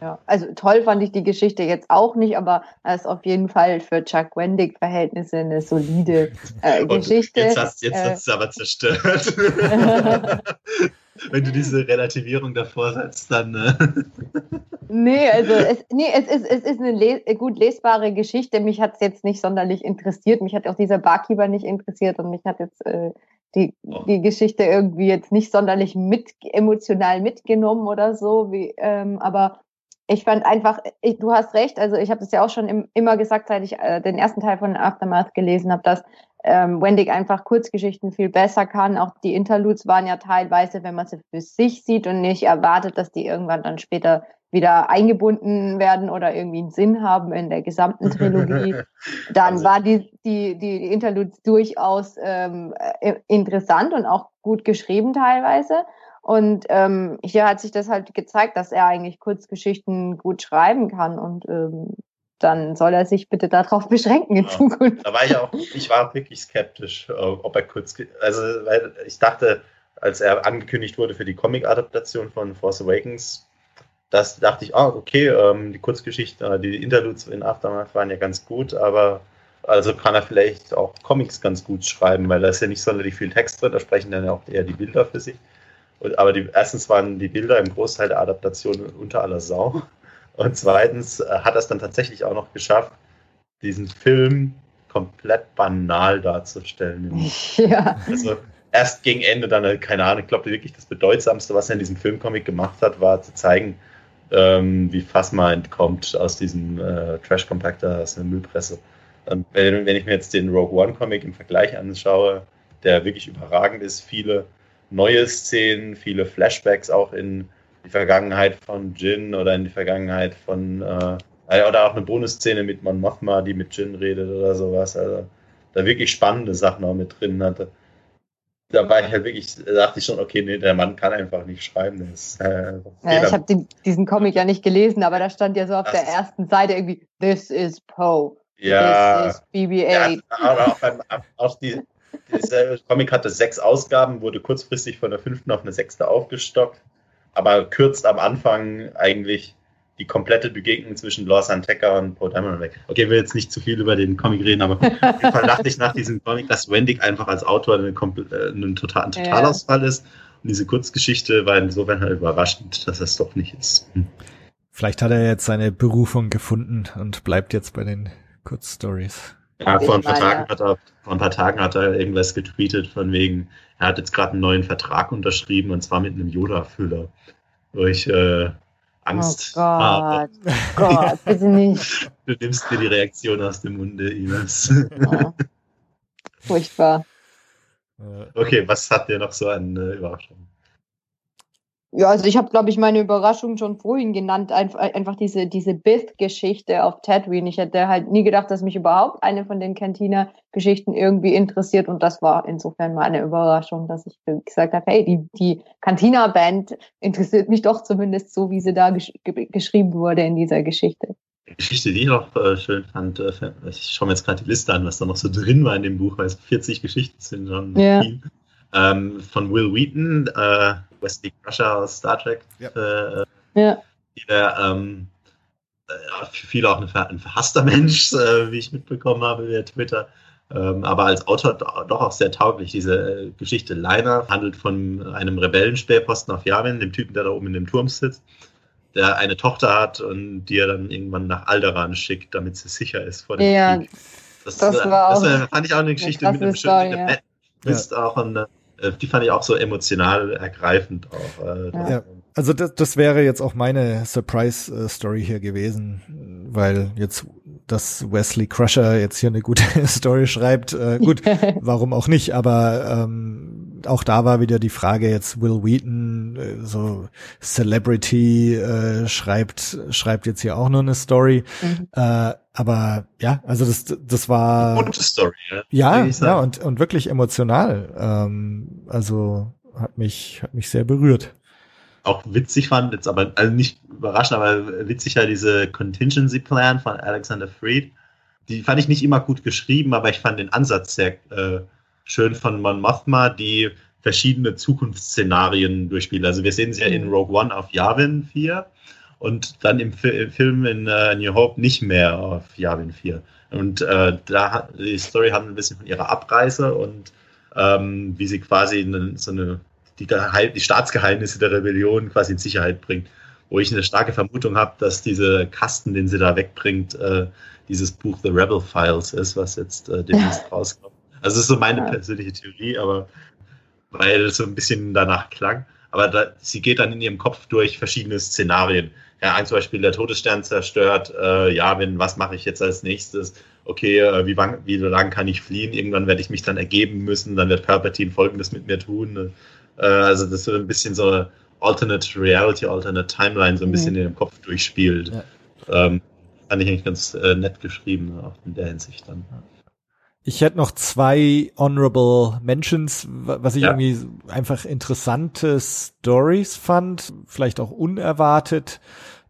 Ja, also toll fand ich die Geschichte jetzt auch nicht, aber es ist auf jeden Fall für Chuck Wendig-Verhältnisse eine solide äh, Geschichte. Jetzt hast, jetzt äh, hast du aber zerstört. Wenn du diese Relativierung davor setzt, dann. Äh nee, also es, nee, es ist, es ist eine les gut lesbare Geschichte. Mich hat es jetzt nicht sonderlich interessiert. Mich hat auch dieser Barkeeper nicht interessiert und mich hat jetzt äh, die, oh. die Geschichte irgendwie jetzt nicht sonderlich mit emotional mitgenommen oder so. Wie, ähm, aber ich fand einfach, ich, du hast recht, also ich habe das ja auch schon im, immer gesagt, seit ich äh, den ersten Teil von Aftermath gelesen habe, dass ähm, Wendig einfach Kurzgeschichten viel besser kann. Auch die Interludes waren ja teilweise, wenn man sie für sich sieht und nicht erwartet, dass die irgendwann dann später wieder eingebunden werden oder irgendwie einen Sinn haben in der gesamten Trilogie, dann also. war die, die, die Interludes durchaus ähm, äh, interessant und auch gut geschrieben teilweise. Und ähm, hier hat sich das halt gezeigt, dass er eigentlich Kurzgeschichten gut schreiben kann und ähm, dann soll er sich bitte darauf beschränken in ja, Zukunft. Da war ich auch, ich war wirklich skeptisch, ob er kurz, also weil ich dachte, als er angekündigt wurde für die Comic-Adaptation von Force Awakens, das dachte ich, ah, okay, ähm, die Kurzgeschichten, äh, die Interludes in Aftermath waren ja ganz gut, aber also kann er vielleicht auch Comics ganz gut schreiben, weil da ist ja nicht sonderlich viel Text drin, da sprechen dann ja auch eher die Bilder für sich. Und, aber die, erstens waren die Bilder im Großteil der Adaptation unter aller Sau. Und zweitens äh, hat er es dann tatsächlich auch noch geschafft, diesen Film komplett banal darzustellen. Ja. Also erst gegen Ende dann, halt, keine Ahnung, ich glaube wirklich das Bedeutsamste, was er in diesem Filmcomic gemacht hat, war zu zeigen, ähm, wie Phasma entkommt aus diesem äh, Trash-Compactor, aus der Müllpresse. Und wenn, wenn ich mir jetzt den Rogue One-Comic im Vergleich anschaue, der wirklich überragend ist, viele neue Szenen, viele Flashbacks auch in die Vergangenheit von Jin oder in die Vergangenheit von äh, oder auch eine Bonusszene mit Mon Mothma, die mit Jin redet oder sowas. Also da wirklich spannende Sachen auch mit drin hatte. Da war ich halt wirklich, da dachte ich schon, okay, nee, der Mann kann einfach nicht schreiben. Das, äh, ja, ich habe diesen Comic ja nicht gelesen, aber da stand ja so auf der ersten Seite irgendwie, This is Poe. Ja. This is BB-8. Ja, auch, auch die, dieser Comic hatte sechs Ausgaben, wurde kurzfristig von der fünften auf eine sechste aufgestockt aber kürzt am Anfang eigentlich die komplette Begegnung zwischen Lawson Tecker und Poe Dameron weg. Okay, ich will jetzt nicht zu viel über den Comic reden, aber auf jeden Fall dachte ich nach diesem Comic, dass Wendig einfach als Autor ein, ein, total, ein Totalausfall ist. Und diese Kurzgeschichte war insofern halt überraschend, dass es doch nicht ist. Hm. Vielleicht hat er jetzt seine Berufung gefunden und bleibt jetzt bei den Kurzstories. Ja, vor ein, paar Tagen hat er, vor ein paar Tagen hat er irgendwas getweetet von wegen, er hat jetzt gerade einen neuen Vertrag unterschrieben und zwar mit einem Yoda-Füller, wo ich äh, Angst oh Gott, habe. Gott, bitte nicht. Du nimmst mir die Reaktion aus dem Munde, Ines. Ja. Furchtbar. Okay, was hat dir noch so an äh, Überraschungen? Ja, also ich habe, glaube ich, meine Überraschung schon vorhin genannt. Einfach diese, diese Bith-Geschichte auf Tatooine. Ich hätte halt nie gedacht, dass mich überhaupt eine von den Cantina-Geschichten irgendwie interessiert. Und das war insofern mal eine Überraschung, dass ich gesagt habe, hey, die, die Cantina-Band interessiert mich doch zumindest so, wie sie da gesch geschrieben wurde in dieser Geschichte. Die Geschichte, die ich noch äh, schön fand, äh, ich schaue mir jetzt gerade die Liste an, was da noch so drin war in dem Buch, weil es 40 Geschichten sind schon. Ja. Ähm, von Will Wheaton, äh, Wesley Crusher aus Star Trek. Ja. Äh, ja. Der ähm, äh, für viele auch ein, ein verhasster Mensch, äh, wie ich mitbekommen habe via Twitter. Ähm, aber als Autor doch auch sehr tauglich. Diese äh, Geschichte Liner handelt von einem Rebellenspähposten auf Yavin, dem Typen, der da oben in dem Turm sitzt, der eine Tochter hat und die er dann irgendwann nach Alderan schickt, damit sie sicher ist vor dem ja, Krieg. Das, das, war das auch fand ich auch eine Geschichte mit einem schönen ja. Twist, ja. auch eine äh, die fand ich auch so emotional ergreifend auch. Äh, ja. Also das, das wäre jetzt auch meine Surprise-Story hier gewesen, weil jetzt, dass Wesley Crusher jetzt hier eine gute Story schreibt, äh, gut, warum auch nicht, aber ähm, auch da war wieder die Frage jetzt Will Wheaton, äh, so Celebrity, äh, schreibt, schreibt jetzt hier auch nur eine Story. Mhm. Äh, aber ja, also das, das war. Gute Story, ja. Ja, ja, und, und wirklich emotional. Ähm, also hat mich, hat mich sehr berührt. Auch witzig fand, jetzt aber, also nicht überraschend, aber witzig ja diese Contingency Plan von Alexander Freed. Die fand ich nicht immer gut geschrieben, aber ich fand den Ansatz sehr äh, schön von Mon Mothma, die verschiedene Zukunftsszenarien durchspielt. Also wir sehen sie ja in mhm. Rogue One auf Yavin 4 und dann im, Fi Film in uh, New Hope nicht mehr auf Yavin 4. Und äh, da hat die Story handelt ein bisschen von ihrer Abreise und ähm, wie sie quasi eine, so eine die, die Staatsgeheimnisse der Rebellion quasi in Sicherheit bringt. Wo ich eine starke Vermutung habe, dass diese Kasten, den sie da wegbringt, äh, dieses Buch The Rebel Files ist, was jetzt äh, demnächst rauskommt. Also das ist so meine persönliche Theorie, aber weil es so ein bisschen danach klang. Aber da, sie geht dann in ihrem Kopf durch verschiedene Szenarien ja, ein zum Beispiel der Todesstern zerstört, äh, ja, wenn, was mache ich jetzt als nächstes? Okay, äh, wie, wie lange kann ich fliehen? Irgendwann werde ich mich dann ergeben müssen, dann wird Palpatine Folgendes mit mir tun. Äh, also das wird ein bisschen so Alternate Reality, Alternate Timeline so ein bisschen mhm. in dem Kopf durchspielt. Ja. Ähm, fand ich eigentlich ganz äh, nett geschrieben, auch in der Hinsicht dann. Ich hätte noch zwei Honorable Mentions, was ich ja. irgendwie einfach interessante Stories fand, vielleicht auch unerwartet.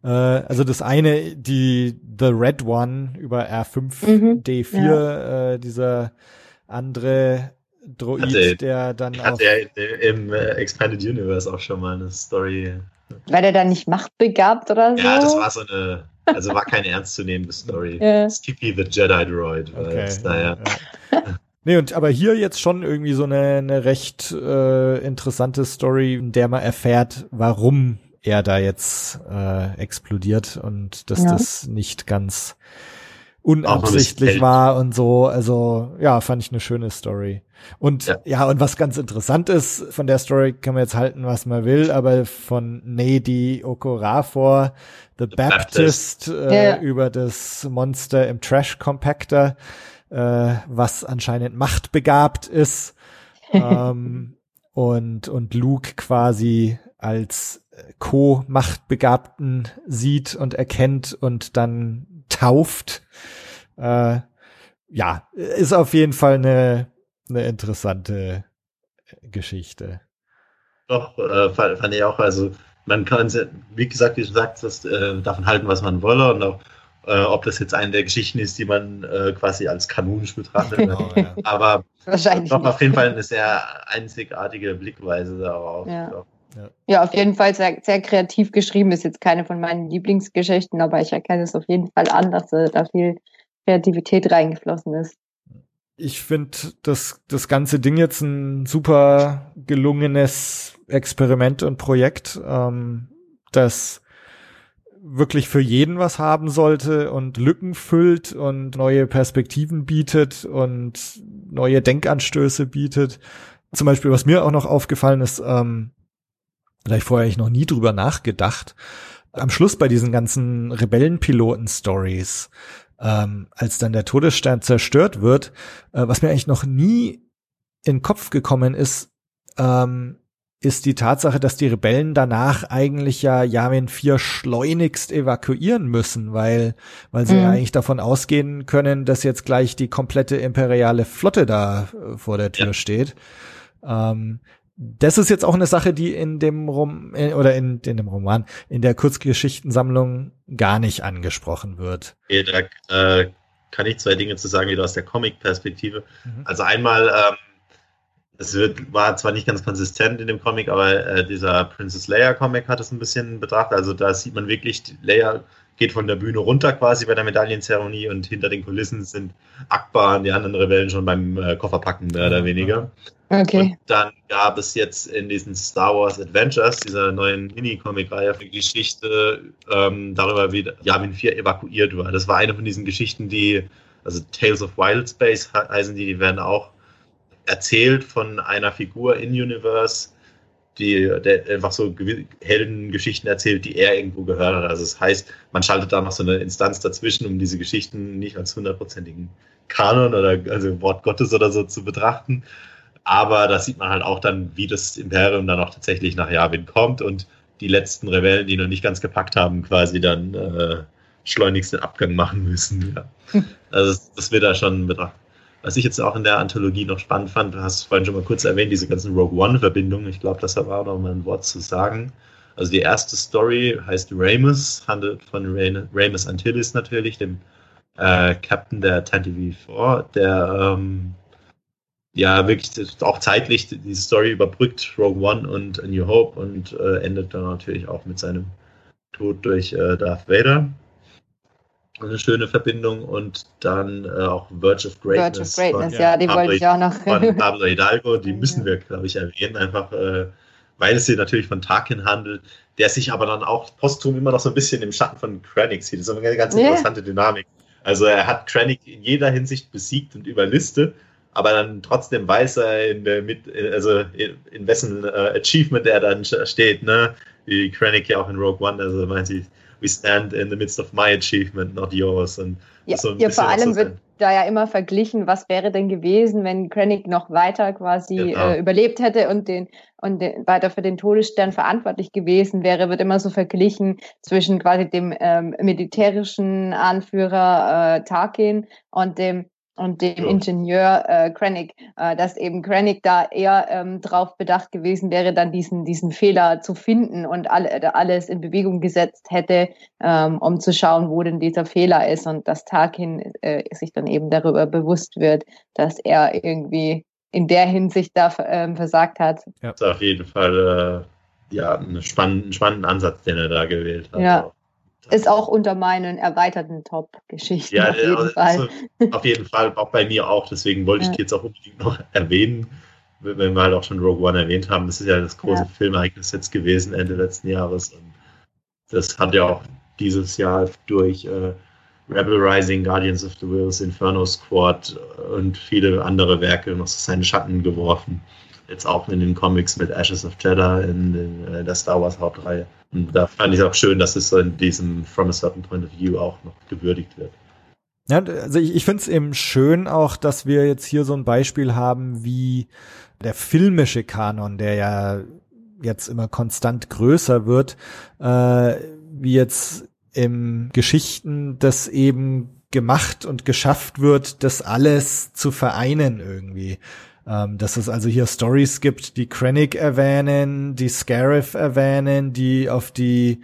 Äh, also das eine, die The Red One über R5D4, mhm, ja. äh, dieser andere Droid, hatte, der dann auch... ja im äh, Expanded Universe auch schon mal eine Story. War der dann nicht machtbegabt oder so? Ja, das war so eine, also war keine ernstzunehmende Story. ja. Skippy the Jedi Droid. Okay. Daher. Ja. Nee, und aber hier jetzt schon irgendwie so eine, eine recht äh, interessante Story, in der man erfährt, warum er da jetzt äh, explodiert und dass ja. das nicht ganz unabsichtlich war und so. Also ja, fand ich eine schöne Story. Und ja. ja. und was ganz interessant ist, von der Story kann man jetzt halten, was man will, aber von Nedi Okorafor, The, The Baptist, Baptist. Äh, ja. über das Monster im Trash Compactor, äh, was anscheinend machtbegabt ist. ähm, und, und Luke quasi als Co-Machtbegabten sieht und erkennt und dann tauft. Äh, ja, ist auf jeden Fall eine, eine interessante Geschichte. Doch, äh, fand, ich auch, also man kann, wie gesagt, wie du sagst, das, äh, davon halten, was man wolle und auch, äh, ob das jetzt eine der Geschichten ist, die man äh, quasi als kanonisch betrachtet. Genau, ja. Aber Wahrscheinlich doch auf jeden Fall eine sehr einzigartige Blickweise darauf. Ja. Ja. ja, auf jeden Fall sehr, sehr kreativ geschrieben. Ist jetzt keine von meinen Lieblingsgeschichten, aber ich erkenne es auf jeden Fall an, dass da viel Kreativität reingeflossen ist. Ich finde das, das ganze Ding jetzt ein super gelungenes Experiment und Projekt, ähm, das wirklich für jeden was haben sollte und Lücken füllt und neue Perspektiven bietet und neue Denkanstöße bietet. Zum Beispiel, was mir auch noch aufgefallen ist, ähm, Vielleicht vorher ich noch nie drüber nachgedacht. Am Schluss bei diesen ganzen Rebellenpiloten-Stories, ähm, als dann der Todesstern zerstört wird, äh, was mir eigentlich noch nie in den Kopf gekommen ist, ähm, ist die Tatsache, dass die Rebellen danach eigentlich ja Yavin 4 schleunigst evakuieren müssen, weil, weil sie mhm. ja eigentlich davon ausgehen können, dass jetzt gleich die komplette imperiale Flotte da äh, vor der Tür ja. steht. Ähm, das ist jetzt auch eine Sache, die in dem Rom äh, oder in, in dem Roman, in der Kurzgeschichtensammlung gar nicht angesprochen wird. Okay, da äh, kann ich zwei Dinge zu sagen, wieder aus der Comic-Perspektive. Mhm. Also einmal, ähm, es wird, war zwar nicht ganz konsistent in dem Comic, aber äh, dieser Princess Leia Comic hat es ein bisschen betrachtet. Also da sieht man wirklich, Leia geht von der Bühne runter quasi bei der Medaillenzeremonie und hinter den Kulissen sind Akbar und die anderen Rebellen schon beim äh, Kofferpacken mehr oder weniger. Okay. Und dann gab es jetzt in diesen Star Wars Adventures, dieser neuen Mini-Comic-Reihe, eine Geschichte ähm, darüber, wie Yavin 4 evakuiert war. Das war eine von diesen Geschichten, die, also Tales of Wild Space heißen die, die werden auch erzählt von einer Figur in Universe, die der einfach so Heldengeschichten erzählt, die er irgendwo gehört hat. Also das heißt, man schaltet da noch so eine Instanz dazwischen, um diese Geschichten nicht als hundertprozentigen Kanon oder also Wort Gottes oder so zu betrachten. Aber da sieht man halt auch dann, wie das Imperium dann auch tatsächlich nach Yavin kommt und die letzten Rebellen, die noch nicht ganz gepackt haben, quasi dann äh, schleunigst den Abgang machen müssen. Ja. Also das, das wird da schon betrachtet. Was ich jetzt auch in der Anthologie noch spannend fand, du hast vorhin schon mal kurz erwähnt, diese ganzen Rogue One-Verbindungen. Ich glaube, das war noch mal ein Wort zu sagen. Also die erste Story heißt Ramus, handelt von Ramus Antilles natürlich, dem äh, Captain der Tantive 4, der ähm, ja wirklich auch zeitlich diese Story überbrückt, Rogue One und A New Hope und äh, endet dann natürlich auch mit seinem Tod durch äh, Darth Vader eine schöne Verbindung und dann äh, auch Verge of Greatness. Verge of Greatness, von, ja, die wollte ich auch noch. Von Pablo Hidalgo, die müssen wir, glaube ich, erwähnen, einfach äh, weil es sich natürlich von Tarkin handelt, der sich aber dann auch posthum immer noch so ein bisschen im Schatten von Krennic sieht. Das ist eine ganz interessante yeah. Dynamik. Also er hat Krennic in jeder Hinsicht besiegt und überlistet, aber dann trotzdem weiß er in der mit, also in, in wessen äh, Achievement er dann steht, ne? Wie Krennic ja auch in Rogue One, also meint sie, we stand in the midst of my achievement, not yours. Und ja, so ja vor allem wird da ja immer verglichen, was wäre denn gewesen, wenn Krennic noch weiter quasi genau. äh, überlebt hätte und den und den, weiter für den Todesstern verantwortlich gewesen wäre, wird immer so verglichen zwischen quasi dem ähm, militärischen Anführer äh, Tarkin und dem und dem ja. Ingenieur äh, Krennic, äh, dass eben Krennic da eher ähm, drauf bedacht gewesen wäre, dann diesen, diesen Fehler zu finden und alle, äh, alles in Bewegung gesetzt hätte, ähm, um zu schauen, wo denn dieser Fehler ist und dass Tarkin äh, sich dann eben darüber bewusst wird, dass er irgendwie in der Hinsicht da ähm, versagt hat. Ja. Das ist auf jeden Fall äh, ja, einen spannenden, spannenden Ansatz, den er da gewählt hat. Ja. Ist auch unter meinen erweiterten Top-Geschichten. Ja, auf jeden also, Fall. auf jeden Fall, auch bei mir auch. Deswegen wollte ich die jetzt auch unbedingt noch erwähnen, wenn wir halt auch schon Rogue One erwähnt haben. Das ist ja das große ja. Filmereignis jetzt gewesen, Ende letzten Jahres. Und das hat ja auch dieses Jahr durch äh, Rebel Rising, Guardians of the Wills, Inferno Squad und viele andere Werke noch seine Schatten geworfen jetzt auch in den Comics mit Ashes of Jeddah in, in, äh, der Star Wars Hauptreihe. Und da fand ich es auch schön, dass es so in diesem From a Certain Point of View auch noch gewürdigt wird. Ja, also ich, ich finde es eben schön auch, dass wir jetzt hier so ein Beispiel haben, wie der filmische Kanon, der ja jetzt immer konstant größer wird, äh, wie jetzt im Geschichten das eben gemacht und geschafft wird, das alles zu vereinen irgendwie. Ähm, dass es also hier Stories gibt, die Krennic erwähnen, die Scarif erwähnen, die auf die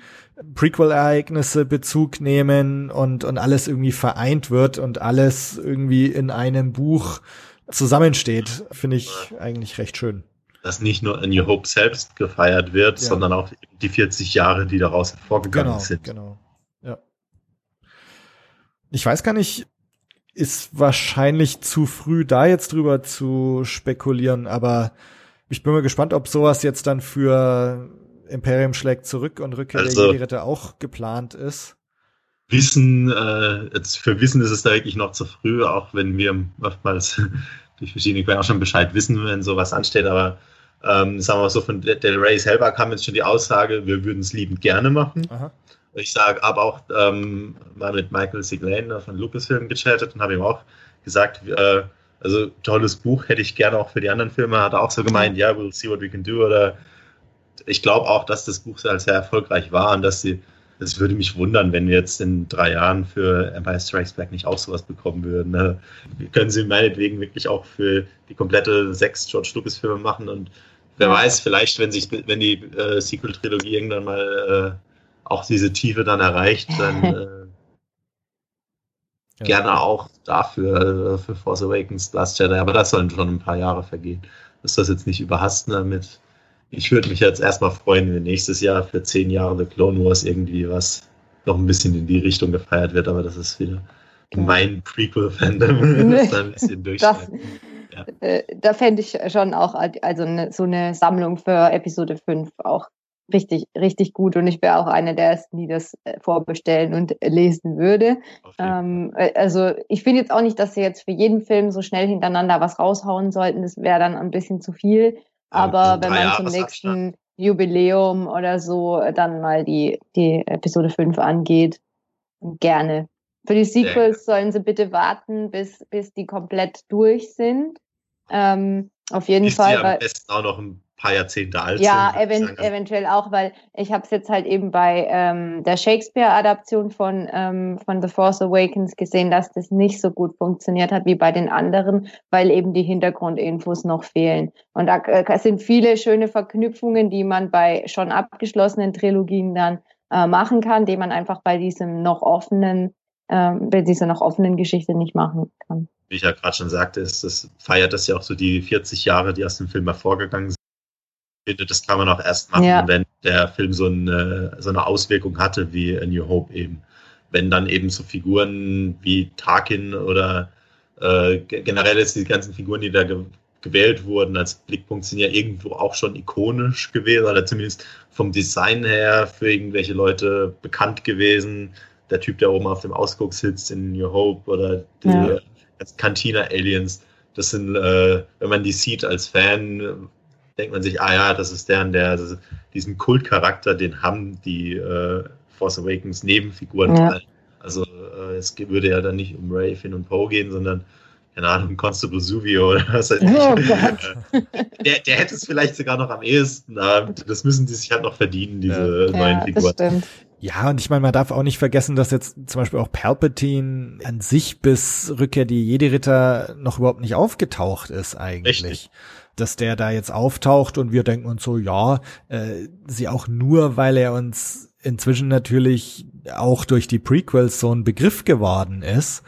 Prequel-Ereignisse Bezug nehmen und, und alles irgendwie vereint wird und alles irgendwie in einem Buch zusammensteht, finde ich eigentlich recht schön. Dass nicht nur A New Hope selbst gefeiert wird, ja. sondern auch die 40 Jahre, die daraus hervorgegangen genau, sind. Genau, ja. Ich weiß gar nicht, ist wahrscheinlich zu früh, da jetzt drüber zu spekulieren, aber ich bin mal gespannt, ob sowas jetzt dann für Imperium schlägt zurück und Rückkehr also, der Jedi-Ritter auch geplant ist. Wissen, äh, jetzt für Wissen ist es da wirklich noch zu früh, auch wenn wir oftmals durch verschiedene Quellen auch schon Bescheid wissen, wenn sowas ansteht, aber ähm, sagen wir mal so, von Del Rey selber kam jetzt schon die Aussage, wir würden es liebend gerne machen. Aha. Ich sage, aber auch ähm, mal mit Michael Siglane von Lucasfilm gechattet und habe ihm auch gesagt, äh, also tolles Buch hätte ich gerne auch für die anderen Filme. Hat auch so gemeint, ja, yeah, we'll see what we can do. Oder ich glaube auch, dass das Buch sehr, sehr erfolgreich war und dass sie, es würde mich wundern, wenn wir jetzt in drei Jahren für Empire Strikes Back nicht auch sowas bekommen würden. Ne? Können sie meinetwegen wirklich auch für die komplette sechs George Lucas Filme machen und wer weiß, vielleicht, wenn sich, wenn die äh, Sequel-Trilogie irgendwann mal äh, auch diese Tiefe dann erreicht, dann äh, ja. gerne auch dafür, äh, für Force Awakens, Last Jedi, aber das sollen schon ein paar Jahre vergehen. Ist das jetzt nicht überhasten damit? Ich würde mich jetzt erstmal freuen, wenn nächstes Jahr für zehn Jahre The Clone Wars irgendwie was noch ein bisschen in die Richtung gefeiert wird, aber das ist wieder mein Prequel-Fandom, das da ein bisschen durchschneiden. Ja. Äh, da fände ich schon auch also eine, so eine Sammlung für Episode 5 auch richtig, richtig gut und ich wäre auch eine der ersten, die das äh, vorbestellen und lesen würde. Ähm, äh, also ich finde jetzt auch nicht, dass sie jetzt für jeden Film so schnell hintereinander was raushauen sollten. Das wäre dann ein bisschen zu viel. Aber wenn man zum nächsten Jubiläum oder so äh, dann mal die, die Episode 5 angeht, gerne. Für die Sequels sollen sie bitte warten, bis, bis die komplett durch sind. Ähm, auf jeden Ist Fall. Die am besten auch noch ein paar Jahrzehnte alt ja, sind. Ja, event eventuell auch, weil ich habe es jetzt halt eben bei ähm, der Shakespeare-Adaption von, ähm, von The Force Awakens gesehen, dass das nicht so gut funktioniert hat wie bei den anderen, weil eben die Hintergrundinfos noch fehlen. Und da äh, sind viele schöne Verknüpfungen, die man bei schon abgeschlossenen Trilogien dann äh, machen kann, die man einfach bei diesem noch offenen, äh, bei dieser noch offenen Geschichte nicht machen kann wie ich ja gerade schon sagte, ist das feiert das ja auch so die 40 Jahre, die aus dem Film hervorgegangen sind finde, das kann man auch erst machen, ja. wenn der Film so eine, so eine Auswirkung hatte wie A New Hope eben. Wenn dann eben so Figuren wie Tarkin oder äh, generell jetzt die ganzen Figuren, die da ge gewählt wurden als Blickpunkt, sind ja irgendwo auch schon ikonisch gewesen oder zumindest vom Design her für irgendwelche Leute bekannt gewesen. Der Typ, der oben auf dem Ausguck sitzt in New Hope oder die ja. Cantina-Aliens. Das sind, äh, wenn man die sieht als Fan, denkt man sich, ah ja, das ist der, der diesen Kultcharakter, den haben die äh, Force Awakens Nebenfiguren. Ja. Also äh, es würde ja dann nicht um Ray, Finn und Poe gehen, sondern keine Ahnung, Constable Suvio oder was weiß ich. Oh der, der hätte es vielleicht sogar noch am ehesten. Das müssen die sich halt noch verdienen, diese ja. neuen ja, Figuren. Ja, und ich meine, man darf auch nicht vergessen, dass jetzt zum Beispiel auch Palpatine an sich bis Rückkehr die Jedi-Ritter noch überhaupt nicht aufgetaucht ist eigentlich. Richtig. Dass der da jetzt auftaucht und wir denken uns so, ja, äh, sie auch nur, weil er uns inzwischen natürlich auch durch die Prequels so ein Begriff geworden ist.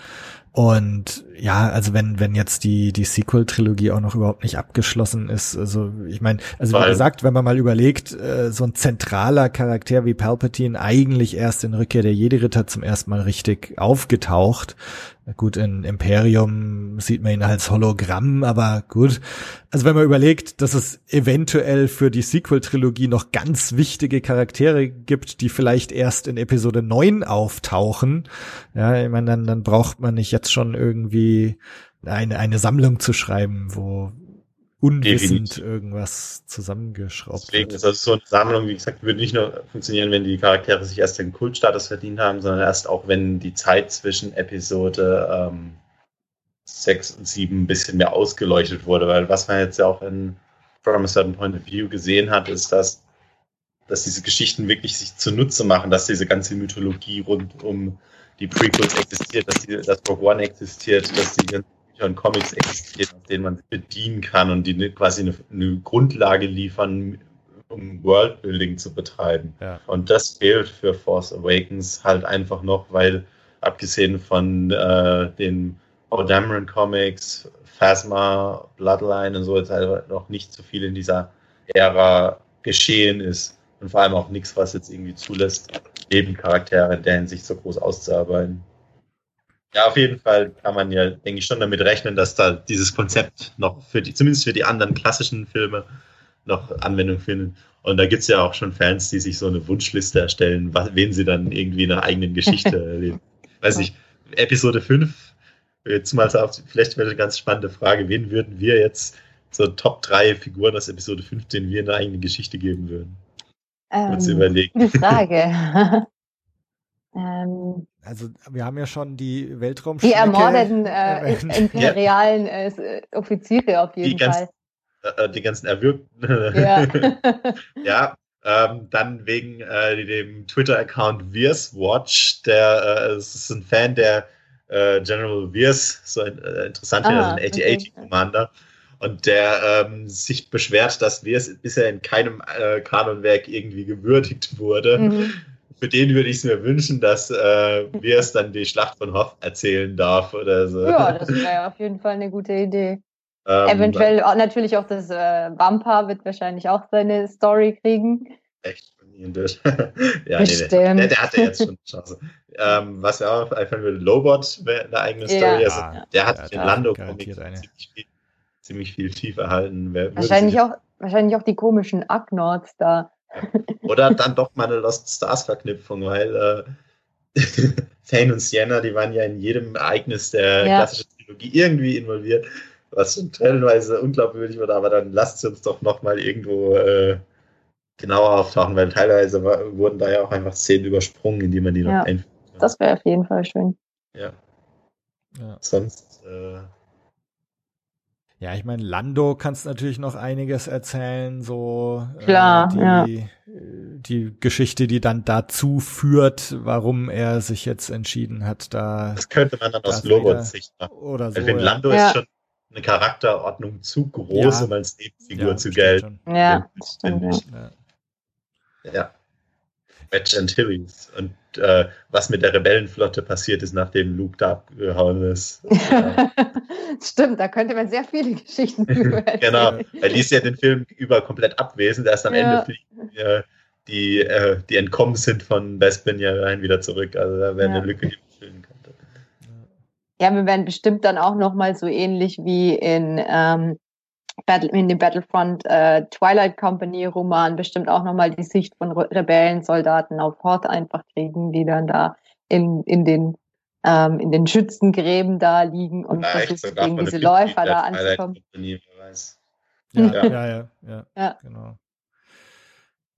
Und ja, also wenn wenn jetzt die die Sequel Trilogie auch noch überhaupt nicht abgeschlossen ist, also ich meine, also wie gesagt, wenn man mal überlegt, äh, so ein zentraler Charakter wie Palpatine eigentlich erst in Rückkehr der Jedi Ritter zum ersten Mal richtig aufgetaucht, Gut, in Imperium sieht man ihn als Hologramm, aber gut. Also wenn man überlegt, dass es eventuell für die Sequel-Trilogie noch ganz wichtige Charaktere gibt, die vielleicht erst in Episode 9 auftauchen, ja, ich meine, dann, dann braucht man nicht jetzt schon irgendwie eine, eine Sammlung zu schreiben, wo, unwissend Definitiv. irgendwas zusammengeschraubt Deswegen wird. ist das so eine Sammlung, wie gesagt, würde nicht nur funktionieren, wenn die Charaktere sich erst den Kultstatus verdient haben, sondern erst auch, wenn die Zeit zwischen Episode ähm, 6 und 7 ein bisschen mehr ausgeleuchtet wurde. Weil was man jetzt ja auch in From a Certain Point of View gesehen hat, ist, dass, dass diese Geschichten wirklich sich zunutze machen, dass diese ganze Mythologie rund um die Prequels existiert, dass, die, dass Rogue One existiert, dass die ganzen Und Comics existieren, aus denen man sich bedienen kann und die quasi eine, eine Grundlage liefern, um Worldbuilding zu betreiben. Ja. Und das fehlt für Force Awakens halt einfach noch, weil abgesehen von äh, den Paul Dameron Comics, Phasma, Bloodline und so jetzt halt noch nicht so viel in dieser Ära geschehen ist. Und vor allem auch nichts, was jetzt irgendwie zulässt, Nebencharaktere in der Hinsicht so groß auszuarbeiten. Ja, auf jeden Fall kann man ja, denke ich, schon damit rechnen, dass da dieses Konzept noch für die, zumindest für die anderen klassischen Filme, noch Anwendung findet. Und da gibt es ja auch schon Fans, die sich so eine Wunschliste erstellen, wen sie dann irgendwie in einer eigenen Geschichte erleben. Weiß ich, Episode 5, jetzt mal so, vielleicht wäre eine ganz spannende Frage, wen würden wir jetzt so Top 3 Figuren aus Episode 5, denen wir eine eigene Geschichte geben würden? Ähm, überlegen. Gute Frage. ähm, also wir haben ja schon die Weltraum. Die ermordeten äh, imperialen äh, Offiziere auf jeden die Fall. Ganz, äh, die ganzen Erwürgten. Ja, ja ähm, dann wegen äh, dem Twitter-Account Watch, der äh, ist ein Fan der äh, General Viers, so ein, äh, interessant, ah, also ein 8080-Commander. Okay. Und der ähm, sich beschwert, dass Viers bisher in keinem äh, Kanonwerk irgendwie gewürdigt wurde. Mhm für den würde ich es mir wünschen, dass äh, wir es dann die Schlacht von Hoth erzählen darf oder so. Ja, das wäre auf jeden Fall eine gute Idee. Ähm, Eventuell auch, natürlich auch das äh, Bumper wird wahrscheinlich auch seine Story kriegen. Echt von ihm durch. ja, Bestimmt. nee, nee. Der, der hatte jetzt schon eine Chance. Ähm, was ja auch einfallen würde, Lobot wäre eine eigene Story. Ja. Also, der hat ja, in Lando ziemlich viel, ziemlich viel tief erhalten. Wer, wahrscheinlich, auch, wahrscheinlich auch die komischen Agnords da. Oder dann doch mal eine Lost Stars Verknüpfung, weil äh, Thane und Sienna, die waren ja in jedem Ereignis der ja. klassischen Trilogie irgendwie involviert, was schon stellenweise unglaubwürdig wird, aber dann lasst sie uns doch nochmal irgendwo äh, genauer auftauchen, weil teilweise war, wurden da ja auch einfach Szenen übersprungen, in die man die ja. noch einfügt. Das wäre auf jeden Fall schön. Ja. ja. Sonst äh, ja, ich meine, Lando kannst natürlich noch einiges erzählen, so äh, Klar, äh, die, ja. die Geschichte, die dann dazu führt, warum er sich jetzt entschieden hat, da. Das könnte man dann aus Lobos Sicht machen. Oder so. Ich finde, Lando ja. ist schon eine Charakterordnung zu groß, ja. um als Nebenfigur zu gelten. Ja, ja. ja. Wedge Antilles. Und äh, was mit der Rebellenflotte passiert ist, nachdem Luke da abgehauen ist. Stimmt, da könnte man sehr viele Geschichten drüber Genau, weil die ist ja den Film über komplett abwesend. Erst am ja. Ende fliegen äh, die, äh, die entkommen sind von Bespin ja rein wieder zurück. Also da wäre ja. eine Lücke, die man füllen könnte. Ja, wir werden bestimmt dann auch nochmal so ähnlich wie in ähm, Battle, in dem Battlefront äh, Twilight Company Roman bestimmt auch nochmal die Sicht von Re Rebellensoldaten auf Hort einfach kriegen, die dann da in, in den ähm, in den Schützengräben da liegen und versuchen gegen diese Läufer da anzukommen. Ja, ja, ja, ja, ja, genau.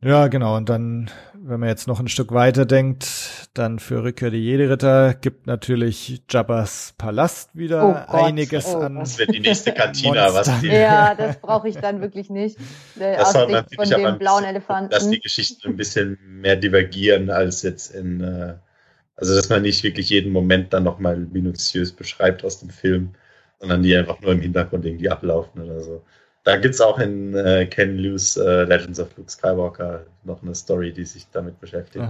Ja, genau. Und dann, wenn man jetzt noch ein Stück weiter denkt, dann für Rückkehr die Jedi-Ritter gibt natürlich Jabba's Palast wieder oh einiges oh, an. Das wird die nächste Kantina, was die Ja, das brauche ich dann wirklich nicht. Der das soll natürlich von dem blauen Elefanten. Dass die Geschichten ein bisschen mehr divergieren als jetzt in, äh, also dass man nicht wirklich jeden Moment dann nochmal minutiös beschreibt aus dem Film, sondern die einfach nur im Hintergrund irgendwie ablaufen oder so. Da gibt es auch in äh, Ken Liu's äh, Legends of Luke Skywalker noch eine Story, die sich damit beschäftigt.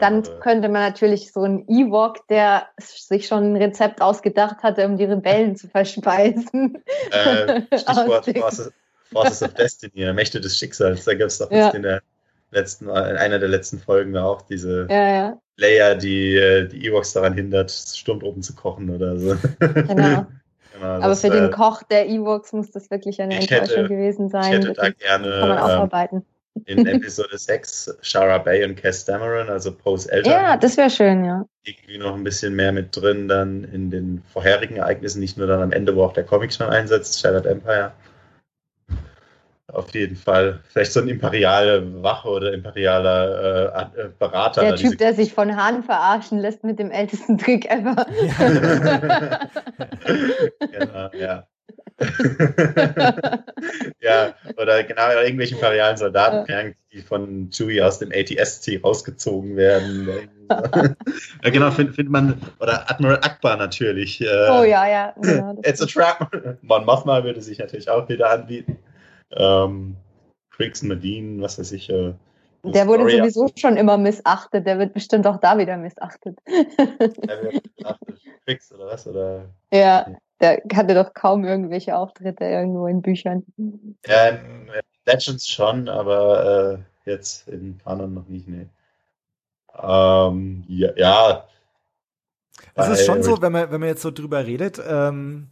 Dann könnte man natürlich so einen Ewok, der sich schon ein Rezept ausgedacht hatte, um die Rebellen zu verspeisen. Äh, Stichwort Forces, Forces of Destiny, Mächte des Schicksals. Da gibt es doch ja. in der letzten, in einer der letzten Folgen auch diese ja, ja. Layer, die äh, die Ewoks daran hindert, Sturmtruppen zu kochen oder so. Genau. Genau, Aber für den äh, Koch der Ewoks muss das wirklich eine Enttäuschung hätte, gewesen sein. Ich hätte da gerne kann man aufarbeiten. Ähm, in Episode 6 Shara Bay und Cass Dameron, also Poes Eltern. Ja, das wäre schön, ja. Irgendwie noch ein bisschen mehr mit drin dann in den vorherigen Ereignissen, nicht nur dann am Ende, wo auch der Comic schon einsetzt, Shattered Empire. Auf jeden Fall. Vielleicht so ein imperiale Wache oder imperialer äh, äh Berater. Der Typ, der sich von Hahn verarschen lässt mit dem ältesten Trick ever. Ja. genau, ja. ja, oder genau, irgendwelche imperialen Soldaten, ja. die von Chewie aus dem ATST rausgezogen werden. ja, genau, findet find man, oder Admiral Akbar natürlich. Äh, oh ja, ja. Genau, It's a trap. Mon Mothma würde sich natürlich auch wieder anbieten. Ähm, Crix Medin, was weiß ich. Äh, der wurde Story sowieso schon immer missachtet, der wird bestimmt auch da wieder missachtet. der wird missachtet. Crix oder was? Oder? Ja, der hatte doch kaum irgendwelche Auftritte irgendwo in Büchern. Ja, in Legends schon, aber äh, jetzt in Kanon noch nicht, nee. Ähm, ja, ja. Es ist schon so, wenn man, wenn man jetzt so drüber redet, ähm,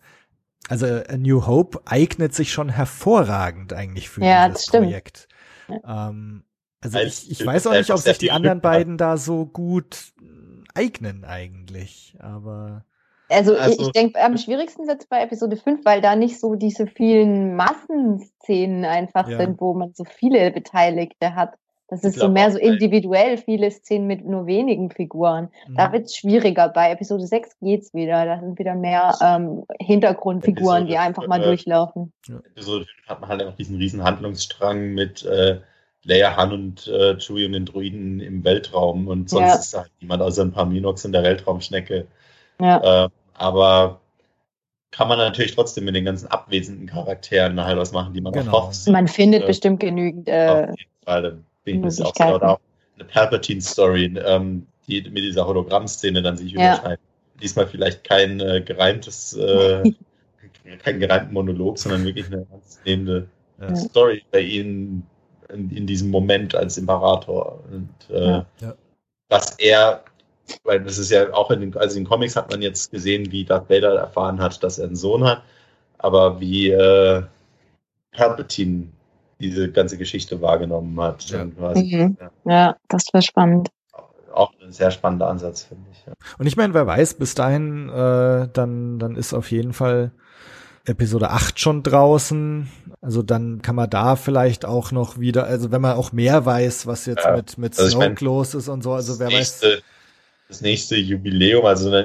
also A New Hope eignet sich schon hervorragend eigentlich für ja, dieses Projekt. Ähm, also Als ich, ich weiß auch nicht, ob sich die anderen beiden da so gut eignen eigentlich, aber. Also, also ich, ich denke, am schwierigsten wird es bei Episode 5, weil da nicht so diese vielen Massenszenen einfach ja. sind, wo man so viele Beteiligte hat. Das ist so mehr so individuell, viele Szenen mit nur wenigen Figuren. Mhm. Da wird es schwieriger. Bei Episode 6 geht's wieder. Da sind wieder mehr ähm, Hintergrundfiguren, Episode die einfach mal äh, durchlaufen. Episode 5 hat man halt einfach diesen riesen Handlungsstrang mit äh, Leia, Han und äh, Chewie und den Druiden im Weltraum und sonst ja. ist da halt niemand außer ein paar Minox in der Weltraumschnecke. Ja. Äh, aber kann man natürlich trotzdem mit den ganzen abwesenden Charakteren halt was machen, die man genau. auch hofft. Man findet äh, bestimmt genügend. Äh, auf jeden Fall bin ich auch, oder auch eine Palpatine-Story, ähm, die mit dieser Hologramm-Szene dann sich ja. überschneidet. Diesmal vielleicht kein äh, gereimtes, äh, kein gereimten Monolog, sondern wirklich eine ganz lebende ja. Story bei ihnen in, in, diesem Moment als Imperator. Und äh, ja. was er, weil das ist ja auch in den, also in den Comics hat man jetzt gesehen, wie Darth Vader erfahren hat, dass er einen Sohn hat, aber wie äh, Palpatine diese ganze Geschichte wahrgenommen hat. Ja, mhm. ja. ja das wäre spannend. Auch ein sehr spannender Ansatz, finde ich. Ja. Und ich meine, wer weiß, bis dahin, äh, dann, dann ist auf jeden Fall Episode 8 schon draußen. Also dann kann man da vielleicht auch noch wieder, also wenn man auch mehr weiß, was jetzt ja. mit, mit also Snoke ich mein, los ist und so, also wer nächste, weiß. Das nächste Jubiläum, also dann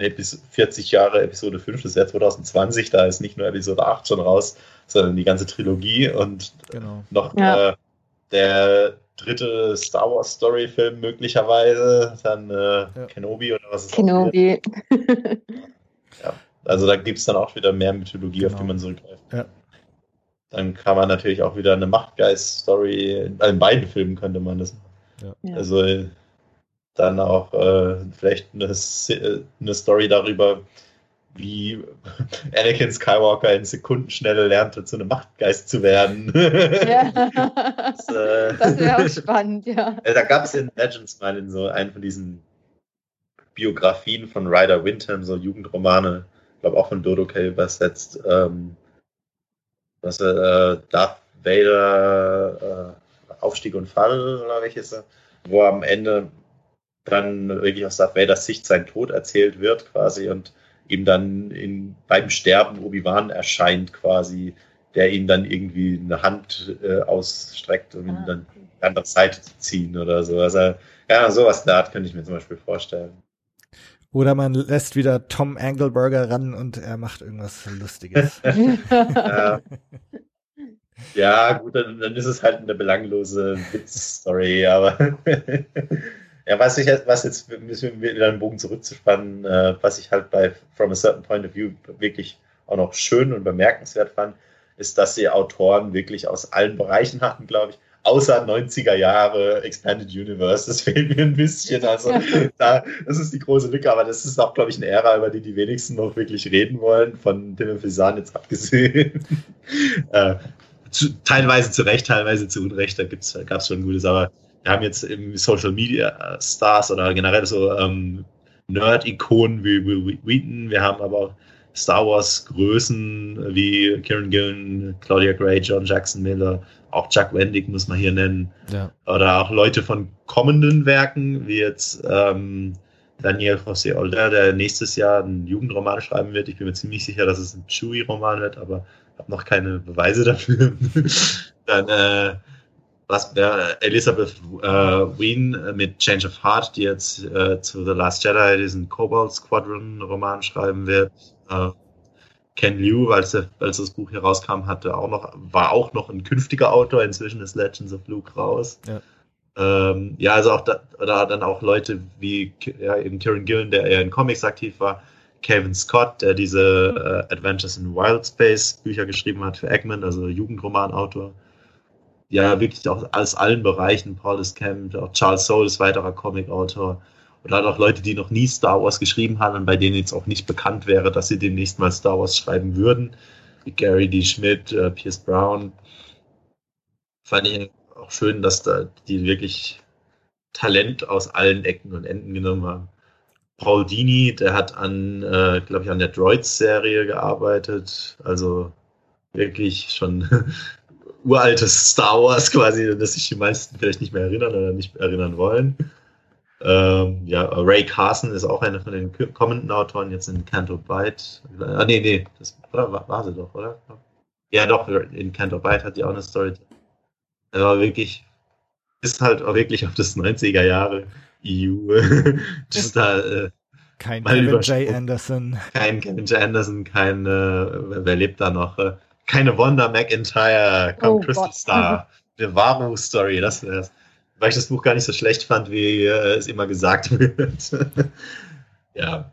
40 Jahre Episode 5, das ist ja 2020, da ist nicht nur Episode 8 schon raus, sondern die ganze Trilogie und genau. noch ja. äh, der dritte Star Wars Story Film möglicherweise, dann äh, ja. Kenobi oder was ist Kenobi. ja, also da gibt es dann auch wieder mehr Mythologie, genau. auf die genau. man zurückgreift. Ja. Dann kann man natürlich auch wieder eine Machtgeist-Story, in beiden Filmen könnte man das machen. Ja. Also dann auch äh, vielleicht eine, eine Story darüber, wie Anakin Skywalker in Sekundenschnelle lernte, zu einem Machtgeist zu werden. Ja. das, äh, das wäre auch spannend, ja. Da gab es in Legends mal in so einen von diesen Biografien von Ryder Windham, so Jugendromane, ich glaube auch von Dodo K. übersetzt, ähm, was äh, Darth Vader äh, Aufstieg und Fall, glaube ich, ist er, wo am Ende dann wirklich aus Darth Vaders Sicht sein Tod erzählt wird, quasi, und ihm dann in, beim Sterben Obi-Wan erscheint quasi der ihm dann irgendwie eine Hand äh, ausstreckt, um ihn ah. dann an der Seite zu ziehen oder so. Also, ja, sowas der Art könnte ich mir zum Beispiel vorstellen. Oder man lässt wieder Tom Angleberger ran und er macht irgendwas Lustiges. ja. ja, gut, dann, dann, ist es halt eine belanglose Witz-Story, aber ja, was ich was jetzt müssen wir wieder einen Bogen zurückzuspannen, äh, was ich halt bei From a Certain Point of View wirklich auch noch schön und bemerkenswert fand, ist, dass sie Autoren wirklich aus allen Bereichen hatten, glaube ich außer 90er Jahre Expanded Universe. Das fehlt mir ein bisschen. Also da, das ist die große Lücke, aber das ist auch, glaube ich, eine Ära, über die die wenigsten noch wirklich reden wollen, von Timothy Zahn jetzt abgesehen. äh, zu, teilweise zu Recht, teilweise zu Unrecht, da gab es schon Gutes, aber haben jetzt im Social Media Stars oder generell so ähm, Nerd-Ikonen wie Will Wheaton, wir haben aber auch Star Wars Größen wie Kieran Gillen, Claudia Gray, John Jackson Miller, auch Chuck Wendig muss man hier nennen. Ja. Oder auch Leute von kommenden Werken, wie jetzt ähm, Daniel José Older, der nächstes Jahr einen Jugendroman schreiben wird. Ich bin mir ziemlich sicher, dass es ein Chewie-Roman wird, aber habe noch keine Beweise dafür. Dann äh, was wäre Elizabeth äh, Wien mit Change of Heart, die jetzt äh, zu The Last Jedi diesen Cobalt Squadron Roman schreiben wird. Äh, Ken Liu, als, er, als das Buch hier rauskam, hatte auch noch, war auch noch ein künftiger Autor. Inzwischen ist Legends of Luke raus. Ja, ähm, ja also auch da, da dann auch Leute wie ja, eben Kieran Gillen, der eher in Comics aktiv war, Kevin Scott, der diese äh, Adventures in Wild Space Bücher geschrieben hat für Egmont, also Jugendromanautor. Ja, wirklich auch aus allen Bereichen. Paul Camp, auch Charles Soule ist weiterer Comicautor oder halt auch Leute, die noch nie Star Wars geschrieben haben und bei denen jetzt auch nicht bekannt wäre, dass sie demnächst mal Star Wars schreiben würden, wie Gary D. Schmidt, äh, Pierce Brown. Fand ich auch schön, dass da die wirklich Talent aus allen Ecken und Enden genommen haben. Paul Dini, der hat an, äh, glaube ich, an der Droids-Serie gearbeitet, also wirklich schon uraltes Star Wars quasi, das sich die meisten vielleicht nicht mehr erinnern oder nicht mehr erinnern wollen. Ähm, ja, Ray Carson ist auch einer von den kommenden Autoren jetzt in Canto Bight. Ah, nee, nee, das oder, war, war, sie doch, oder? Ja, doch, in Canto Bight hat die auch eine Story. Aber wirklich, ist halt auch wirklich auf das 90er Jahre EU. das da, äh, kein Kevin J. Anderson. Kein Kevin J. Anderson, kein, äh, wer lebt da noch? Äh, keine Wanda McIntyre, kein oh, Crystal Gott. Star. Varu-Story, das wär's weil ich das Buch gar nicht so schlecht fand, wie äh, es immer gesagt wird. ja.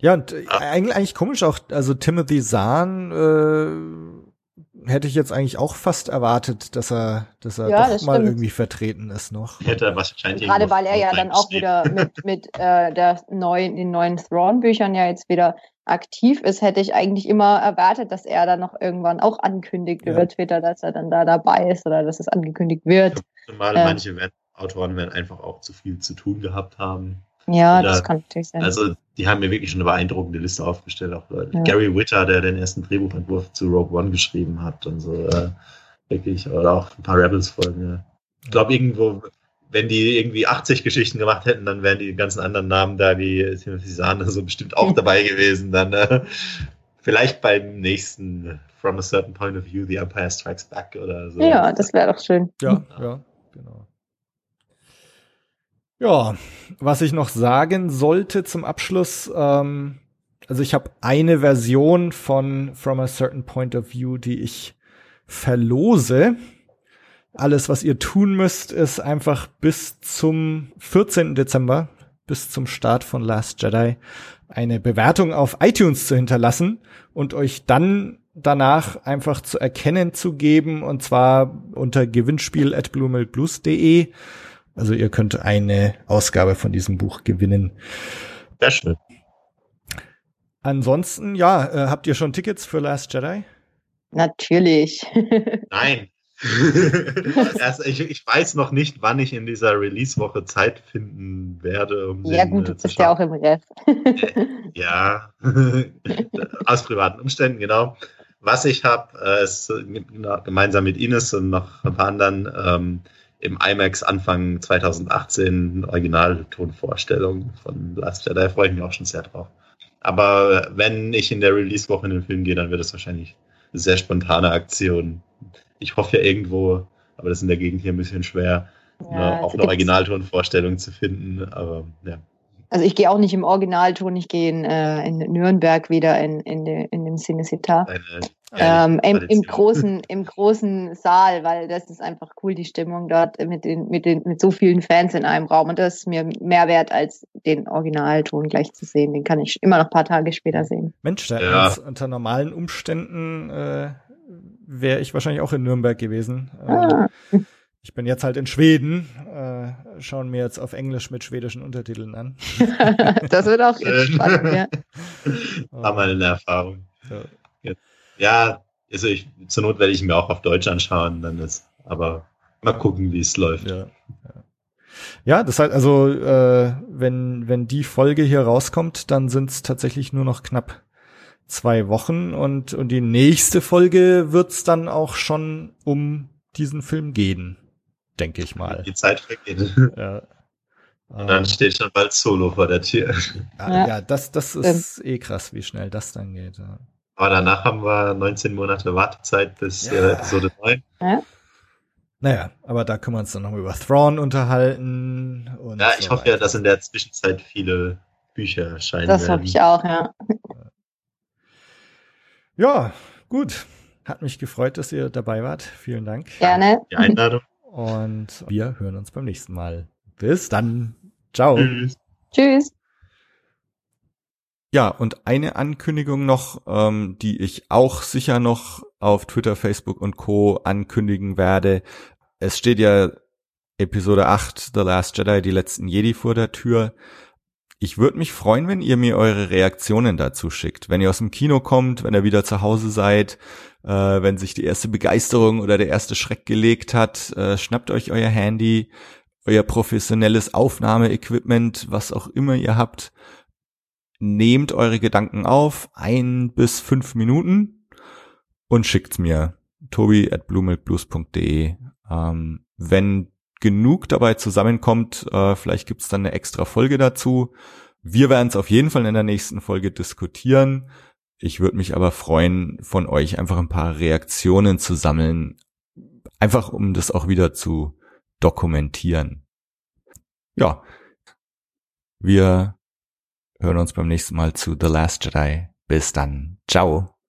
Ja, und äh, eigentlich, eigentlich komisch auch, also Timothy Zahn äh, hätte ich jetzt eigentlich auch fast erwartet, dass er, dass er ja, doch mal stimmt. irgendwie vertreten ist noch. Hätte er wahrscheinlich Gerade weil er ja dann auch wieder mit, mit äh, der neuen, den neuen Thrawn-Büchern ja jetzt wieder aktiv ist, hätte ich eigentlich immer erwartet, dass er dann noch irgendwann auch ankündigt ja. über Twitter, dass er dann da dabei ist oder dass es angekündigt wird. Zumal äh, manche Autoren werden einfach auch zu viel zu tun gehabt haben. Ja, Oder, das kann natürlich sein. Also, die haben mir wirklich schon eine beeindruckende Liste aufgestellt. Auch ja. Gary Witter, der den ersten Drehbuchentwurf zu Rogue One geschrieben hat und so. Äh, wirklich. Oder auch ein paar Rebels-Folgen. Ja. Ich glaube, irgendwo, wenn die irgendwie 80 Geschichten gemacht hätten, dann wären die ganzen anderen Namen da wie Timothy Zahn so bestimmt auch dabei gewesen. Dann äh, vielleicht beim nächsten From a Certain Point of View, The Empire Strikes Back oder so. Ja, das wäre doch schön. Ja, ja, genau. Ja, was ich noch sagen sollte zum Abschluss, ähm, also ich habe eine Version von From a Certain Point of View, die ich verlose. Alles, was ihr tun müsst, ist einfach bis zum 14. Dezember, bis zum Start von Last Jedi, eine Bewertung auf iTunes zu hinterlassen und euch dann danach einfach zu erkennen zu geben, und zwar unter gewinnspiel at bluemilkblues.de also ihr könnt eine Ausgabe von diesem Buch gewinnen. Sehr schön. Ansonsten, ja, äh, habt ihr schon Tickets für Last Jedi? Natürlich. Nein. Erst, ich, ich, weiß noch nicht, wann ich in dieser Release-Woche Zeit finden werde. Um ja, den, gut, du bist ja auch im Rest. äh, ja, aus privaten Umständen, genau. Was ich habe, äh, ist gemeinsam mit Ines und noch ein paar anderen ähm, im IMAX Anfang 2018 Originaltonvorstellung von Last Jedi. Da freue ich mich auch schon sehr drauf. Aber wenn ich in der Release-Woche in den Film gehe, dann wird es wahrscheinlich sehr spontane Aktion. Ich hoffe ja irgendwo, aber das ist in der Gegend hier ein bisschen schwer, ja, auch eine Originaltonvorstellung zu finden. Aber ja. Also ich gehe auch nicht im Originalton, ich gehe in, äh, in Nürnberg wieder in, in, de, in dem Cinecittà. Ähm, im, im, großen, Im großen Saal, weil das ist einfach cool, die Stimmung dort mit, den, mit, den, mit so vielen Fans in einem Raum. Und das ist mir mehr wert, als den Originalton gleich zu sehen. Den kann ich immer noch ein paar Tage später sehen. Mensch, da ja. unter normalen Umständen äh, wäre ich wahrscheinlich auch in Nürnberg gewesen. Ah. Ähm, ich bin jetzt halt in Schweden, äh, schauen mir jetzt auf Englisch mit schwedischen Untertiteln an. das wird auch jetzt spannend, ja. War mal eine Erfahrung. Ja, ja also ich, zur Not werde ich mir auch auf Deutsch anschauen, dann ist, aber mal gucken, wie es läuft. Ja, ja. ja das heißt also, äh, wenn, wenn die Folge hier rauskommt, dann sind es tatsächlich nur noch knapp zwei Wochen und, und die nächste Folge wird's dann auch schon um diesen Film gehen denke ich mal. Die Zeit vergeht. Ja. Und dann steht schon bald Solo vor der Tür. Ja, ja das, das ist ähm. eh krass, wie schnell das dann geht. Ja. Aber danach haben wir 19 Monate Wartezeit bis ja. äh, Episode 9. Ja. Naja, aber da können wir uns dann noch über Thrawn unterhalten. ja, ich so hoffe weiter. ja, dass in der Zwischenzeit viele Bücher erscheinen. Das hoffe ich auch, ja. Ja, gut. Hat mich gefreut, dass ihr dabei wart. Vielen Dank. Gerne. Die Einladung. Und wir hören uns beim nächsten Mal. Bis dann. Ciao. Tschüss. Tschüss. Ja, und eine Ankündigung noch, ähm, die ich auch sicher noch auf Twitter, Facebook und Co. ankündigen werde. Es steht ja Episode 8, The Last Jedi, die letzten Jedi vor der Tür. Ich würde mich freuen, wenn ihr mir eure Reaktionen dazu schickt. Wenn ihr aus dem Kino kommt, wenn ihr wieder zu Hause seid, äh, wenn sich die erste Begeisterung oder der erste Schreck gelegt hat, äh, schnappt euch euer Handy, euer professionelles Aufnahmeequipment, was auch immer ihr habt, nehmt eure Gedanken auf, ein bis fünf Minuten und schickt's mir. Tobi at bluemilkblues.de. Ähm, wenn genug dabei zusammenkommt, äh, vielleicht gibt's dann eine extra Folge dazu. Wir werden es auf jeden Fall in der nächsten Folge diskutieren. Ich würde mich aber freuen, von euch einfach ein paar Reaktionen zu sammeln, einfach um das auch wieder zu dokumentieren. Ja, wir hören uns beim nächsten Mal zu The Last Jedi. Bis dann. Ciao.